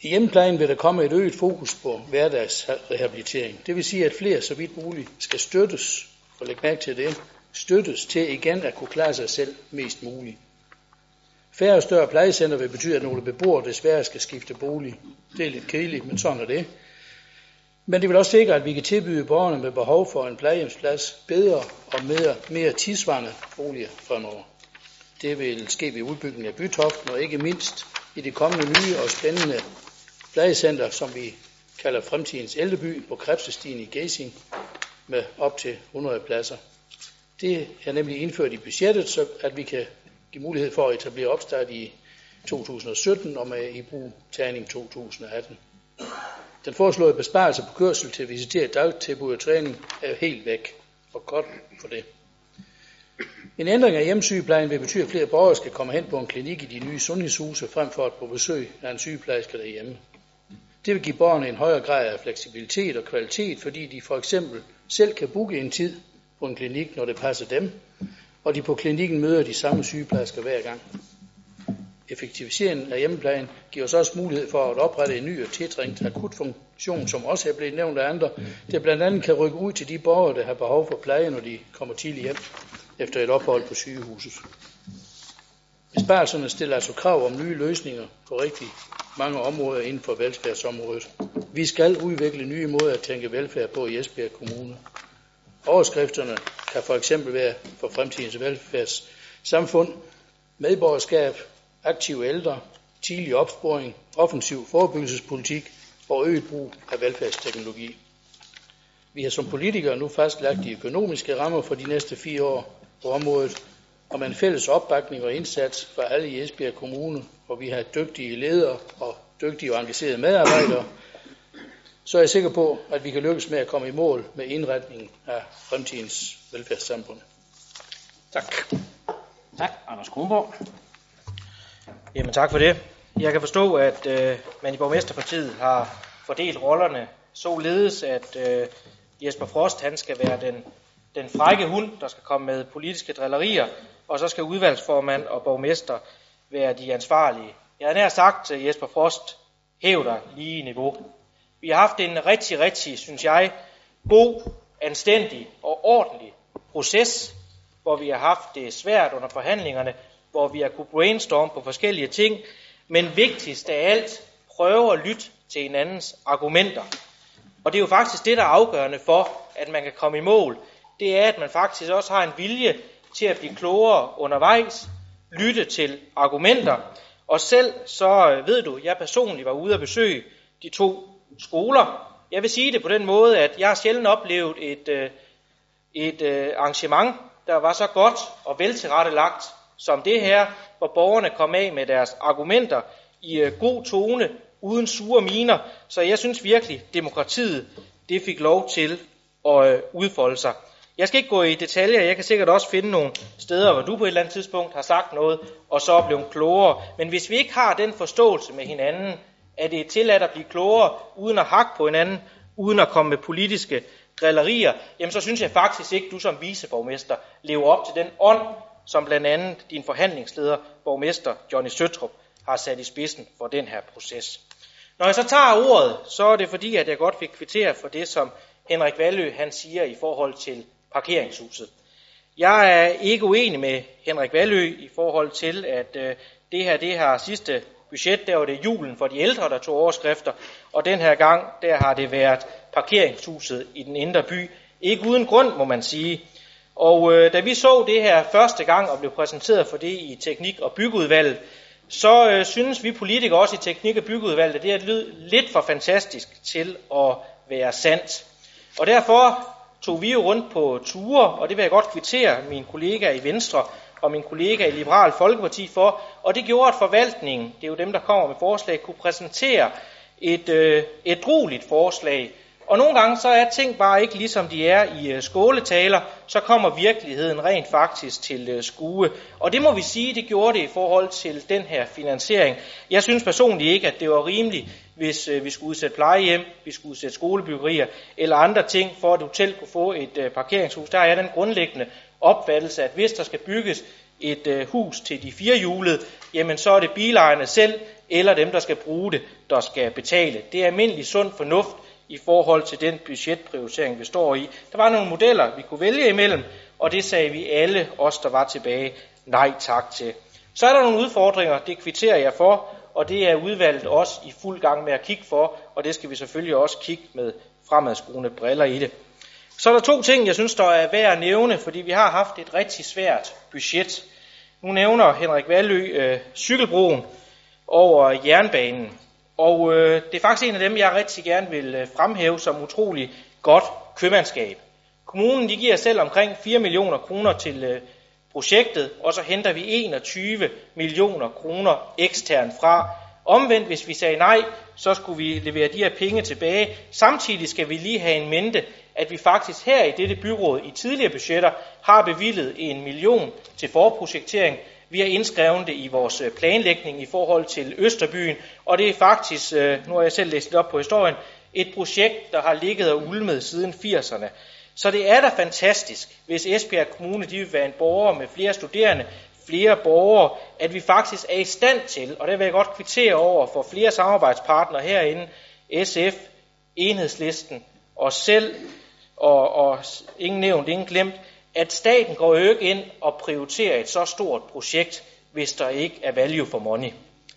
I hjemmeplejen vil der komme et øget fokus på hverdagsrehabilitering. Det vil sige, at flere så vidt muligt skal støttes, og læg mærke til det, støttes til igen at kunne klare sig selv mest muligt. Færre og større plejecenter vil betyde, at nogle beboere desværre skal skifte bolig. Det er lidt kedeligt, men sådan er det. Men det vil også sikre, at vi kan tilbyde borgerne med behov for en plejehjemsplads bedre og mere, mere tidsvarende boliger fremover. Det vil ske ved udbygningen af Bytoften og ikke mindst i det kommende nye og spændende plejecenter, som vi kalder fremtidens ældreby på Krebsestien i Gæsing med op til 100 pladser. Det er nemlig indført i budgettet, så at vi kan give mulighed for at etablere opstart i 2017 og med i brug tagning 2018. Den foreslåede besparelse på kørsel til visiteret dagtilbud og træning er helt væk, og godt for det. En ændring af hjemmesygeplejen vil betyde, at flere borgere skal komme hen på en klinik i de nye sundhedshuse, frem for at på besøg af en sygeplejerske derhjemme. Det vil give borgerne en højere grad af fleksibilitet og kvalitet, fordi de for eksempel selv kan booke en tid på en klinik, når det passer dem, og de på klinikken møder de samme sygeplejersker hver gang. Effektiviseringen af hjemmeplejen giver os også mulighed for at oprette en ny og tiltrængt akutfunktion, som også er blevet nævnt af andre, der blandt andet kan rykke ud til de borgere, der har behov for pleje, når de kommer tidligt hjem efter et ophold på sygehuset. Besparelserne stiller altså krav om nye løsninger på rigtig mange områder inden for velfærdsområdet. Vi skal udvikle nye måder at tænke velfærd på i Esbjerg Kommune. Overskrifterne kan for eksempel være for fremtidens velfærdssamfund, medborgerskab, aktive ældre, tidlig opsporing, offensiv forebyggelsespolitik og øget brug af velfærdsteknologi. Vi har som politikere nu fastlagt de økonomiske rammer for de næste fire år på området, og med en fælles opbakning og indsats fra alle i Esbjerg Kommune, hvor vi har dygtige ledere og dygtige og engagerede medarbejdere, så er jeg sikker på, at vi kan lykkes med at komme i mål med indretningen af fremtidens velfærdssamfund. Tak. Tak, Anders Kronborg. Jamen tak for det. Jeg kan forstå, at øh, man i Borgmesterpartiet har fordelt rollerne således, at øh, Jesper Frost han skal være den, den frække hund, der skal komme med politiske drillerier, og så skal udvalgsformand og borgmester være de ansvarlige jeg har nær sagt, Jesper Frost, hæv dig lige i niveau. Vi har haft en rigtig, rigtig, synes jeg, god, anstændig og ordentlig proces, hvor vi har haft det svært under forhandlingerne, hvor vi har kunne brainstorme på forskellige ting, men vigtigst af alt, prøve at lytte til hinandens argumenter. Og det er jo faktisk det, der er afgørende for, at man kan komme i mål. Det er, at man faktisk også har en vilje til at blive klogere undervejs, lytte til argumenter. Og selv så øh, ved du, jeg personligt var ude at besøge de to skoler. Jeg vil sige det på den måde, at jeg har sjældent oplevet et, øh, et øh, arrangement, der var så godt og veltilrettelagt som det her, hvor borgerne kom af med deres argumenter i øh, god tone, uden sure miner. Så jeg synes virkelig, demokratiet det fik lov til at øh, udfolde sig. Jeg skal ikke gå i detaljer, jeg kan sikkert også finde nogle steder, hvor du på et eller andet tidspunkt har sagt noget, og så er blevet klogere. Men hvis vi ikke har den forståelse med hinanden, at det er tilladt at blive klogere, uden at hakke på hinanden, uden at komme med politiske drillerier, jamen så synes jeg faktisk ikke, du som viceborgmester lever op til den ånd, som blandt andet din forhandlingsleder, borgmester Johnny Søtrup, har sat i spidsen for den her proces. Når jeg så tager ordet, så er det fordi, at jeg godt vil kvittere for det, som Henrik Valø han siger i forhold til parkeringshuset. Jeg er ikke uenig med Henrik Valø i forhold til, at øh, det her det her sidste budget, der var det julen for de ældre, der tog overskrifter, og den her gang, der har det været parkeringshuset i den indre by. Ikke uden grund, må man sige. Og øh, da vi så det her første gang og blev præsenteret for det i Teknik- og Byggeudvalget, så øh, synes vi politikere også i Teknik- og Byggeudvalget, at det er lidt for fantastisk til at være sandt. Og derfor tog vi jo rundt på ture, og det vil jeg godt kvittere min kollega i Venstre og min kollega i Liberal Folkeparti for, og det gjorde, at forvaltningen, det er jo dem, der kommer med forslag, kunne præsentere et, øh, et roligt forslag. Og nogle gange så er ting bare ikke ligesom de er i øh, skåletaler, så kommer virkeligheden rent faktisk til øh, skue. Og det må vi sige, det gjorde det i forhold til den her finansiering. Jeg synes personligt ikke, at det var rimeligt, hvis øh, vi skulle udsætte plejehjem, vi skulle udsætte skolebyggerier eller andre ting, for at et hotel kunne få et parkeringshus. Der er den grundlæggende opfattelse, at hvis der skal bygges et øh, hus til de fire hjulede, jamen så er det bilejerne selv, eller dem, der skal bruge det, der skal betale. Det er almindelig sund fornuft i forhold til den budgetprioritering, vi står i. Der var nogle modeller, vi kunne vælge imellem, og det sagde vi alle os, der var tilbage, nej tak til. Så er der nogle udfordringer, det kvitterer jeg for, og det er udvalget også i fuld gang med at kigge for, og det skal vi selvfølgelig også kigge med fremadskuende briller i det. Så er der to ting, jeg synes, der er værd at nævne, fordi vi har haft et rigtig svært budget. Nu nævner Henrik Valø øh, cykelbroen over jernbanen. Og øh, det er faktisk en af dem, jeg rigtig gerne vil øh, fremhæve som utrolig godt købmandskab. Kommunen de giver selv omkring 4 millioner kroner til øh, projektet, og så henter vi 21 millioner kroner ekstern fra. Omvendt, hvis vi sagde nej, så skulle vi levere de her penge tilbage. Samtidig skal vi lige have en mente, at vi faktisk her i dette byråd i tidligere budgetter har bevillet en million til forprojektering. Vi har indskrevet det i vores øh, planlægning i forhold til Østerbyen, og det er faktisk, øh, nu har jeg selv læst det op på historien, et projekt, der har ligget og ulmet siden 80'erne. Så det er da fantastisk, hvis Esbjerg Kommune de vil være en borger med flere studerende, flere borgere, at vi faktisk er i stand til, og det vil jeg godt kvittere over for flere samarbejdspartnere herinde, SF, Enhedslisten, os selv, og, og ingen nævnt, ingen glemt, at staten går jo ikke ind og prioriterer et så stort projekt, hvis der ikke er value for money.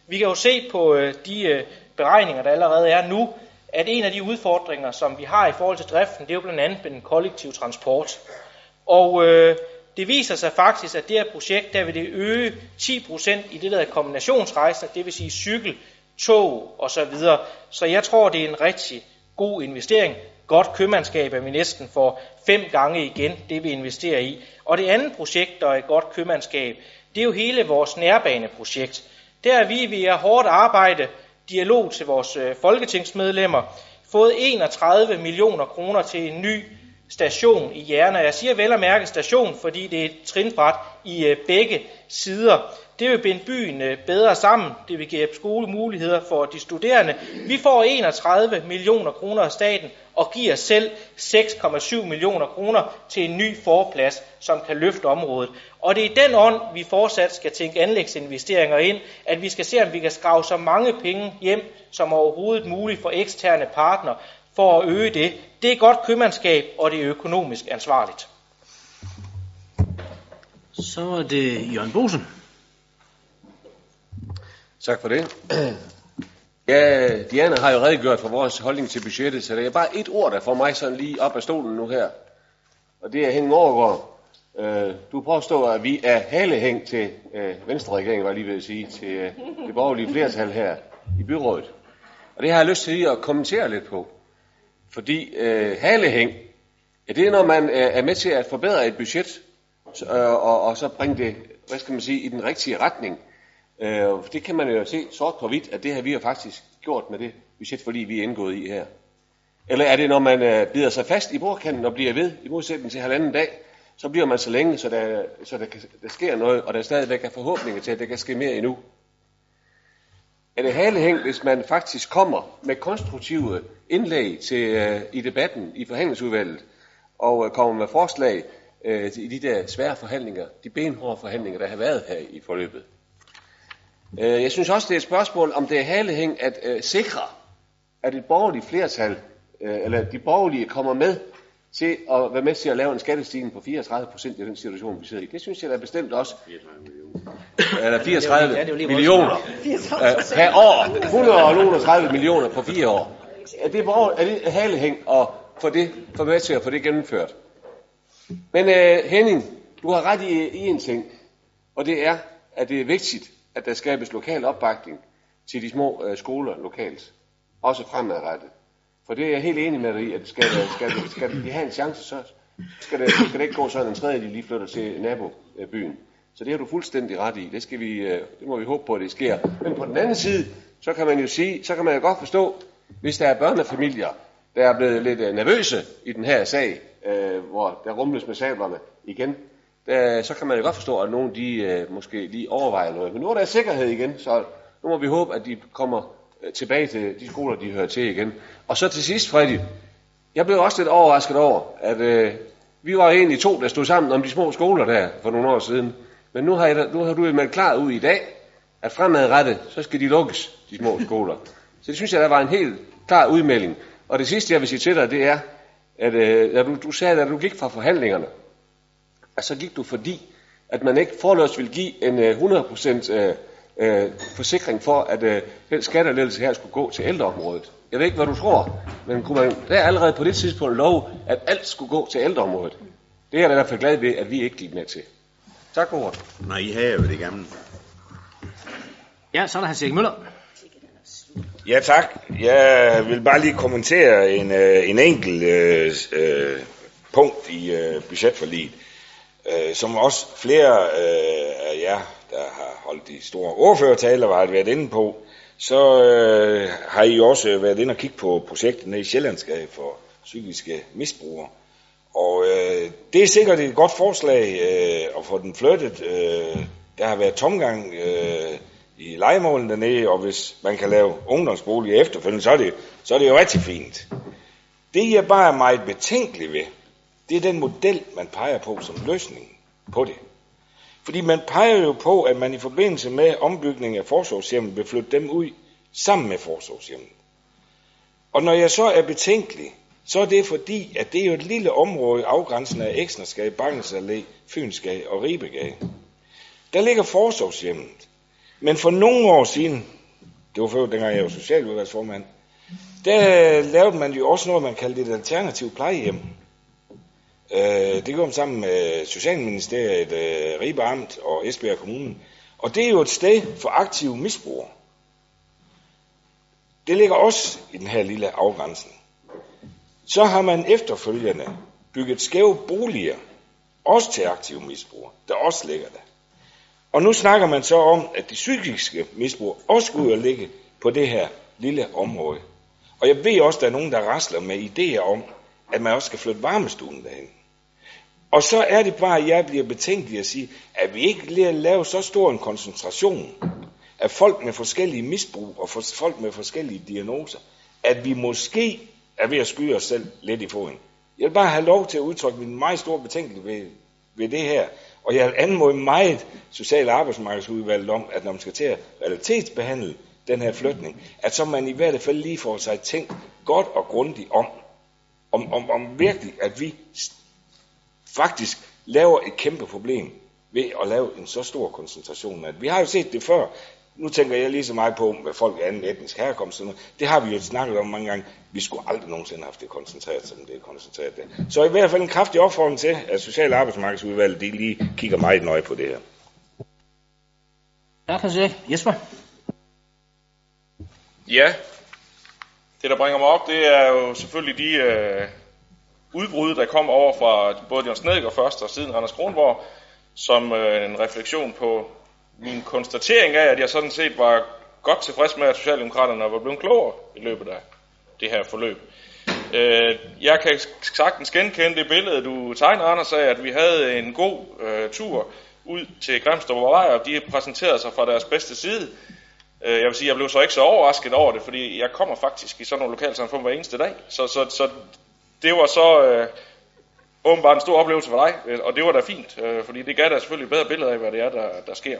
Vi kan jo se på øh, de øh, beregninger, der allerede er nu, at en af de udfordringer, som vi har i forhold til driften, det er jo blandt andet med den kollektive transport. Og øh, det viser sig faktisk, at det her projekt, der vil det øge 10% i det, der kombinationsrejser, det vil sige cykel, tog og så videre. Så jeg tror, det er en rigtig god investering. Godt købmandskab, at vi næsten får fem gange igen det, vi investerer i. Og det andet projekt, der er et godt købmandskab, det er jo hele vores nærbaneprojekt. Der er vi via hårdt arbejde, dialog til vores øh, folketingsmedlemmer, fået 31 millioner kroner til en ny station i hjernen. Jeg siger vel at mærke station, fordi det er et trinbræt i øh, begge sider. Det vil binde byen øh, bedre sammen. Det vil give skolemuligheder for de studerende. Vi får 31 millioner kroner af staten, og giver selv 6,7 millioner kroner til en ny forplads, som kan løfte området. Og det er i den ånd, vi fortsat skal tænke anlægsinvesteringer ind, at vi skal se, om vi kan skrave så mange penge hjem som overhovedet muligt for eksterne partner, for at øge det. Det er godt købmandskab, og det er økonomisk ansvarligt. Så er det Jørgen Bosen. Tak for det. Ja, Diana har jo redegjort for vores holdning til budgettet, så det er bare et ord, der får mig sådan lige op af stolen nu her. Og det er Henning Overgaard. Øh, du påstår, at vi er halehæng til øh, Venstre-regeringen, var jeg lige ved at sige, til øh, det borgerlige flertal her i byrådet. Og det har jeg lyst til lige at kommentere lidt på. Fordi øh, halehæng, ja, det er når man øh, er med til at forbedre et budget, så, øh, og, og så bringe det, hvad skal man sige, i den rigtige retning. Øh, det kan man jo se sort på hvidt, at det har vi jo faktisk gjort med det budget, fordi vi er indgået i her. Eller er det, når man øh, bider sig fast i bordkanten og bliver ved, i modsætning til halvanden dag, så bliver man så længe, så der, så der, kan, der sker noget, og der stadigvæk er forhåbninger til, at der kan ske mere endnu en halehæng, hvis man faktisk kommer med konstruktive indlæg til, øh, i debatten i forhandlingsudvalget, og øh, kommer med forslag øh, i de der svære forhandlinger, de benhårde forhandlinger, der har været her i forløbet. Øh, jeg synes også, det er et spørgsmål, om det er halehæng at øh, sikre, at et borgerligt flertal, øh, eller de borgerlige kommer med til at være med til at lave en skattestigning på 34 procent i den situation, vi sidder i. Det synes jeg da bestemt også. Eller 34 ja, millioner øh, per år. 130 millioner på fire år. Er det, borger, er det halehæng at få det få med til at få det gennemført? Men øh, Henning, du har ret i, i en ting, og det er, at det er vigtigt, at der skabes lokal opbakning til de små øh, skoler lokalt, også fremadrettet. For det er jeg helt enig med dig i, at skal, skal, skal, skal de have en chance, så skal det, skal det ikke gå sådan en tredje, de lige flytter til nabobyen. Så det har du fuldstændig ret i. Det, skal vi, øh, det må vi håbe på, at det sker. Men på den anden side, så kan man jo sige, så kan man jo godt forstå, hvis der er børnefamilier, der er blevet lidt øh, nervøse i den her sag, øh, hvor der rumles med sablerne igen, der, så kan man jo godt forstå, at nogen de øh, måske lige overvejer noget. Men nu er der sikkerhed igen, så nu må vi håbe, at de kommer Øh, tilbage til de skoler, de hører til igen. Og så til sidst, Freddy, jeg blev også lidt overrasket over, at øh, vi var egentlig to, der stod sammen om de små skoler der for nogle år siden. Men nu har, jeg, nu har du jo meldt klar ud i dag, at fremadrettet, så skal de lukkes, de små skoler. Så det synes jeg, der var en helt klar udmelding. Og det sidste, jeg vil sige til dig, det er, at øh, du, du sagde, at du gik fra forhandlingerne, at så gik du fordi, at man ikke forløs vil give en øh, 100% øh, øh, forsikring for, at øh, den skattelettelse her skulle gå til ældreområdet. Jeg ved ikke, hvad du tror, men kunne man der allerede på det tidspunkt love, at alt skulle gå til ældreområdet? Det er jeg i hvert fald glad ved, at vi ikke gik med til. Tak for ordet. Nej, I har jo det gamle. Ja, så er der Hans Erik Møller. Ja, tak. Jeg vil bare lige kommentere en, øh, en enkelt øh, øh, punkt i øh, budgetforliget, øh, som også flere øh, af jer, der har holdt de store ordførertaler, har været inde på. Så øh, har I også været inde og kigge på projektet nede i Sjællandskab for psykiske misbrugere. Og øh, det er sikkert et godt forslag øh, at få den flyttet. Øh, der har været tomgang øh, i legemålen dernede, og hvis man kan lave ungdomsbolig efterfølgende, så er det, så er det jo rigtig fint. Det jeg bare er meget betænkelig ved, det er den model, man peger på som løsning på det. Fordi man peger jo på, at man i forbindelse med ombygningen af forsorgshjemmet vil flytte dem ud sammen med forsorgshjemmet. Og når jeg så er betænkelig, så er det fordi, at det er jo et lille område afgrænsen af Eksnerskab, Bakkens Allé, Fynsgade og Ribegade. Der ligger forsorgshjemmet. Men for nogle år siden, det var før dengang jeg var socialudvalgsformand, der lavede man jo også noget, man kaldte et alternativt plejehjem. Øh, det gjorde man sammen med Socialministeriet, øh, Ribe Amt og Esbjerg Kommune. Og det er jo et sted for aktive misbrugere. Det ligger også i den her lille afgrænsning. Så har man efterfølgende bygget skæve boliger, også til aktive misbrugere, der også ligger der. Og nu snakker man så om, at de psykiske misbrug også skulle ud og ligge på det her lille område. Og jeg ved også, at der er nogen, der rasler med idéer om, at man også skal flytte varmestuen derhen. Og så er det bare, at jeg bliver betænkelig at sige, at vi ikke lave så stor en koncentration af folk med forskellige misbrug og for folk med forskellige diagnoser, at vi måske er ved at skyde os selv lidt i foden. Jeg vil bare have lov til at udtrykke min meget store betænkelighed ved, ved det her. Og jeg vil anmode meget Social- og Arbejdsmarkedsudvalget om, at når man skal til at realitetsbehandle den her flytning, at så man i hvert fald lige får sig tænkt godt og grundigt om, om, om, om virkelig, at vi faktisk laver et kæmpe problem ved at lave en så stor koncentration. At vi har jo set det før. Nu tænker jeg lige så meget på, med folk af anden etnisk herkomst. Det har vi jo snakket om mange gange. Vi skulle aldrig nogensinde have haft det koncentreret, som det er koncentreret der. Så i hvert fald en kraftig opfordring til, at Social- og Arbejdsmarkedsudvalget de lige kigger meget nøje på det her. Ja, kan se. Jesper? Ja, det der bringer mig op, det er jo selvfølgelig de øh, udbrud, der kom over fra både Jørgen Snedgaard først og siden Anders Kronborg, som øh, en refleksion på min konstatering af, at jeg sådan set var godt tilfreds med, at Socialdemokraterne var blevet klogere i løbet af det her forløb. Øh, jeg kan sagtens genkende det billede, du tegner, Anders, af, at vi havde en god øh, tur ud til Grimstrup og Vej, og de præsenterede sig fra deres bedste side. Øh, jeg vil sige, jeg blev så ikke så overrasket over det, fordi jeg kommer faktisk i sådan nogle lokalsamfund hver eneste dag. Så, så, så det var så øh, åbenbart en stor oplevelse for dig, øh, og det var da fint, øh, fordi det gav dig selvfølgelig et bedre billede af, hvad det er, der, der sker.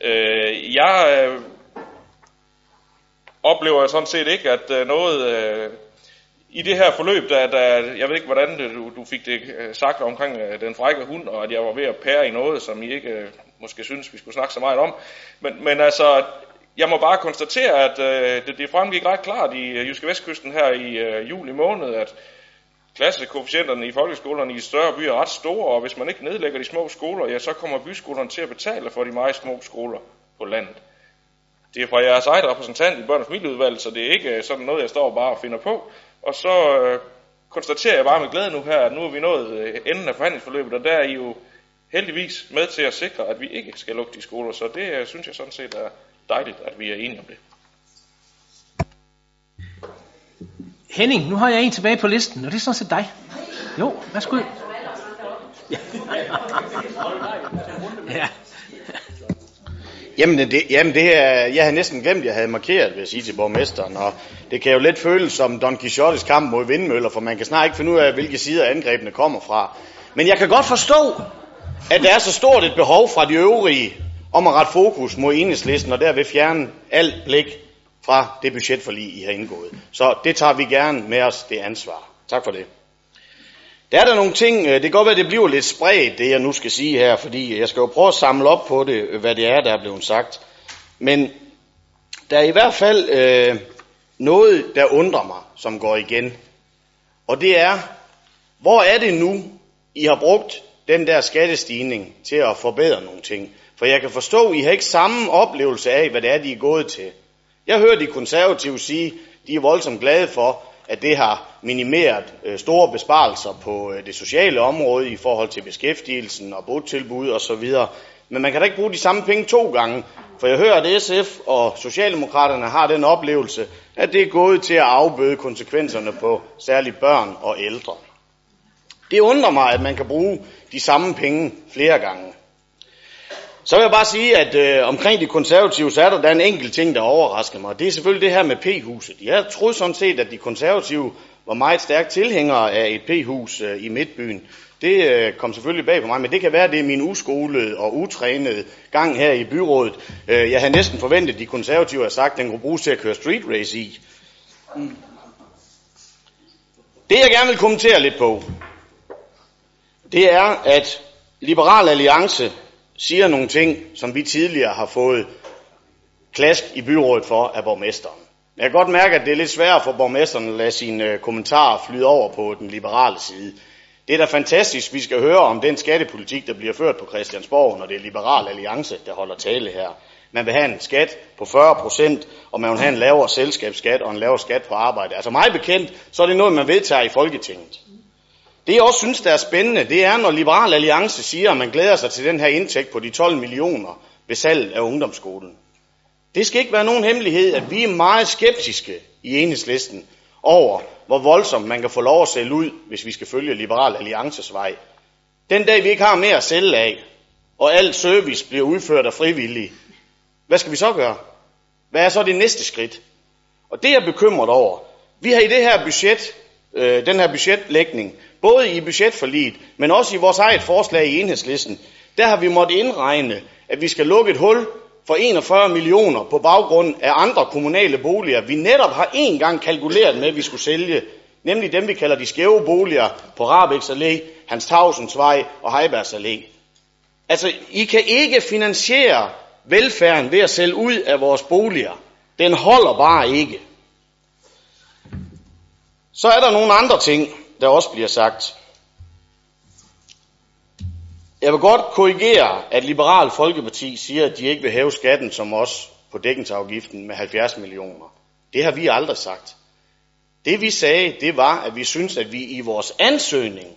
Øh, jeg øh, oplever sådan set ikke, at øh, noget øh, i det her forløb, der, der, jeg ved ikke, hvordan du, du fik det øh, sagt omkring øh, den frække hund, og at jeg var ved at pære i noget, som I ikke øh, måske synes, vi skulle snakke så meget om. Men, men altså, jeg må bare konstatere, at øh, det, det fremgik ret klart i øh, Jyske Vestkysten her i øh, juli måned, at klassekoefficienterne i folkeskolerne i større byer er ret store, og hvis man ikke nedlægger de små skoler, ja, så kommer byskolerne til at betale for de meget små skoler på landet. Det er fra jeres eget repræsentant i børn- og familieudvalget, så det er ikke øh, sådan noget, jeg står bare og finder på. Og så øh, konstaterer jeg bare med glæde nu her, at nu er vi nået øh, enden af forhandlingsforløbet, og der er I jo heldigvis med til at sikre, at vi ikke skal lukke de skoler. Så det øh, synes jeg sådan set er dejligt, at vi er enige om det. Henning, nu har jeg en tilbage på listen, og det er sådan set dig. Jo, værsgo. Ja. ja. Jamen, det, jamen det er, jeg havde næsten glemt, jeg havde markeret, vil jeg sige til borgmesteren, og det kan jo lidt føles som Don Quixotes kamp mod vindmøller, for man kan snart ikke finde ud af, hvilke sider angrebene kommer fra. Men jeg kan godt forstå, at der er så stort et behov fra de øvrige om at rette fokus mod enhedslisten, og derved fjerne alt blik fra det budgetforlig, I har indgået. Så det tager vi gerne med os, det ansvar. Tak for det. Der er der nogle ting, øh, det kan godt være, det bliver lidt spredt, det jeg nu skal sige her, fordi jeg skal jo prøve at samle op på det, øh, hvad det er, der er blevet sagt. Men der er i hvert fald øh, noget, der undrer mig, som går igen. Og det er, hvor er det nu, I har brugt den der skattestigning til at forbedre nogle ting? For jeg kan forstå, I har ikke samme oplevelse af, hvad det er, de er gået til. Jeg hører de konservative sige, de er voldsomt glade for, at det har minimeret øh, store besparelser på øh, det sociale område i forhold til beskæftigelsen og botilbud osv. Men man kan da ikke bruge de samme penge to gange, for jeg hører, at SF og Socialdemokraterne har den oplevelse, at det er gået til at afbøde konsekvenserne på særligt børn og ældre. Det undrer mig, at man kan bruge de samme penge flere gange. Så vil jeg bare sige, at øh, omkring de konservative, så er der, der er en enkelt ting, der overrasker mig. Det er selvfølgelig det her med P-huset. Jeg troede sådan set, at de konservative var meget stærkt tilhængere af et P-hus øh, i Midtbyen. Det øh, kom selvfølgelig bag på mig, men det kan være, at det er min uskolede og utrænede gang her i byrådet. Øh, jeg havde næsten forventet, at de konservative havde sagt, at den kunne bruges til at køre street race i. Det jeg gerne vil kommentere lidt på, det er, at Liberal Alliance siger nogle ting, som vi tidligere har fået klask i byrådet for af borgmesteren. Jeg kan godt mærke, at det er lidt svært for borgmesteren at lade sine øh, kommentarer flyde over på den liberale side. Det er da fantastisk, vi skal høre om den skattepolitik, der bliver ført på Christiansborg, når det er Liberal Alliance, der holder tale her. Man vil have en skat på 40 procent, og man vil have en lavere selskabsskat og en lavere skat på arbejde. Altså meget bekendt, så er det noget, man vedtager i Folketinget. Det jeg også synes, der er spændende, det er, når Liberal Alliance siger, at man glæder sig til den her indtægt på de 12 millioner ved salg af ungdomsskolen. Det skal ikke være nogen hemmelighed, at vi er meget skeptiske i enhedslisten over, hvor voldsomt man kan få lov at sælge ud, hvis vi skal følge Liberal Alliances vej. Den dag vi ikke har mere at sælge af, og al service bliver udført af frivillige, hvad skal vi så gøre? Hvad er så det næste skridt? Og det er jeg bekymret over. Vi har i det her budget øh, den her budgetlægning, både i budgetforliget, men også i vores eget forslag i enhedslisten, der har vi måttet indregne, at vi skal lukke et hul for 41 millioner på baggrund af andre kommunale boliger, vi netop har en gang kalkuleret med, at vi skulle sælge, nemlig dem, vi kalder de skæve boliger på Rabeks Allé, Hans Tausens Vej og Heibergs Allé. Altså, I kan ikke finansiere velfærden ved at sælge ud af vores boliger. Den holder bare ikke. Så er der nogle andre ting, der også bliver sagt. Jeg vil godt korrigere, at Liberal Folkeparti siger, at de ikke vil hæve skatten som os på dækningsafgiften med 70 millioner. Det har vi aldrig sagt. Det vi sagde, det var, at vi synes, at vi i vores ansøgning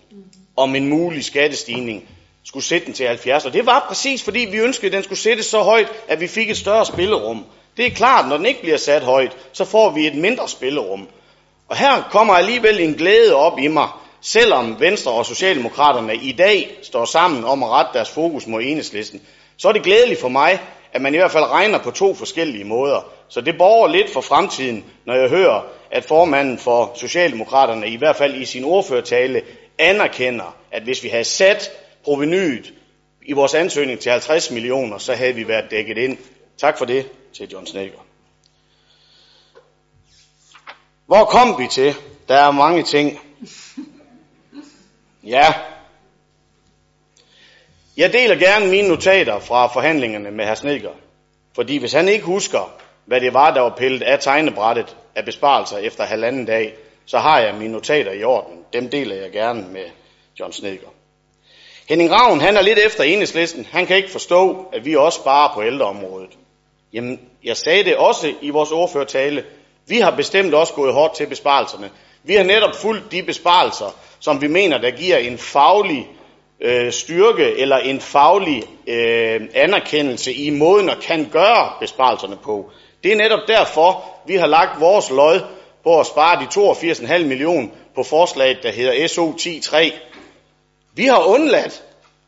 om en mulig skattestigning skulle sætte den til 70. Og det var præcis fordi vi ønskede, at den skulle sættes så højt, at vi fik et større spillerum. Det er klart, når den ikke bliver sat højt, så får vi et mindre spillerum. Og her kommer alligevel en glæde op i mig, selvom Venstre og Socialdemokraterne i dag står sammen om at rette deres fokus mod enhedslisten, så er det glædeligt for mig, at man i hvert fald regner på to forskellige måder. Så det borger lidt for fremtiden, når jeg hører, at formanden for Socialdemokraterne i hvert fald i sin ordførertale anerkender, at hvis vi havde sat provenyet i vores ansøgning til 50 millioner, så havde vi været dækket ind. Tak for det til John Snedker. Hvor kom vi til? Der er mange ting. Ja. Jeg deler gerne mine notater fra forhandlingerne med hr. Snedker. Fordi hvis han ikke husker, hvad det var, der var pillet af tegnebrættet af besparelser efter halvanden dag, så har jeg mine notater i orden. Dem deler jeg gerne med John Snedker. Henning Ravn, han er lidt efter enhedslisten. Han kan ikke forstå, at vi også sparer på ældreområdet. Jamen, jeg sagde det også i vores ordførertale. Vi har bestemt også gået hårdt til besparelserne. Vi har netop fulgt de besparelser, som vi mener, der giver en faglig øh, styrke eller en faglig øh, anerkendelse i måden at kan gøre besparelserne på. Det er netop derfor, vi har lagt vores lod på at spare de 82,5 millioner på forslaget, der hedder SO 10.3. Vi har undladt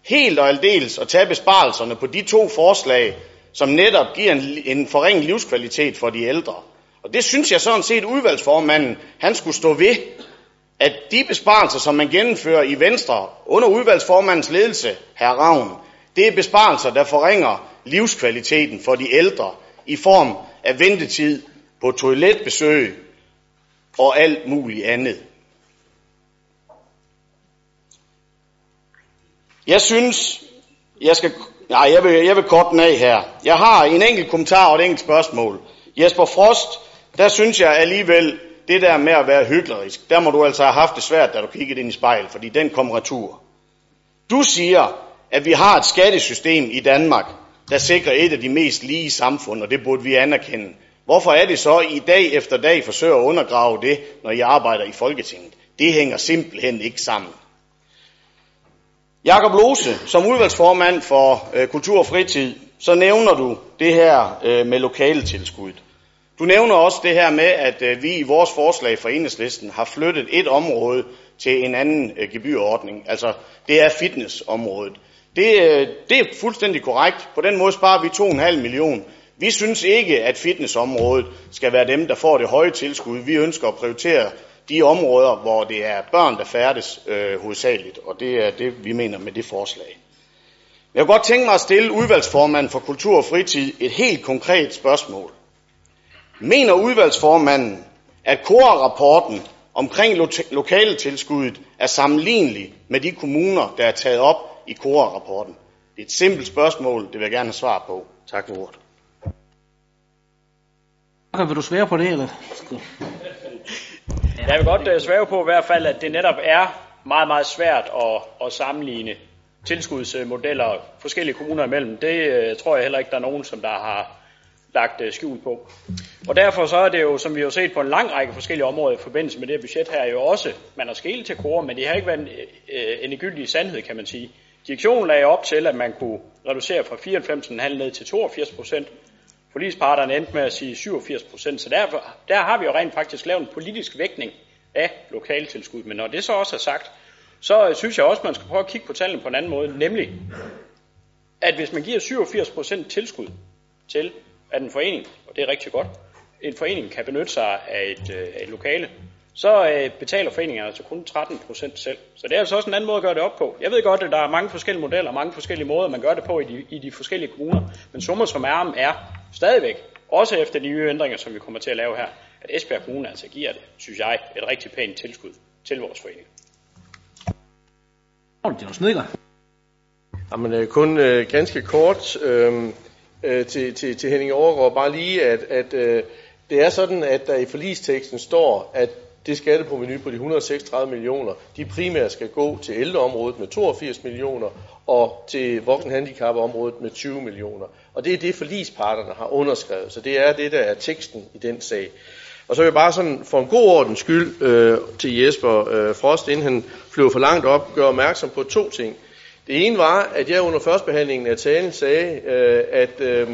helt og aldeles at tage besparelserne på de to forslag, som netop giver en, en forringet livskvalitet for de ældre. Og det synes jeg sådan set udvalgsformanden, han skulle stå ved, at de besparelser, som man gennemfører i Venstre under udvalgsformandens ledelse, herr Ravn, det er besparelser, der forringer livskvaliteten for de ældre i form af ventetid på toiletbesøg og alt muligt andet. Jeg synes, jeg skal, nej, jeg vil, jeg vil korte den af her. Jeg har en enkelt kommentar og et enkelt spørgsmål. Jesper Frost, der synes jeg alligevel, det der med at være hyklerisk, der må du altså have haft det svært, da du kiggede ind i spejl, fordi den kom retur. Du siger, at vi har et skattesystem i Danmark, der sikrer et af de mest lige samfund, og det burde vi anerkende. Hvorfor er det så, I dag efter dag forsøger at undergrave det, når I arbejder i Folketinget? Det hænger simpelthen ikke sammen. Jakob Lose, som udvalgsformand for øh, Kultur og Fritid, så nævner du det her øh, med lokale tilskud. Du nævner også det her med, at øh, vi i vores forslag for enhedslisten har flyttet et område til en anden øh, gebyrordning. Altså, det er fitnessområdet. Det, øh, det er fuldstændig korrekt. På den måde sparer vi 2,5 millioner. Vi synes ikke, at fitnessområdet skal være dem, der får det høje tilskud. Vi ønsker at prioritere de områder, hvor det er børn, der færdes øh, hovedsageligt, og det er det, vi mener med det forslag. Jeg kunne godt tænke mig at stille udvalgsformanden for kultur og fritid et helt konkret spørgsmål. Mener udvalgsformanden, at KORA-rapporten omkring lo- lokale tilskuddet er sammenlignelig med de kommuner, der er taget op i KORA-rapporten? Det er et simpelt spørgsmål, det vil jeg gerne have svar på. Tak for ordet. Vil du svære på det, eller? Jeg vil godt uh, svæve på i hvert fald, at det netop er meget, meget svært at, at sammenligne tilskudsmodeller forskellige kommuner imellem. Det uh, tror jeg heller ikke, der er nogen, som der har lagt øh, skjul på. Og derfor så er det jo, som vi har set på en lang række forskellige områder i forbindelse med det her budget her, jo også, man har skælet til kor, men det har ikke været en, uh, en gyldig sandhed, kan man sige. Direktionen lagde op til, at man kunne reducere fra 94,5 ned til 82 procent. Forlisparterne endte med at sige 87 procent, så derfor, der har vi jo rent faktisk lavet en politisk vægtning af lokaltilskud. Men når det så også er sagt, så øh, synes jeg også, man skal prøve at kigge på tallene på en anden måde, nemlig at hvis man giver 87 procent tilskud til, at en forening, og det er rigtig godt, en forening kan benytte sig af et, af et lokale, så øh, betaler foreningerne altså kun 13 procent selv. Så det er altså også en anden måde at gøre det op på. Jeg ved godt, at der er mange forskellige modeller, mange forskellige måder, man gør det på i de, i de forskellige kommuner. Men summer som er, er stadigvæk, også efter de nye ændringer, som vi kommer til at lave her, at Esbjerg Kommune altså giver det, synes jeg, et rigtig pænt tilskud til vores forening. Jamen, øh, kun øh, ganske kort øh, øh, til, til, til Henning Overgaard, bare lige, at, at øh, det er sådan, at der i forlisteksten står, at det skatteproveny på de 136 millioner, de primært skal gå til ældreområdet med 82 millioner og til voksenhandicapområdet med 20 millioner. Og det er det, forlisparterne har underskrevet, så det er det, der er teksten i den sag. Og så vil jeg bare sådan for en god ordens skyld øh, til Jesper øh, Frost, inden han flyver for langt op, gøre opmærksom på to ting. Det ene var, at jeg under førstbehandlingen af talen sagde, øh, at øh,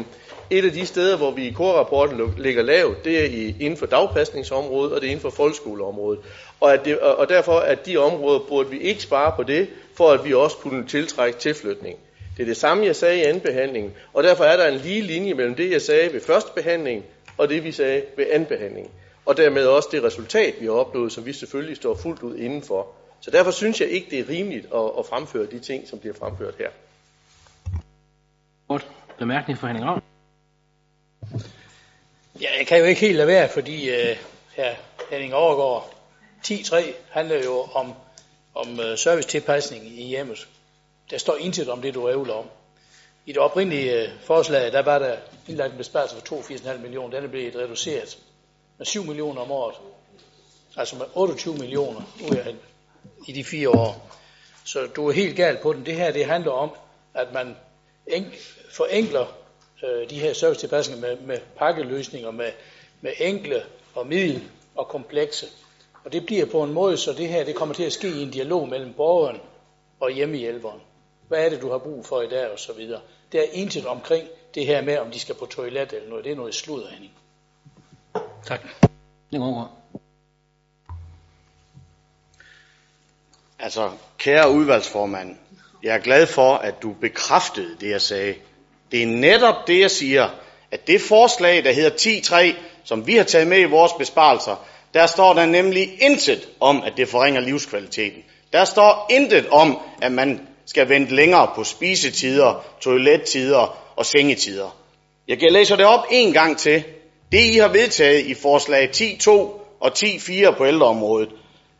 et af de steder, hvor vi i korrapporten ligger lavt, det er i, inden for dagpasningsområdet, og det er inden for folkeskoleområdet. Og, at det, og derfor, at de områder burde vi ikke spare på det, for at vi også kunne tiltrække tilflytning. Det er det samme, jeg sagde i anden behandling, og derfor er der en lige linje mellem det, jeg sagde ved første behandling, og det, vi sagde ved anden behandling. Og dermed også det resultat, vi har opnået, som vi selvfølgelig står fuldt ud indenfor. Så derfor synes jeg ikke, det er rimeligt at, at fremføre de ting, som bliver fremført her. Godt. Bemærkning for Henning Ravn. Ja, jeg kan jo ikke helt lade være, fordi uh, her Henning Overgaard 10.3 handler jo om, om uh, servicetilpasning i hjemmet. Der står intet om det, du ævler om. I det oprindelige uh, forslag, der var der indlagt en besparelse for 82,5 millioner. Den er blevet reduceret med 7 millioner om året. Altså med 28 millioner ud af, i de fire år. Så du er helt galt på den. Det her, det handler om, at man forenkler øh, de her servicetilpasninger med, med pakkeløsninger, med, med enkle og middel og komplekse. Og det bliver på en måde, så det her det kommer til at ske i en dialog mellem borgeren og hjemmehjælperen. Hvad er det, du har brug for i dag, og så videre. Det er intet omkring det her med, om de skal på toilet eller noget. Det er noget sludder, Henning. Tak. Det går Altså, kære udvalgsformand, jeg er glad for, at du bekræftede det, jeg sagde. Det er netop det, jeg siger, at det forslag, der hedder 10.3, som vi har taget med i vores besparelser, der står der nemlig intet om, at det forringer livskvaliteten. Der står intet om, at man skal vente længere på spisetider, toilettider og sengetider. Jeg læser det op en gang til. Det, I har vedtaget i forslag 10.2 og 10.4 på ældreområdet,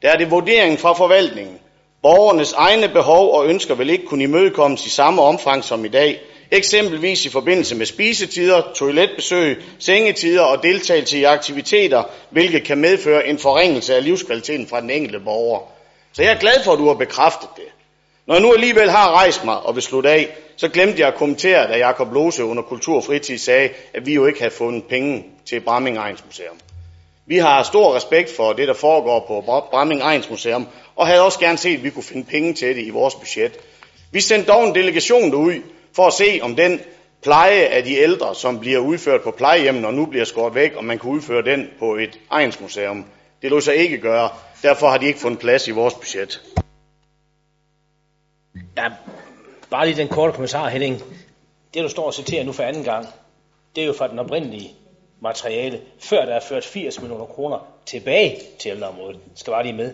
der er det vurderingen fra forvaltningen. Borgernes egne behov og ønsker vil ikke kunne imødekommes i samme omfang som i dag, eksempelvis i forbindelse med spisetider, toiletbesøg, sengetider og deltagelse i aktiviteter, hvilket kan medføre en forringelse af livskvaliteten fra den enkelte borger. Så jeg er glad for, at du har bekræftet det. Når jeg nu alligevel har rejst mig og vil slutte af, så glemte jeg at kommentere, da Jakob Lose under Kultur og Fritid sagde, at vi jo ikke havde fundet penge til Bramming Ejens Museum. Vi har stor respekt for det, der foregår på Bramming Ejens Museum, og havde også gerne set, at vi kunne finde penge til det i vores budget. Vi sendte dog en delegation derud for at se, om den pleje af de ældre, som bliver udført på plejehjemmen og nu bliver skåret væk, om man kan udføre den på et egensmuseum. Det lå sig ikke gøre. Derfor har de ikke fundet plads i vores budget. Ja, bare lige den korte kommentar, Henning. Det, du står og citerer nu for anden gang, det er jo fra den oprindelige materiale, før der er ført 80 millioner kroner tilbage til ældreområdet. Det skal bare lige med.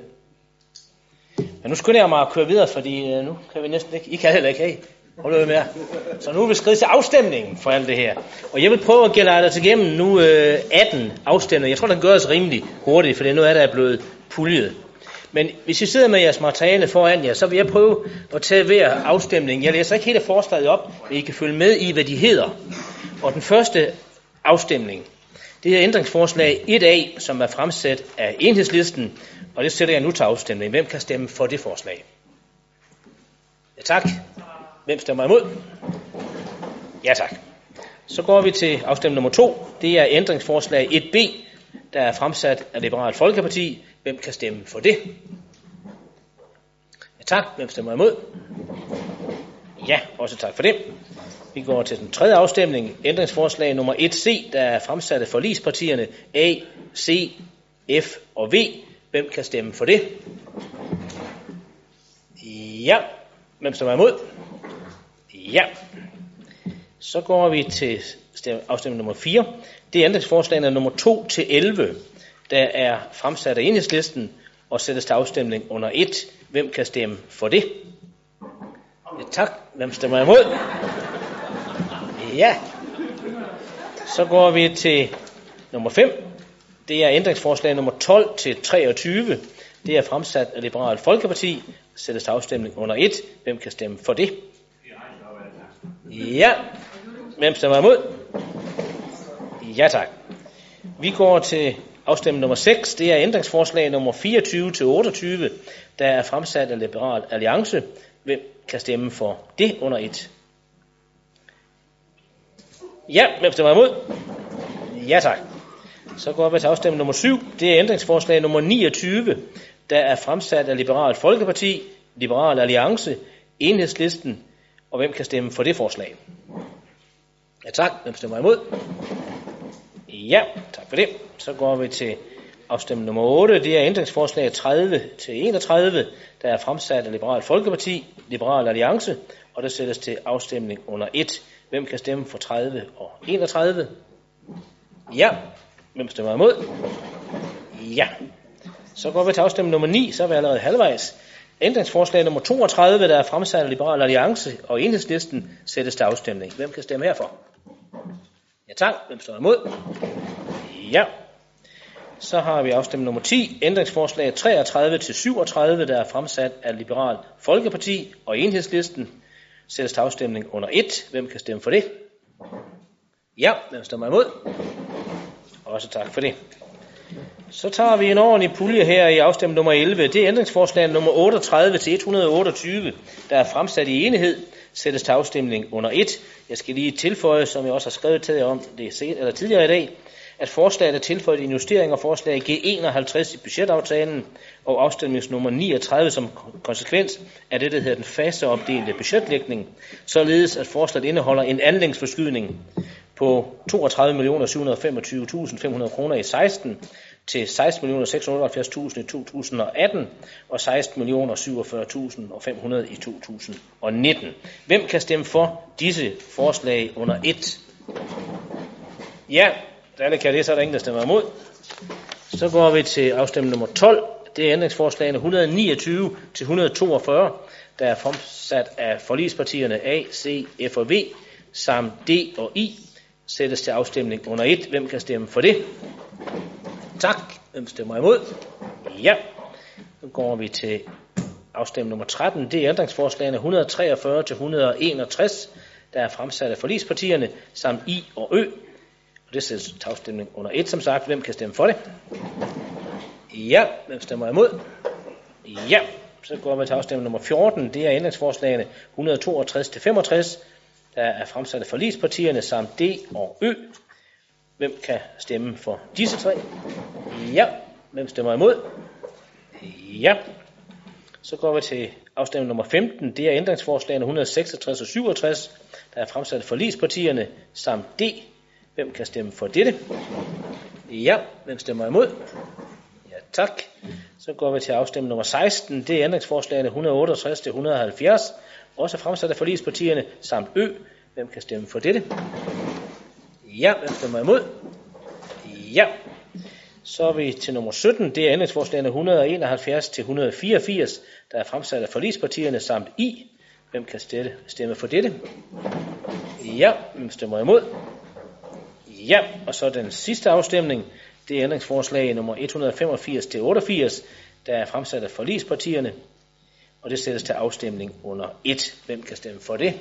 Men nu skynder jeg mig at køre videre, fordi øh, nu kan vi næsten ikke, I kan heller ikke hey, Hold med. Så nu er vi skridt til afstemningen for alt det her. Og jeg vil prøve at gælde dig til gennem nu øh, 18 afstemninger. Jeg tror, den gør os rimelig hurtigt, for det er noget af, der er blevet puljet. Men hvis I sidder med jeres materiale foran jer, så vil jeg prøve at tage hver afstemning. Jeg læser ikke hele forslaget op, men I kan følge med i, hvad de hedder. Og den første afstemning, det er ændringsforslag 1A, som er fremsat af enhedslisten, og det sætter jeg nu til afstemning. Hvem kan stemme for det forslag? Ja, tak. Hvem stemmer imod? Ja tak. Så går vi til afstemning nummer 2. Det er ændringsforslag 1B, der er fremsat af Liberalt Folkeparti. Hvem kan stemme for det? Ja tak. Hvem stemmer imod? Ja, også tak for det. Vi går til den tredje afstemning. Ændringsforslag nummer 1C, der er fremsat af forlispartierne A, C, F og V. Hvem kan stemme for det? Ja. Hvem stemmer imod? Ja. Så går vi til afstemning nummer 4. Det er ændringsforslagene nummer 2 til 11 der er fremsat af enhedslisten og sættes til afstemning under 1. Hvem kan stemme for det? Ja, tak. Hvem stemmer imod? Ja. Så går vi til nummer 5. Det er ændringsforslag nummer 12 til 23. Det er fremsat af Liberal Folkeparti. Sættes afstemning under 1. Hvem kan stemme for det? Ja. Hvem stemmer imod? Ja tak. Vi går til afstemning nummer 6. Det er ændringsforslag nummer 24 til 28, der er fremsat af Liberal Alliance. Hvem kan stemme for det under 1? Ja, hvem stemmer imod? Ja tak. Så går vi til afstemning nummer 7. Det er ændringsforslag nummer 29, der er fremsat af Liberal Folkeparti, Liberal Alliance, Enhedslisten, og hvem kan stemme for det forslag? Ja tak. Hvem stemmer imod? Ja, tak for det. Så går vi til afstemning nummer 8. Det er ændringsforslag 30 til 31, der er fremsat af Liberal Folkeparti, Liberal Alliance, og der sættes til afstemning under 1. Hvem kan stemme for 30 og 31? Ja. Hvem stemmer imod? Ja. Så går vi til afstemning nummer 9, så er vi allerede halvvejs. Ændringsforslag nummer 32, der er fremsat af Liberal Alliance og Enhedslisten, sættes til afstemning. Hvem kan stemme herfor? Ja tak. Hvem står imod? Ja. Så har vi afstemning nummer 10, ændringsforslag 33 til 37, der er fremsat af Liberal Folkeparti og Enhedslisten. Sættes til afstemning under 1. Hvem kan stemme for det? Ja, hvem stemmer imod? Også tak for det. Så tager vi en ordentlig pulje her i afstemning nummer 11. Det er ændringsforslag nummer 38 til 128, der er fremsat i enighed, sættes til afstemning under 1. Jeg skal lige tilføje, som jeg også har skrevet til jer om det eller tidligere i dag, at forslaget er tilføjet en justering af forslag G51 i budgetaftalen og afstemningsnummer 39 som konsekvens af det, der hedder den faseopdelte budgetlægning, således at forslaget indeholder en anlægsforskydning på 32.725.500 kroner i 16 til 16.678.000 i 2018 og 16.047.500 i 2019. Hvem kan stemme for disse forslag under 1? Ja, alle kan det, så er der ingen, der stemmer imod. Så går vi til afstemning nummer 12. Det er ændringsforslagene 129 til 142, der er fremsat af forligspartierne A, C, F og V samt D og I sættes til afstemning under 1. Hvem kan stemme for det? Tak. Hvem stemmer imod? Ja. Så går vi til afstemning nummer 13. Det er ændringsforslagene 143 til 161, der er fremsat af forligspartierne, samt I og Ø. Og det sættes til afstemning under 1, som sagt. Hvem kan stemme for det? Ja. Hvem stemmer imod? Ja. Så går vi til afstemning nummer 14. Det er ændringsforslagene 162 til 65, der er fremsat af forlispartierne samt D og Ø. Hvem kan stemme for disse tre? Ja. Hvem stemmer imod? Ja. Så går vi til afstemning nummer 15. Det er ændringsforslagene 166 og 67, der er fremsat af forlispartierne samt D. Hvem kan stemme for dette? Ja. Hvem stemmer imod? Ja, tak. Så går vi til afstemning nummer 16. Det er ændringsforslagene 168 til 170, også fremsat af forligspartierne samt Ø. Hvem kan stemme for dette? Ja, hvem stemmer imod? Ja. Så er vi til nummer 17. Det er ændringsforslagene 171 til 184, der er fremsat af forligspartierne samt I. Hvem kan stemme for dette? Ja, hvem stemmer imod? Ja, og så den sidste afstemning. Det er ændringsforslag nummer 185 til 88, der er fremsat af forlispartierne. Og det sættes til afstemning under 1. Hvem kan stemme for det?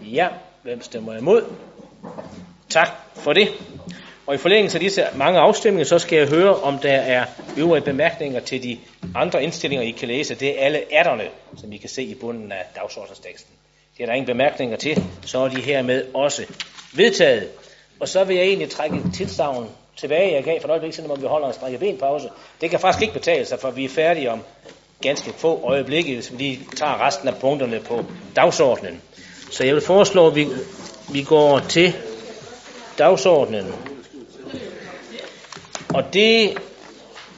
Ja, hvem stemmer imod? Tak for det. Og i forlængelse af disse mange afstemninger, så skal jeg høre, om der er øvrige bemærkninger til de andre indstillinger, I kan læse. Det er alle atterne, som I kan se i bunden af dagsordensteksten. Det er der ingen bemærkninger til, så er de hermed også vedtaget. Og så vil jeg egentlig trække et tilsavn tilbage, jeg gav for et øjeblik siden, om vi holder en strække benpause. Det kan faktisk ikke betale sig, for vi er færdige om ganske få øjeblikke, hvis vi lige tager resten af punkterne på dagsordenen. Så jeg vil foreslå, at vi, vi går til dagsordenen. Og det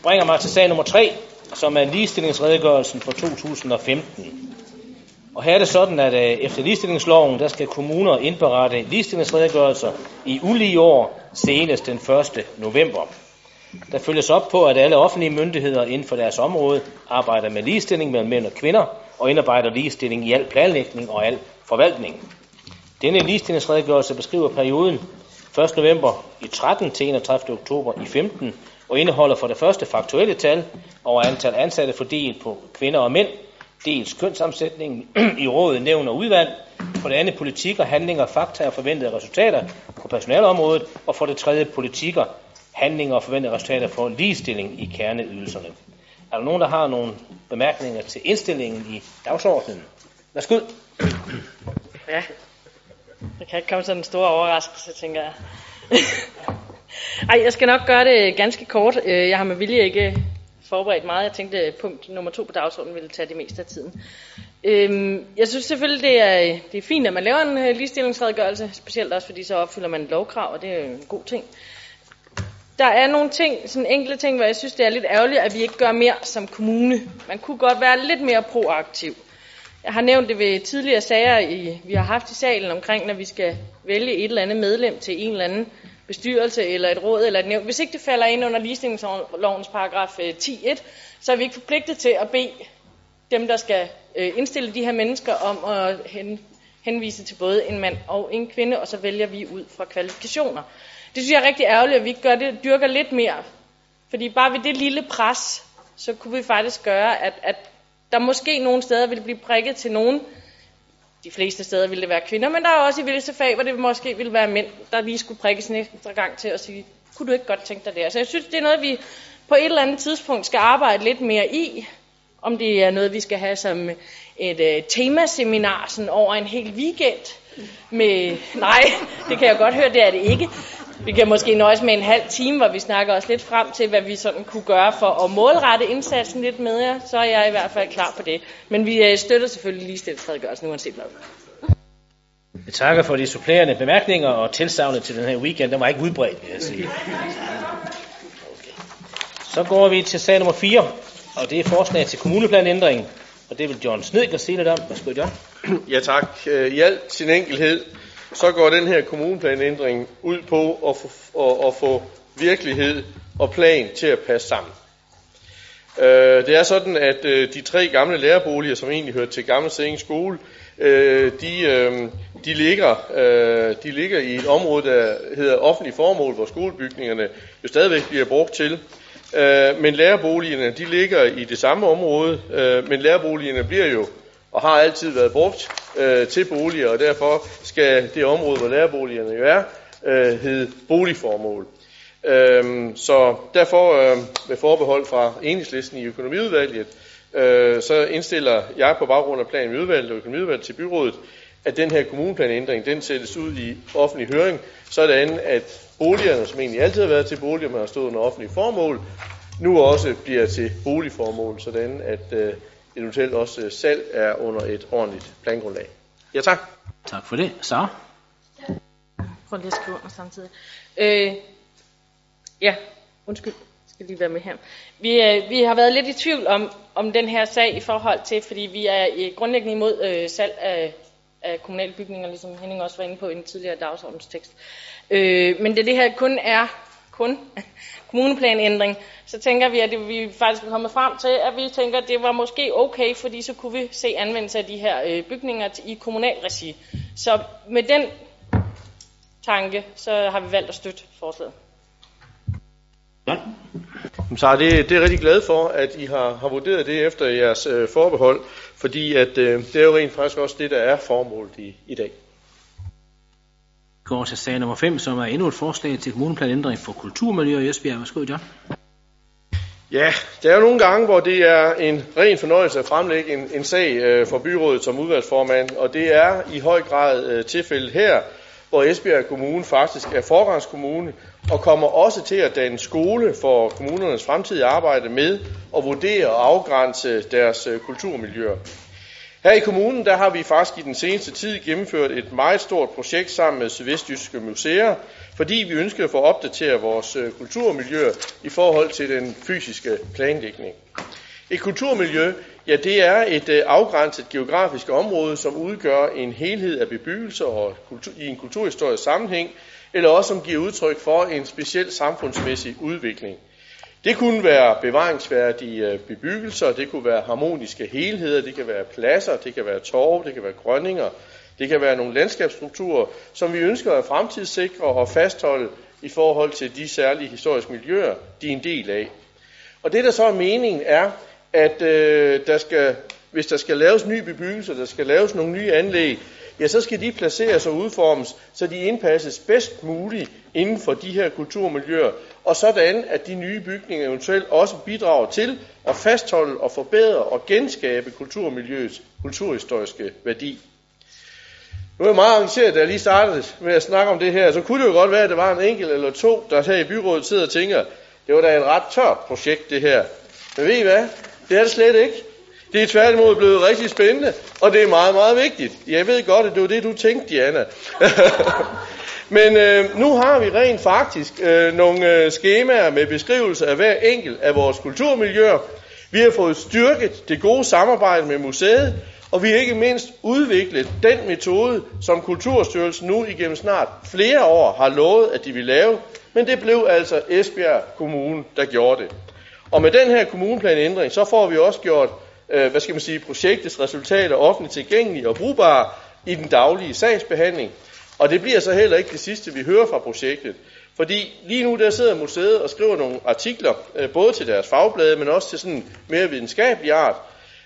bringer mig til sag nummer 3, som er ligestillingsredegørelsen for 2015. Og her er det sådan, at øh, efter ligestillingsloven, der skal kommuner indberette ligestillingsredegørelser i ulige år senest den 1. november. Der følges op på, at alle offentlige myndigheder inden for deres område arbejder med ligestilling mellem mænd og kvinder og indarbejder ligestilling i al planlægning og al forvaltning. Denne ligestillingsredegørelse beskriver perioden 1. november i 13 til 31. oktober i 15 og indeholder for det første faktuelle tal over antal ansatte fordelt på kvinder og mænd, dels kønssammensætningen i rådet, nævn og udvalg, for det andet politikker, handlinger, fakta og forventede resultater på personalområdet, og for det tredje politikker, handlinger og forventede resultater for ligestilling i kerneydelserne. Er der nogen, der har nogle bemærkninger til indstillingen i dagsordenen? Værsgo. Ja, det kan ikke komme sådan en stor overraskelse, tænker jeg. Ej, jeg skal nok gøre det ganske kort. Øh, jeg har med vilje ikke forberedt meget. Jeg tænkte, at punkt nummer to på dagsordenen ville tage det meste af tiden. Øhm, jeg synes selvfølgelig, det er, det er fint, at man laver en øh, ligestillingsredegørelse, specielt også fordi så opfylder man lovkrav, og det er en god ting. Der er nogle ting, sådan enkelte ting, hvor jeg synes, det er lidt ærgerligt, at vi ikke gør mere som kommune. Man kunne godt være lidt mere proaktiv. Jeg har nævnt det ved tidligere sager, i, vi har haft i salen omkring, når vi skal vælge et eller andet medlem til en eller anden bestyrelse eller et råd eller et nævn. Hvis ikke det falder ind under ligestillingslovens paragraf øh, 10.1, så er vi ikke forpligtet til at bede dem, der skal øh, indstille de her mennesker om at henvise til både en mand og en kvinde, og så vælger vi ud fra kvalifikationer. Det synes jeg er rigtig ærgerligt, at vi ikke gør det, dyrker lidt mere. Fordi bare ved det lille pres, så kunne vi faktisk gøre, at, at der måske nogle steder ville blive prikket til nogen. De fleste steder ville det være kvinder, men der er også i visse fag, hvor det måske ville være mænd, der lige skulle prikkes en ekstra gang til at sige, kunne du ikke godt tænke dig det? Så jeg synes, det er noget, vi på et eller andet tidspunkt skal arbejde lidt mere i. Om det er noget, vi skal have som et uh, temaseminar sådan over en hel weekend. Med, nej, det kan jeg godt høre, det er det ikke. Vi kan måske nøjes med en halv time, hvor vi snakker os lidt frem til, hvad vi sådan kunne gøre for at målrette indsatsen lidt med jer. Så er jeg i hvert fald klar på det. Men vi øh, støtter selvfølgelig ligestillingsredegørelsen uanset hvad. Jeg takker for de supplerende bemærkninger og tilsavnet til den her weekend. Den var ikke udbredt, vil jeg sige. Okay. Så går vi til sag nummer 4, og det er forslag til kommuneplanændring. Og det vil John Snedker sige lidt om. Værsgo, John. Ja tak. Øh, I al sin enkelhed så går den her kommuneplanændring ud på at få, at, at få virkelighed og plan til at passe sammen. Øh, det er sådan, at øh, de tre gamle lærerboliger, som egentlig hører til Gamle Sæding skole, øh, de, øh, de, ligger, øh, de ligger i et område, der hedder offentlig formål, hvor skolebygningerne jo stadigvæk bliver brugt til. Øh, men lærerboligerne, de ligger i det samme område, øh, men lærerboligerne bliver jo og har altid været brugt øh, til boliger, og derfor skal det område, hvor lærerboligerne jo er, øh, hedde boligformål. Øhm, så derfor øh, med forbehold fra enhedslisten i økonomiudvalget, øh, så indstiller jeg på baggrund af planen i udvalget og økonomiudvalget til byrådet, at den her kommuneplanændring, den sættes ud i offentlig høring, sådan at boligerne, som egentlig altid har været til boliger, men har stået under offentlig formål, nu også bliver til boligformål, sådan at øh, eventuelt også øh, salg er under et ordentligt plangrundlag. Ja, tak. Tak for det. Så. Prøv lige at skrive under samtidig. Øh, ja, undskyld. Jeg skal lige være med her. Vi, øh, vi har været lidt i tvivl om, om den her sag i forhold til, fordi vi er i grundlæggende imod øh, salg af, af kommunale bygninger, ligesom Henning også var inde på i en tidligere dagsordenstekst. Øh, men det, det her kun er kun kommuneplanændring, så tænker vi, at det, vi faktisk er kommet frem til, at vi tænker, at det var måske okay, fordi så kunne vi se anvendelse af de her øh, bygninger i kommunal regi. Så med den tanke, så har vi valgt at støtte forslaget. Ja. Så er det, det er jeg rigtig glad for, at I har, har vurderet det efter jeres øh, forbehold, fordi at, øh, det er jo rent faktisk også det, der er formålet i, i dag går til sag nummer 5, som er endnu et forslag til kommuneplanændring for kulturmiljø i Esbjerg. Værsgo, John. Ja, der er jo nogle gange, hvor det er en ren fornøjelse at fremlægge en, en sag øh, for byrådet som udvalgsformand, og det er i høj grad øh, tilfældet her, hvor Esbjerg Kommune faktisk er forgangskommune og kommer også til at danne skole for kommunernes fremtidige arbejde med at vurdere og afgrænse deres øh, kulturmiljøer. Her i kommunen der har vi faktisk i den seneste tid gennemført et meget stort projekt sammen med Sydvestjyske Museer, fordi vi ønsker at få opdateret vores øh, kulturmiljø i forhold til den fysiske planlægning. Et kulturmiljø, ja det er et øh, afgrænset geografisk område, som udgør en helhed af bebyggelse og kultur, i en kulturhistorisk sammenhæng, eller også som giver udtryk for en speciel samfundsmæssig udvikling. Det kunne være bevaringsværdige øh, bebyggelser, det kunne være harmoniske helheder, det kan være pladser, det kan være torve, det kan være grønninger, det kan være nogle landskabsstrukturer, som vi ønsker at fremtidssikre og fastholde i forhold til de særlige historiske miljøer, de er en del af. Og det, der så er meningen, er, at øh, der skal, hvis der skal laves nye bebyggelser, der skal laves nogle nye anlæg, ja, så skal de placeres og udformes, så de indpasses bedst muligt inden for de her kulturmiljøer, og sådan, at de nye bygninger eventuelt også bidrager til at fastholde og forbedre og genskabe kulturmiljøets kulturhistoriske værdi. Nu er jeg meget arrangeret, da jeg lige startede med at snakke om det her, så kunne det jo godt være, at det var en enkelt eller to, der her i byrådet sidder og tænker, det var da et ret tørt projekt det her. Men ved I hvad? Det er det slet ikke. Det er tværtimod blevet rigtig spændende, og det er meget, meget vigtigt. Jeg ved godt, at det var det, du tænkte, Diana. Men øh, nu har vi rent faktisk øh, nogle øh, skemaer med beskrivelse af hver enkelt af vores kulturmiljøer. Vi har fået styrket det gode samarbejde med museet, og vi har ikke mindst udviklet den metode, som Kulturstyrelsen nu igennem snart flere år har lovet, at de vil lave, men det blev altså Esbjerg Kommune, der gjorde det. Og med den her kommuneplanændring, så får vi også gjort, øh, hvad skal man sige, projektets resultater offentligt tilgængelige og brugbare i den daglige sagsbehandling. Og det bliver så heller ikke det sidste, vi hører fra projektet. Fordi lige nu der sidder museet og skriver nogle artikler, øh, både til deres fagblade, men også til sådan mere videnskabelig art.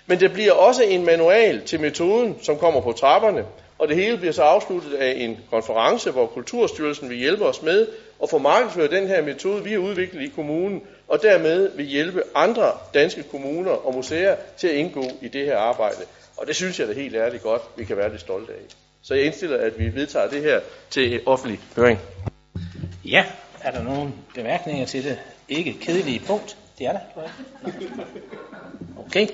Men det bliver også en manual til metoden, som kommer på trapperne, og det hele bliver så afsluttet af en konference, hvor Kulturstyrelsen vil hjælpe os med at få markedsført den her metode, vi har udviklet i kommunen, og dermed vil hjælpe andre danske kommuner og museer til at indgå i det her arbejde. Og det synes jeg da helt ærligt godt, vi kan være lidt stolte af. Så jeg indstiller, at vi vedtager det her til offentlig høring. Ja, er der nogen bemærkninger til det ikke kedelige punkt? Det er der. Okay,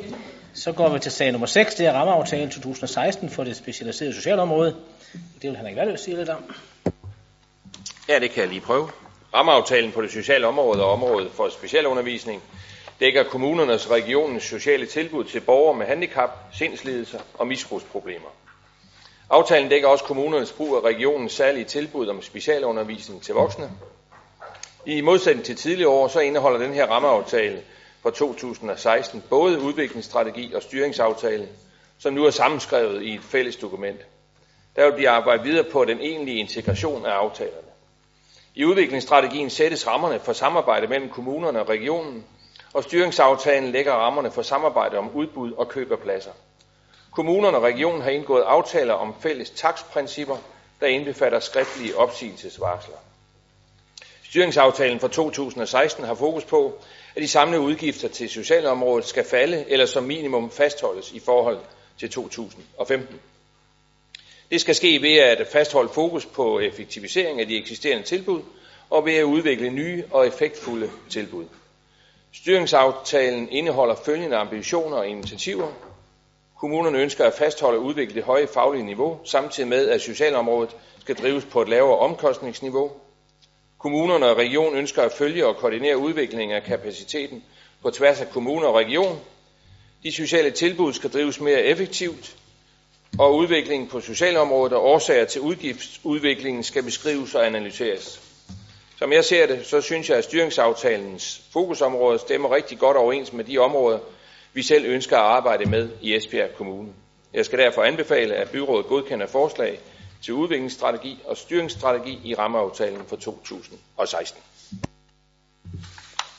så går vi til sag nummer 6. Det er rammeaftalen 2016 for det specialiserede socialområde. Det vil Henrik Valøs sige lidt om. Ja, det kan jeg lige prøve. Rammeaftalen på det sociale område og området for specialundervisning dækker kommunernes og regionens sociale tilbud til borgere med handicap, sindslidelser og misbrugsproblemer. Aftalen dækker også kommunernes brug af regionens særlige tilbud om specialundervisning til voksne. I modsætning til tidligere år, så indeholder den her rammeaftale for 2016 både udviklingsstrategi og styringsaftale, som nu er sammenskrevet i et fælles dokument. Der vil blive arbejdet videre på den egentlige integration af aftalerne. I udviklingsstrategien sættes rammerne for samarbejde mellem kommunerne og regionen, og styringsaftalen lægger rammerne for samarbejde om udbud og køb af pladser. Kommunerne og regionen har indgået aftaler om fælles taksprincipper, der indbefatter skriftlige opsigelsesvarsler. Styringsaftalen for 2016 har fokus på, at de samlede udgifter til socialområdet skal falde eller som minimum fastholdes i forhold til 2015. Det skal ske ved at fastholde fokus på effektivisering af de eksisterende tilbud og ved at udvikle nye og effektfulde tilbud. Styringsaftalen indeholder følgende ambitioner og initiativer. Kommunerne ønsker at fastholde og udvikle det høje faglige niveau, samtidig med at socialområdet skal drives på et lavere omkostningsniveau. Kommunerne og region ønsker at følge og koordinere udviklingen af kapaciteten på tværs af kommuner og region. De sociale tilbud skal drives mere effektivt, og udviklingen på socialområdet og årsager til udgiftsudviklingen skal beskrives og analyseres. Som jeg ser det, så synes jeg, at styringsaftalens fokusområder stemmer rigtig godt overens med de områder, vi selv ønsker at arbejde med i Esbjerg Kommune. Jeg skal derfor anbefale, at byrådet godkender forslag til udviklingsstrategi og styringsstrategi i rammeaftalen for 2016.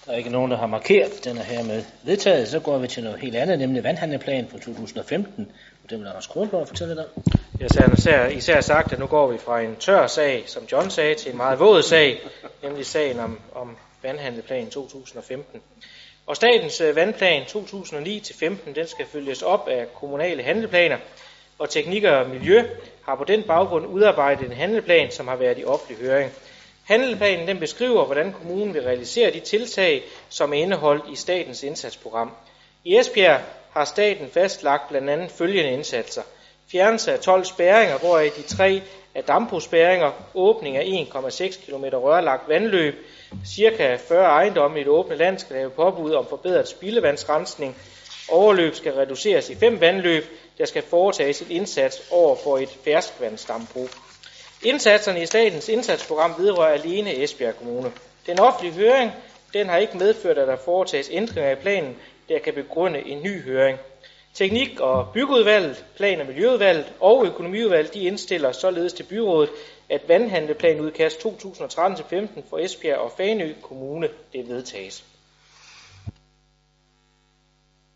Der er ikke nogen, der har markeret den er hermed vedtaget. Så går vi til noget helt andet, nemlig vandhandleplan for 2015. Og det vil Anders Kronborg fortælle lidt om. Jeg har især, især sagt, at nu går vi fra en tør sag, som John sagde, til en meget våd sag, nemlig sagen om, om vandhandleplan 2015. Og statens øh, vandplan 2009-15, den skal følges op af kommunale handleplaner, og teknikker og Miljø har på den baggrund udarbejdet en handleplan, som har været i offentlig høring. Handleplanen den beskriver, hvordan kommunen vil realisere de tiltag, som er indeholdt i statens indsatsprogram. I Esbjerg har staten fastlagt blandt andet følgende indsatser. Fjernelse af 12 spærringer, hvoraf de tre er dambrugspærringer, åbning af 1,6 km rørlagt vandløb, cirka 40 ejendomme i det åbne land skal have påbud om forbedret spildevandsrensning, overløb skal reduceres i fem vandløb, der skal foretages et indsats over for et ferskvandsdambrug. Indsatserne i statens indsatsprogram vedrører alene Esbjerg Kommune. Den offentlige høring Den har ikke medført, at der foretages ændringer i planen, der kan begrunde en ny høring. Teknik- og byggeudvalget, plan- og miljøudvalget og økonomiudvalget de indstiller således til byrådet, at vandhandleplanudkast 2013-15 for Esbjerg og Fanø Kommune det vedtages.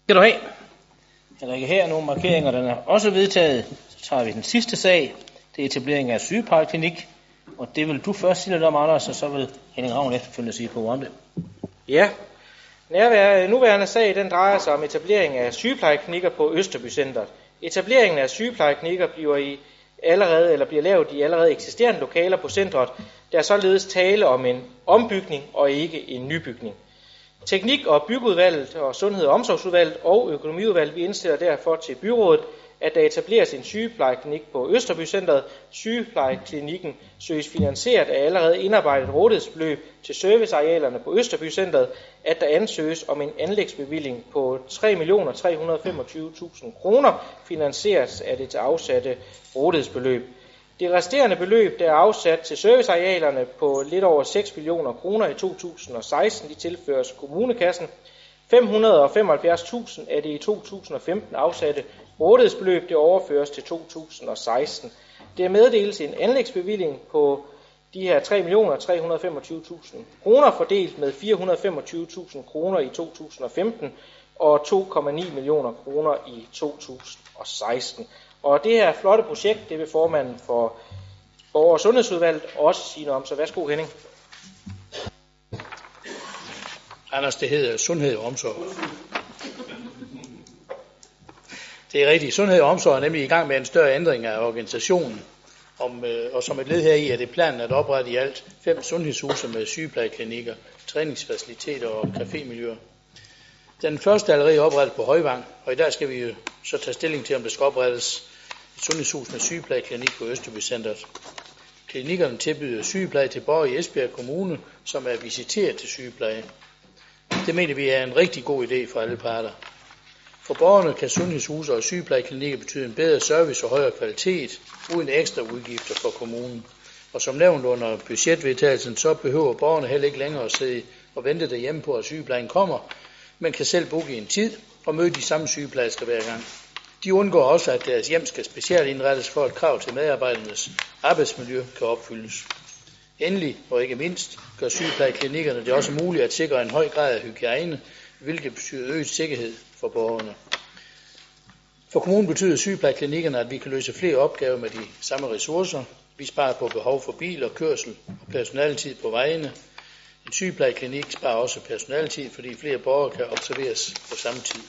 Skal du have? Heller ikke her nogle markeringer, den er også vedtaget. Så tager vi den sidste sag. Det er etablering af sygeplejeklinik. Og det vil du først sige lidt om, Anders, og så vil Henning Ravn efterfølgende sige på om det. Ja, Nærvær, nuværende sag den drejer sig om etablering af sygeplejeklinikker på Østerbycentret. Etableringen af sygeplejeklinikker bliver i allerede eller bliver lavet i allerede eksisterende lokaler på centret. Der er således tale om en ombygning og ikke en nybygning. Teknik- og byggeudvalget og Sundhed- og Omsorgsudvalget og Økonomiudvalget vi indstiller derfor til byrådet, at der etableres en sygeplejeklinik på Østerbycentret. Sygeplejeklinikken søges finansieret af allerede indarbejdet rådighedsbeløb til servicearealerne på Østerbycentret, at der ansøges om en anlægsbevilling på 3.325.000 kroner, finansieres af det til afsatte rådighedsbeløb. Det resterende beløb, der er afsat til servicearealerne på lidt over 6 millioner kroner i 2016, de tilføres kommunekassen. 575.000 af det i 2015 afsatte rådighedsbeløb, det overføres til 2016. Det er meddeles en anlægsbevilling på de her 3.325.000 kroner fordelt med 425.000 kroner i 2015 og 2,9 millioner kroner i 2016. Og det her flotte projekt, det vil formanden for Borger- og Sundhedsudvalget også sige noget om. Så værsgo Henning. Anders, det hedder sundhed og omsorg. Det er rigtigt. Sundhed og omsorg er nemlig i gang med en større ændring af organisationen. Om, øh, og som et led her i er det planen at oprette i alt fem sundhedshuse med sygeplejeklinikker, træningsfaciliteter og cafémiljøer. Den første er allerede oprettet på Højvang, og i dag skal vi jo så tage stilling til, om der skal oprettes et sundhedshus med sygeplejeklinik på Østerby Centeret. Klinikkerne tilbyder sygepleje til borgere i Esbjerg Kommune, som er visiteret til sygepleje. Det mener vi er en rigtig god idé for alle parter. For borgerne kan sundhedshuse og sygeplejeklinikker betyde en bedre service og højere kvalitet, uden ekstra udgifter for kommunen. Og som nævnt under budgetvedtagelsen, så behøver borgerne heller ikke længere at sidde og vente derhjemme på, at sygeplejen kommer, men kan selv booke en tid og møde de samme sygeplejersker hver gang. De undgår også, at deres hjem skal specielt indrettes for, at krav til medarbejdernes arbejdsmiljø kan opfyldes. Endelig og ikke mindst gør sygeplejeklinikkerne det også muligt at sikre en høj grad af hygiejne, hvilket betyder øget sikkerhed for borgerne. For kommunen betyder sygeplejeklinikkerne, at vi kan løse flere opgaver med de samme ressourcer. Vi sparer på behov for bil og kørsel og personaltid på vejene. En sygeplejeklinik sparer også personaltid, fordi flere borgere kan observeres på samme tid.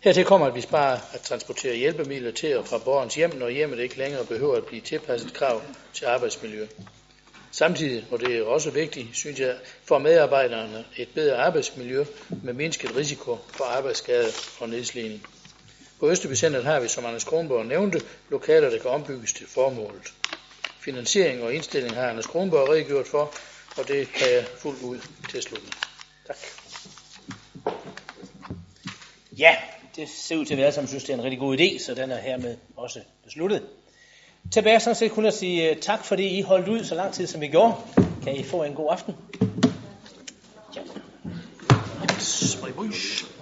Hertil kommer, at vi sparer at transportere hjælpemidler til og fra borgerens hjem, når hjemmet ikke længere behøver at blive tilpasset krav til arbejdsmiljø. Samtidig, og det er også vigtigt, synes jeg, får medarbejderne et bedre arbejdsmiljø med mindsket risiko for arbejdsskade og nedslidning. På Østerby Center har vi, som Anders Kronborg nævnte, lokaler, der kan ombygges til formålet. Finansiering og indstilling har Anders Kronborg redegjort for, og det kan jeg fuldt ud tilslutte. Tak. Ja, det ser ud til at være, som synes, det er en rigtig god idé, så den er hermed også besluttet. Tilbage sådan set kun at sige uh, tak, fordi I holdt ud så lang tid, som I gjorde. Kan I få en god aften? Ja. Yes,